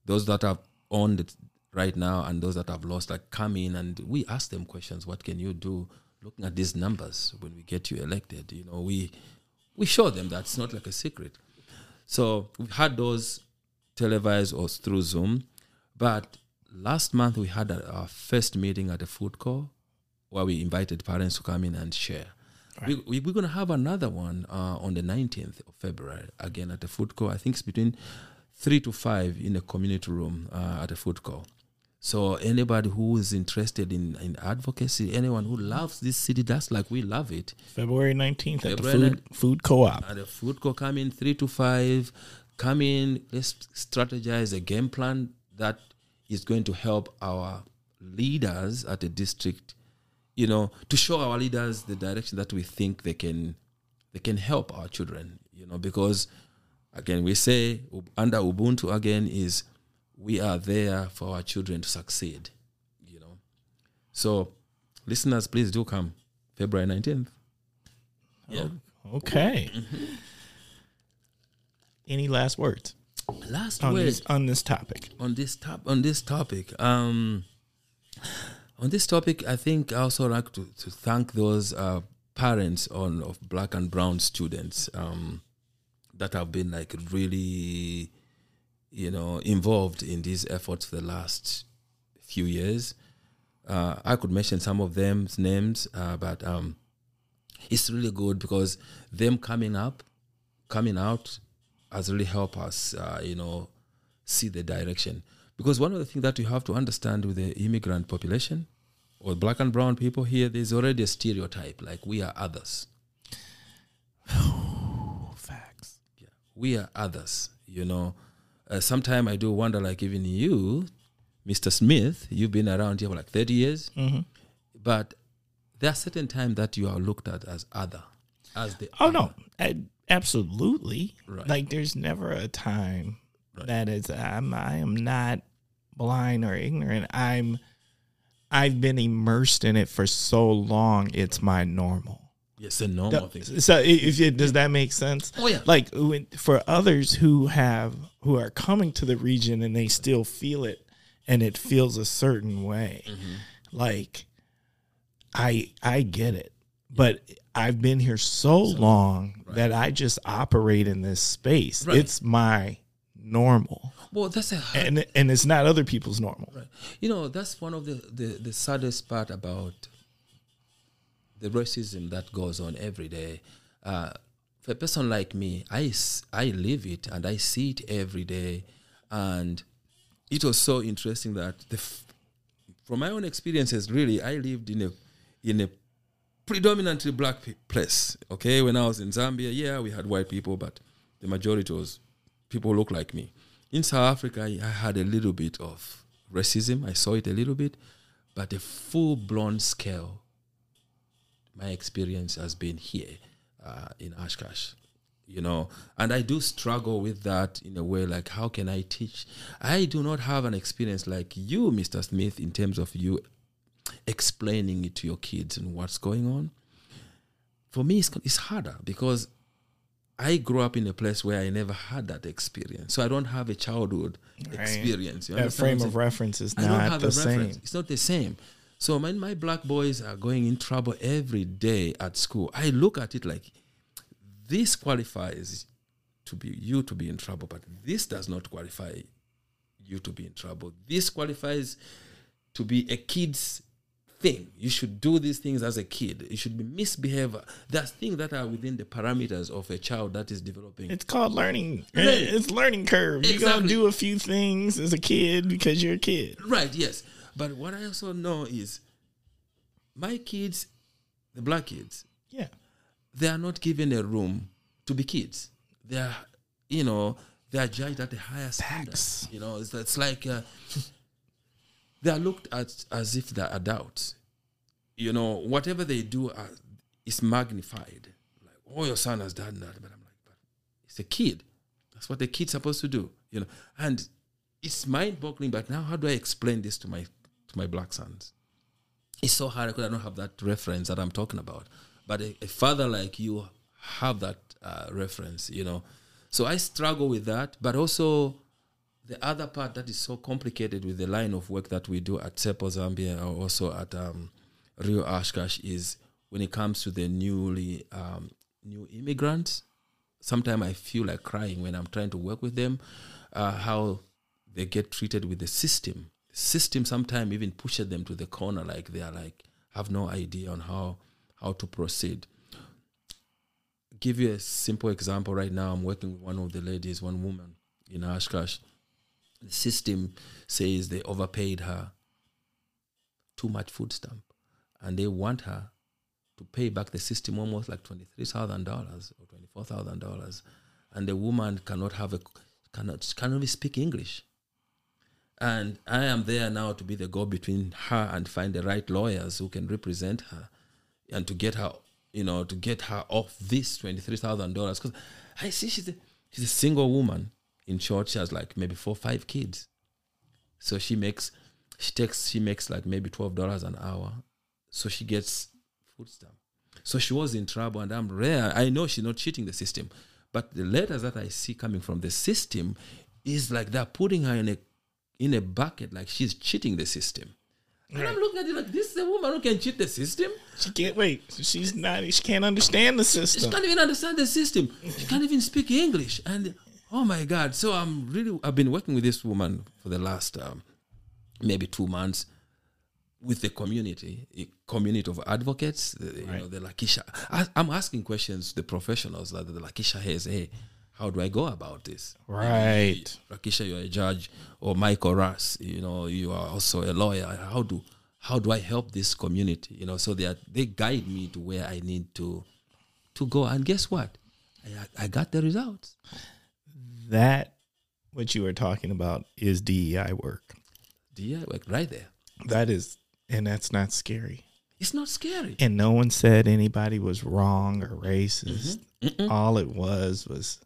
those that have owned it right now and those that have lost like come in and we ask them questions what can you do? Looking at these numbers when we get you elected you know we we show them that it's not like a secret. So we've had those televised or through zoom but last month we had a, our first meeting at a food court where we invited parents to come in and share we, we, we're going to have another one uh, on the 19th of february again at the food court i think it's between three to five in a community room uh, at a food court so anybody who is interested in, in advocacy, anyone who loves this city, that's like we love it. February 19th at the food, food co-op. At the food court, come in three to five. Come in. Let's strategize a game plan that is going to help our leaders at the district. You know, to show our leaders the direction that we think they can, they can help our children. You know, because again, we say under Ubuntu again is we are there for our children to succeed. You know, so listeners, please do come February nineteenth. Yeah. Okay. Mm-hmm. Any last words Last on word this on this topic? on this top on this topic. Um, on this topic, I think I also like to, to thank those uh, parents on of black and brown students um, that have been like really, you know, involved in these efforts for the last few years. Uh, I could mention some of them's names, uh, but um, it's really good because them coming up, coming out, has really helped us, uh, you know, see the direction. Because one of the things that you have to understand with the immigrant population or black and brown people here, there's already a stereotype like we are others. Facts. Yeah, we are others. You know, uh, sometimes I do wonder, like even you, Mr. Smith, you've been around here for like 30 years, Mm-hmm. but there are certain times that you are looked at as other, as the Oh other. no, I, absolutely. Right. Like there's never a time that is I'm I am not blind or ignorant. I'm I've been immersed in it for so long. It's my normal. Yes, a normal thing. So if it, does that make sense? Oh, yeah. Like when, for others who have who are coming to the region and they still feel it and it feels a certain way. Mm-hmm. Like I I get it. But I've been here so long that I just operate in this space. Right. It's my normal. Well, that's a And and it's not other people's normal. Right. You know, that's one of the, the, the saddest part about the racism that goes on every day. Uh, for a person like me, I I live it and I see it every day. And it was so interesting that the f- from my own experiences, really, I lived in a in a predominantly black pe- place. Okay, when I was in Zambia, yeah, we had white people, but the majority was people who look like me. In South Africa, I had a little bit of racism. I saw it a little bit, but a full blown scale. My experience has been here uh, in Oshkosh. you know, and I do struggle with that in a way. Like, how can I teach? I do not have an experience like you, Mr. Smith, in terms of you explaining it to your kids and what's going on. For me, it's, it's harder because I grew up in a place where I never had that experience. So I don't have a childhood Right. experience. You That frame of reference is don't the same. It's not the same. So when my black boys are going in trouble every day at school, I look at it like this qualifies to be you to be in trouble, but this does not qualify you to be in trouble. This qualifies to be a kid's thing. You should do these things as a kid. You should be misbehavior. There's things that are within the parameters of a child that is developing. It's called learning. Right. It's learning curve. You're gonna do a few things as a kid because you're a kid. Right, yes. But what I also know is my kids, the black kids, Yeah. they are not given a room to be kids. They are, you know, they are judged at a higher standard. Facts. You know, it's, it's like uh, they are looked at as if they're adults. You know, whatever they do uh, is magnified. Like, oh, your son has done that, but I'm like, but it's a kid. That's what a kid's supposed to do. You know, and it's mind-boggling. But now, how do I explain this to my to my black sons? it's so hard because I don't have that reference that I'm talking about. But a, a father like you have that uh, reference, you know. So I struggle with that, but also the other part that is so complicated with the line of work that we do at Sepo Zambia or also at um, Real Oshkosh is when it comes to the newly um, new immigrants. Sometimes I feel like crying when I'm trying to work with them, uh, how they get treated with the system. The system sometimes even pushes them to the corner, like they are like have no idea on how how to proceed. Give you a simple example. Right now, I'm working with one of the ladies, one woman in Oshkosh. The system says they overpaid her too much food stamp, and they want her to pay back the system almost like twenty three thousand dollars or twenty four thousand dollars, and the woman cannot have a cannot cannot even speak English. And I am there now to be the go between her and find the right lawyers who can represent her, and to get her, you know, to get her off this twenty three thousand dollars. Because I see she's a she's a single woman. In short, she has like maybe four five kids, so she makes she takes she makes like maybe twelve dollars an hour, so she gets food stamp. So she was in trouble, and I'm rare. I know she's not cheating the system, but the letters that I see coming from the system is like they're putting her in a in a bucket, like she's cheating the system. And I'm looking at it like this is a woman who can cheat the system. She can't wait. She's not. She can't understand the system. She can't even understand the system. She can't even speak English. And oh my God! So I'm really. I've been working with this woman for the last um, maybe two months with the community, a community of advocates. The, You know, the Lakisha. I, I'm asking questions to the professionals that the Lakisha has. Hey, how do I go about this? Right. Rakisha, you're a judge, or Michael Russ, you know, you are also a lawyer. How do how do I help this community? You know, so they are, they guide me to where I need to to go. And guess what? I, I got the results. That what you were talking about is DEI work. Yeah, like right there. That is, and that's not scary. It's not scary. And no one said anybody was wrong or racist. All it was was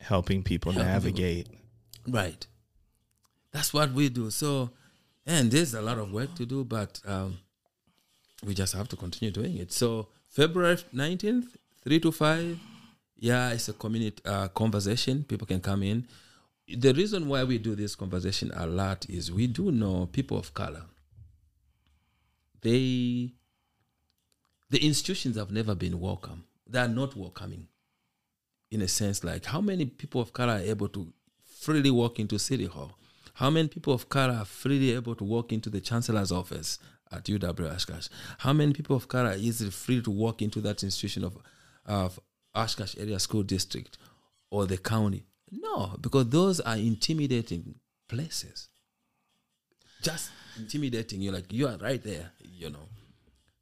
helping people Helping people. navigate. Right. That's what we do. So, and there's a lot of work to do, but um, we just have to continue doing it. So, February 19th, 3 to 5, yeah, it's a community uh, conversation. People can come in. The reason why we do this conversation a lot is we do know people of color. They, the institutions have never been welcome. They are not welcoming in a sense like how many people of color are able to freely walk into city hall how many people of color are freely able to walk into the chancellor's office at uw oshkosh how many people of color easily free to walk into that institution of, of oshkosh area school district or the county no because those are intimidating places just intimidating you're like you are right there you know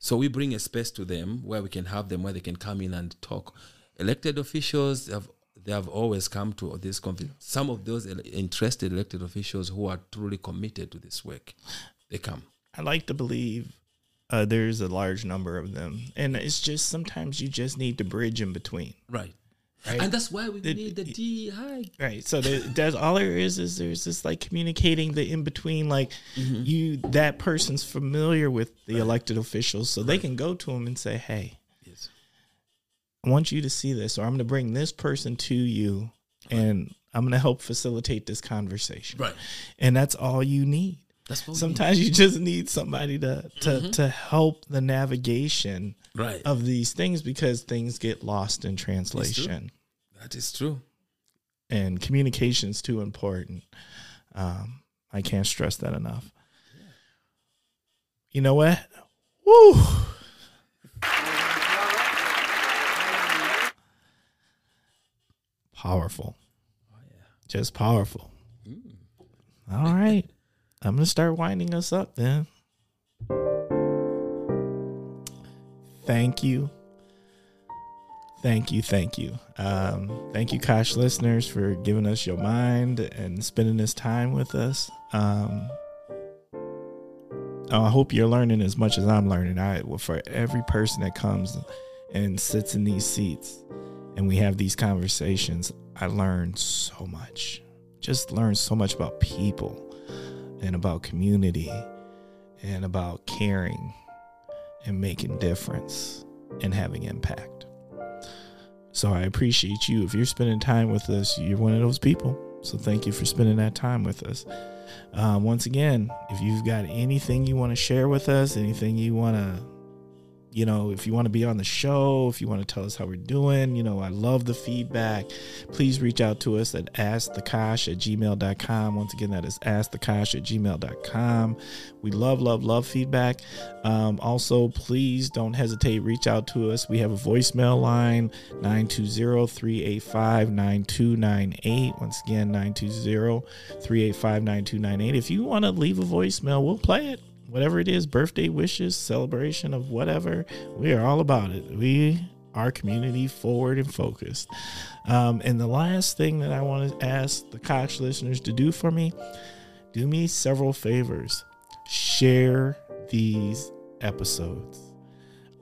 so we bring a space to them where we can have them where they can come in and talk. Elected officials have they have always come to this conference. Some of those interested elected officials who are truly committed to this work, they come. I like to believe uh, there's a large number of them, and it's just sometimes you just need to bridge in between. Right. Right. And that's why we The- need the DEI. Right. So there, there's all there is is there's this like communicating the in between, like you that person's familiar with the elected officials, so they can go to them and say, "Hey, Yes. I want you to see this, or I'm going to bring this person to you, and I'm going to help facilitate this conversation." Right. And that's all you need. Sometimes you just need somebody to to to help the navigation. Right. of these things because things get lost in translation that is true. and communication is too important. Um, I can't stress that enough. you know what? Woo! Powerful. Oh, yeah. Just powerful. All right. I'm going to start winding us up then. Thank you. Thank you. Thank you. Um, thank you, Kosh listeners, for giving us your mind and spending this time with us. Um, I hope you're learning as much as I'm learning. I well, for every person that comes and sits in these seats and we have these conversations, I learn so much. Just learn so much about people and about community and about caring and making difference and having impact. So I appreciate you. If you're spending time with us, you're one of those people. So thank you for spending that time with us. Um, once again, if you've got anything you want to share with us, anything you want to you know, if you want to be on the show, if you want to tell us how we're doing, you know, I love the feedback. Please reach out to us at askthekosh at gmail.com. Once again, that is askthekosh at gmail.com. We love, love, love feedback. Um, also, please don't hesitate. Reach out to us. We have a voicemail line 920 385 9298. Once again, 920 385 9298. If you want to leave a voicemail, we'll play it whatever it is birthday wishes celebration of whatever we are all about it. We are community forward and focused. Um, and the last thing that i want to ask the kosh listeners to do for me do me several favors. Share these episodes.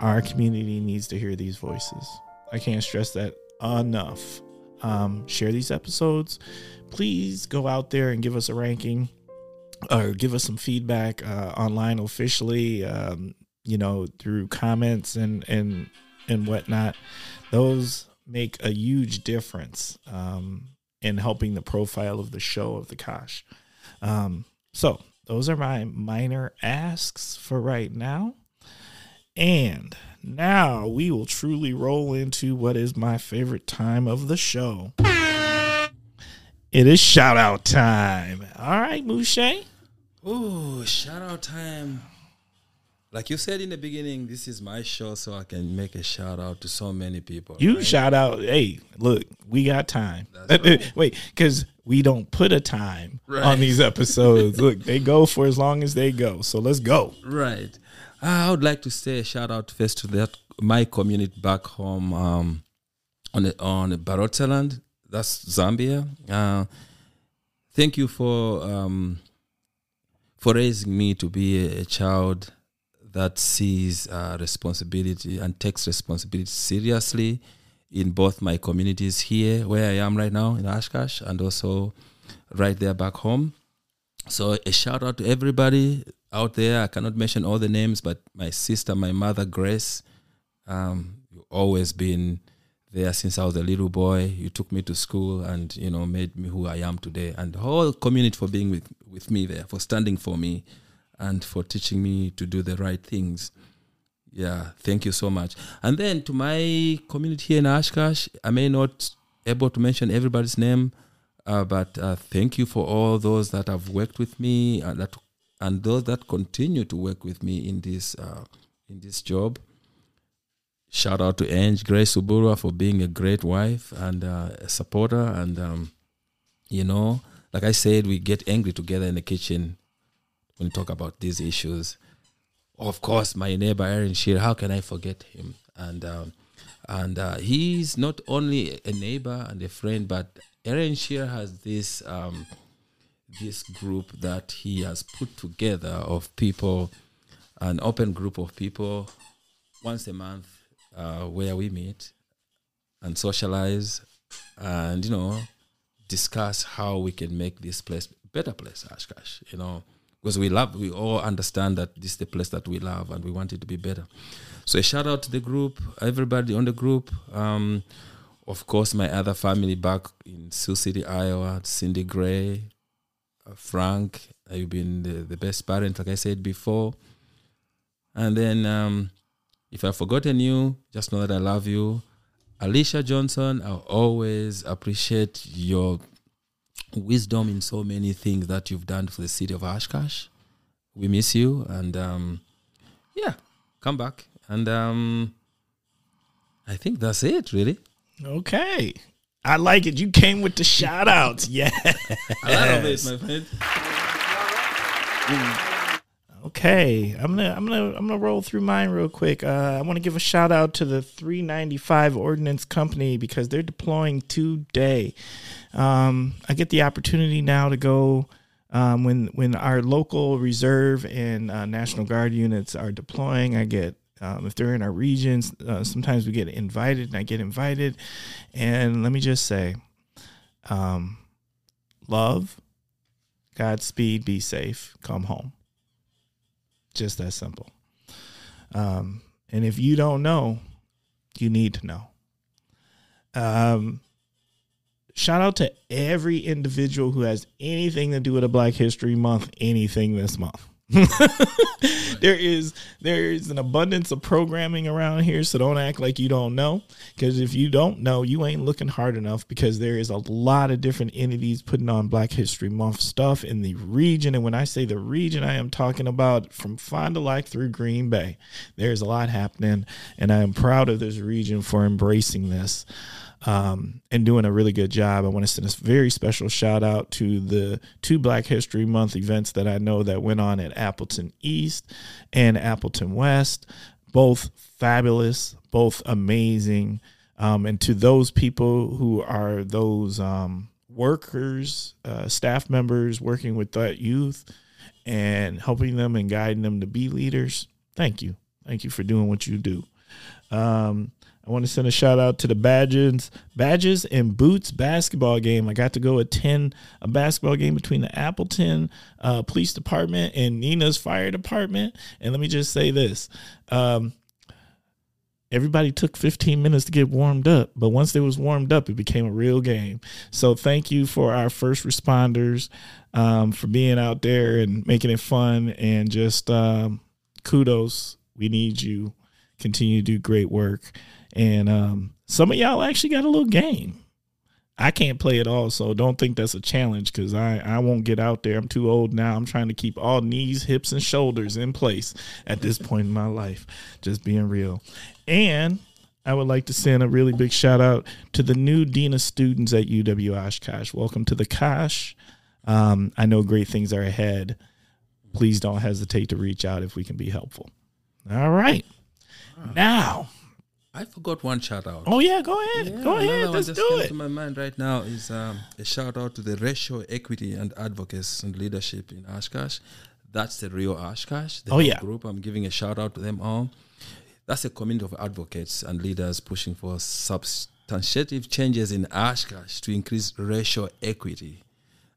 Our community needs to hear these voices. I can't stress that enough. Um, share these episodes. Please go out there and give us a ranking or give us some feedback uh, online officially, um, you know, through comments and and and whatnot. Those make a huge difference um, in helping the profile of the show of the Kosh. Um, so those are my minor asks for right now. And now we will truly roll into what is my favorite time of the show. It is shout out time. All right, Mushe. Ooh, shout out time. Like you said in the beginning, this is my show, so I can make a shout out to so many people. You right? shout out, hey, look, we got time. Right. Wait, because we don't put a time Right. on these episodes. look, they go for as long as they go. So let's go. Right. I would like to say a shout out first to that my community back home um, on the, on Barotseland. That's Zambia. Uh, thank you for um, for raising me to be a, a child that sees uh, responsibility and takes responsibility seriously in both my communities here, where I am right now in Oshkosh, and also right there back home. So a shout out to everybody out there. I cannot mention all the names, but my sister, my mother, Grace, um, you've always been there since I was a little boy. You took me to school and you know made me who I am today, and the whole community for being with with me there, for standing for me, and for teaching me to do the right things. Yeah, thank you so much. And then to my community here in Oshkosh, I may not able to mention everybody's name, uh, but uh, thank you for all those that have worked with me and that and those that continue to work with me in this uh, in this job. Shout out to Ange Grace Subulwa for being a great wife and uh, a supporter. And um, you know, like I said, we get angry together in the kitchen when we talk about these issues. Of course, my neighbor Aaron Shear, how can I forget him? And um, and uh, he's not only a neighbor and a friend, but Aaron Shear has this um, this group that he has put together of people, an open group of people, once a month, uh, where we meet and socialize, and you know, discuss how we can make this place better place, Oshkosh, You know, because we love, we all understand that this is the place that we love, and we want it to be better. So a shout out to the group, everybody on the group. Um, of course, my other family back in Sioux City, Iowa, Cindy Gray, uh, Frank. You've been the, the best parent, like I said before. And then, um, if I've forgotten you, just know that I love you. Alicia Johnson, I always appreciate your wisdom in so many things that you've done for the city of Oshkosh. We miss you, and um, yeah, come back. And um, I think that's it, really. Okay. I like it. You came with the shout outs. Yeah. A lot of it, my friend. Okay, I'm gonna I'm gonna I'm gonna roll through mine real quick. Uh, I want to give a shout out to the 395 Ordnance Company because they're deploying today. Um, I get the opportunity now to go um, when when our local reserve and uh, National Guard units are deploying. I get um, if they're in our regions, uh, sometimes we get invited, and I get invited. And let me just say, um, love, Godspeed, be safe, come home. Just that simple. Um, and if you don't know, you need to know. Um, shout out to every individual who has anything to do with a Black History Month, anything this month. there is there is an abundance of programming around here, so don't act like you don't know. Because if you don't know, you ain't looking hard enough. Because there is a lot of different entities putting on Black History Month stuff in the region, and when I say the region, I am talking about from Fond du Lac through Green Bay. There's a lot happening, and I am proud of this region for embracing this um, and doing a really good job. I want to send a very special shout out to the two Black History Month events that I know that went on at Appleton East and Appleton West. Both fabulous, both amazing. Um, and to those people who are those um, workers, uh, staff members working with that youth and helping them and guiding them to be leaders, thank you. Thank you for doing what you do. Um, I want to send a shout out to the Badges, Badges and Boots basketball game. I got to go attend a basketball game between the Appleton uh, Police Department and Neenah's Fire Department. And let me just say this. Um, everybody took 15 minutes to get warmed up but once they was warmed up it became a real game so thank you for our first responders um, for being out there and making it fun and just um, kudos we need you continue to do great work and um, some of y'all actually got a little game. I can't play it all, so don't think that's a challenge because I, I won't get out there. I'm too old now. I'm trying to keep all knees, hips, and shoulders in place at this point in my life. Just being real. And I would like to send a really big shout out to the new DINA students at UW Oshkosh. Welcome to the Kosh. Um, I know great things are ahead. Please don't hesitate to reach out if we can be helpful. All right. Now, I forgot one shout out. Oh yeah, go ahead, Yeah, go ahead, let's just do came it. To my mind right now is um, a shout out to the racial equity and advocacy and leadership in Oshkosh. That's the real Oshkosh. The Oh, yeah. group. I'm giving a shout out to them all. That's a community of advocates and leaders pushing for substantive changes in Oshkosh to increase racial equity.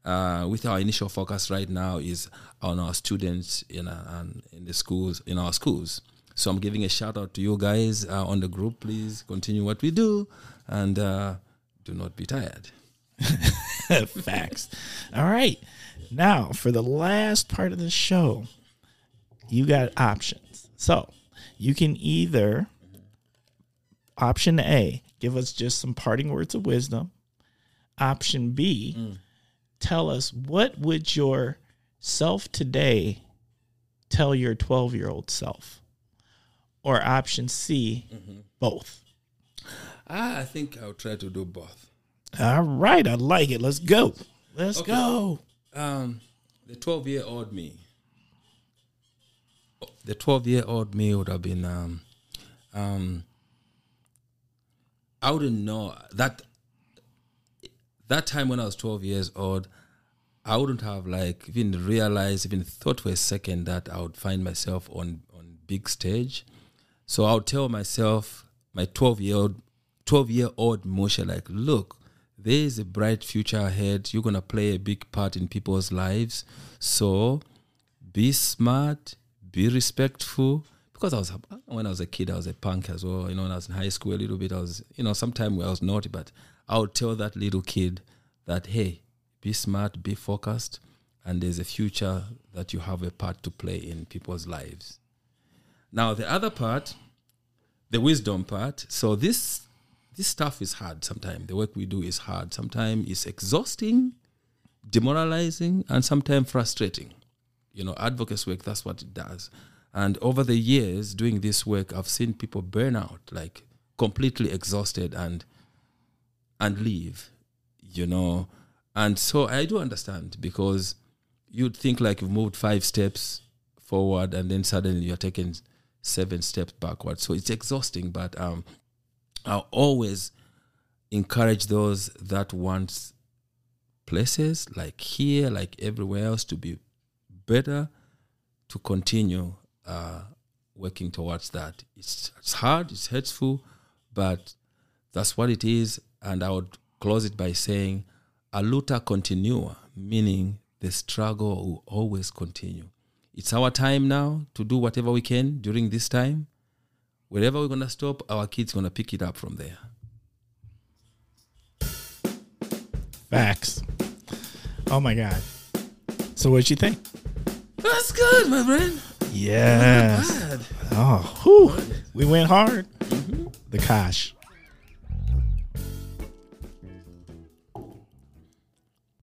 Uh, with our initial focus right now is on our students in, uh, and in the schools in our schools. So I'm giving a shout out to you guys uh, on the group. Please continue what we do and uh, do not be tired. Facts. All right. Now, for the last part of the show, you got options. So you can either, option A, give us just some parting words of wisdom. Option B, tell us what would your self today tell your 12 year old self? Or option C, both. Ah, I think I'll try to do both. All right. I like it. Let's go. Let's Okay. go. Um, the 12 year old me, the 12 year old me would have been, um, um, I wouldn't know that that time when I was 12 years old, I wouldn't have like even realized, even thought for a second that I would find myself on on big stage. So I'll tell myself, my 12 year old, 12 year old Mushe, like, look, there is a bright future ahead. You're gonna play a big part in people's lives. So be smart, be respectful. Because I was when I was a kid, I was a punk as well. You know, when I was in high school a little bit, I was, you know, sometimes I was naughty, but I would tell that little kid that, hey, be smart, be focused, and there's a future that you have a part to play in people's lives. Now the other part, the wisdom part. So this this stuff is hard sometimes. The work we do is hard. Sometimes it's exhausting, demoralizing, and sometimes frustrating. You know, advocacy work, that's what it does. And over the years doing this work, I've seen people burn out, like completely exhausted and and leave, you know. And so I do understand because you'd think like you've moved five steps forward and then suddenly you're taking seven steps backward. So it's exhausting, but um, I always encourage those that want places like here, like everywhere else, to be better, to continue uh, working towards that. It's, it's hard, it's hurtful, but that's what it is. And I would close it by saying, a luta continua, meaning the struggle will always continue. It's our time now to do whatever we can during this time. Wherever we're going to stop, our kids going to pick it up from there. Facts. Oh my God. So what'd you think? That's good, my friend. Yes. Oh, whew. we went hard. Mm-hmm. The Kosh.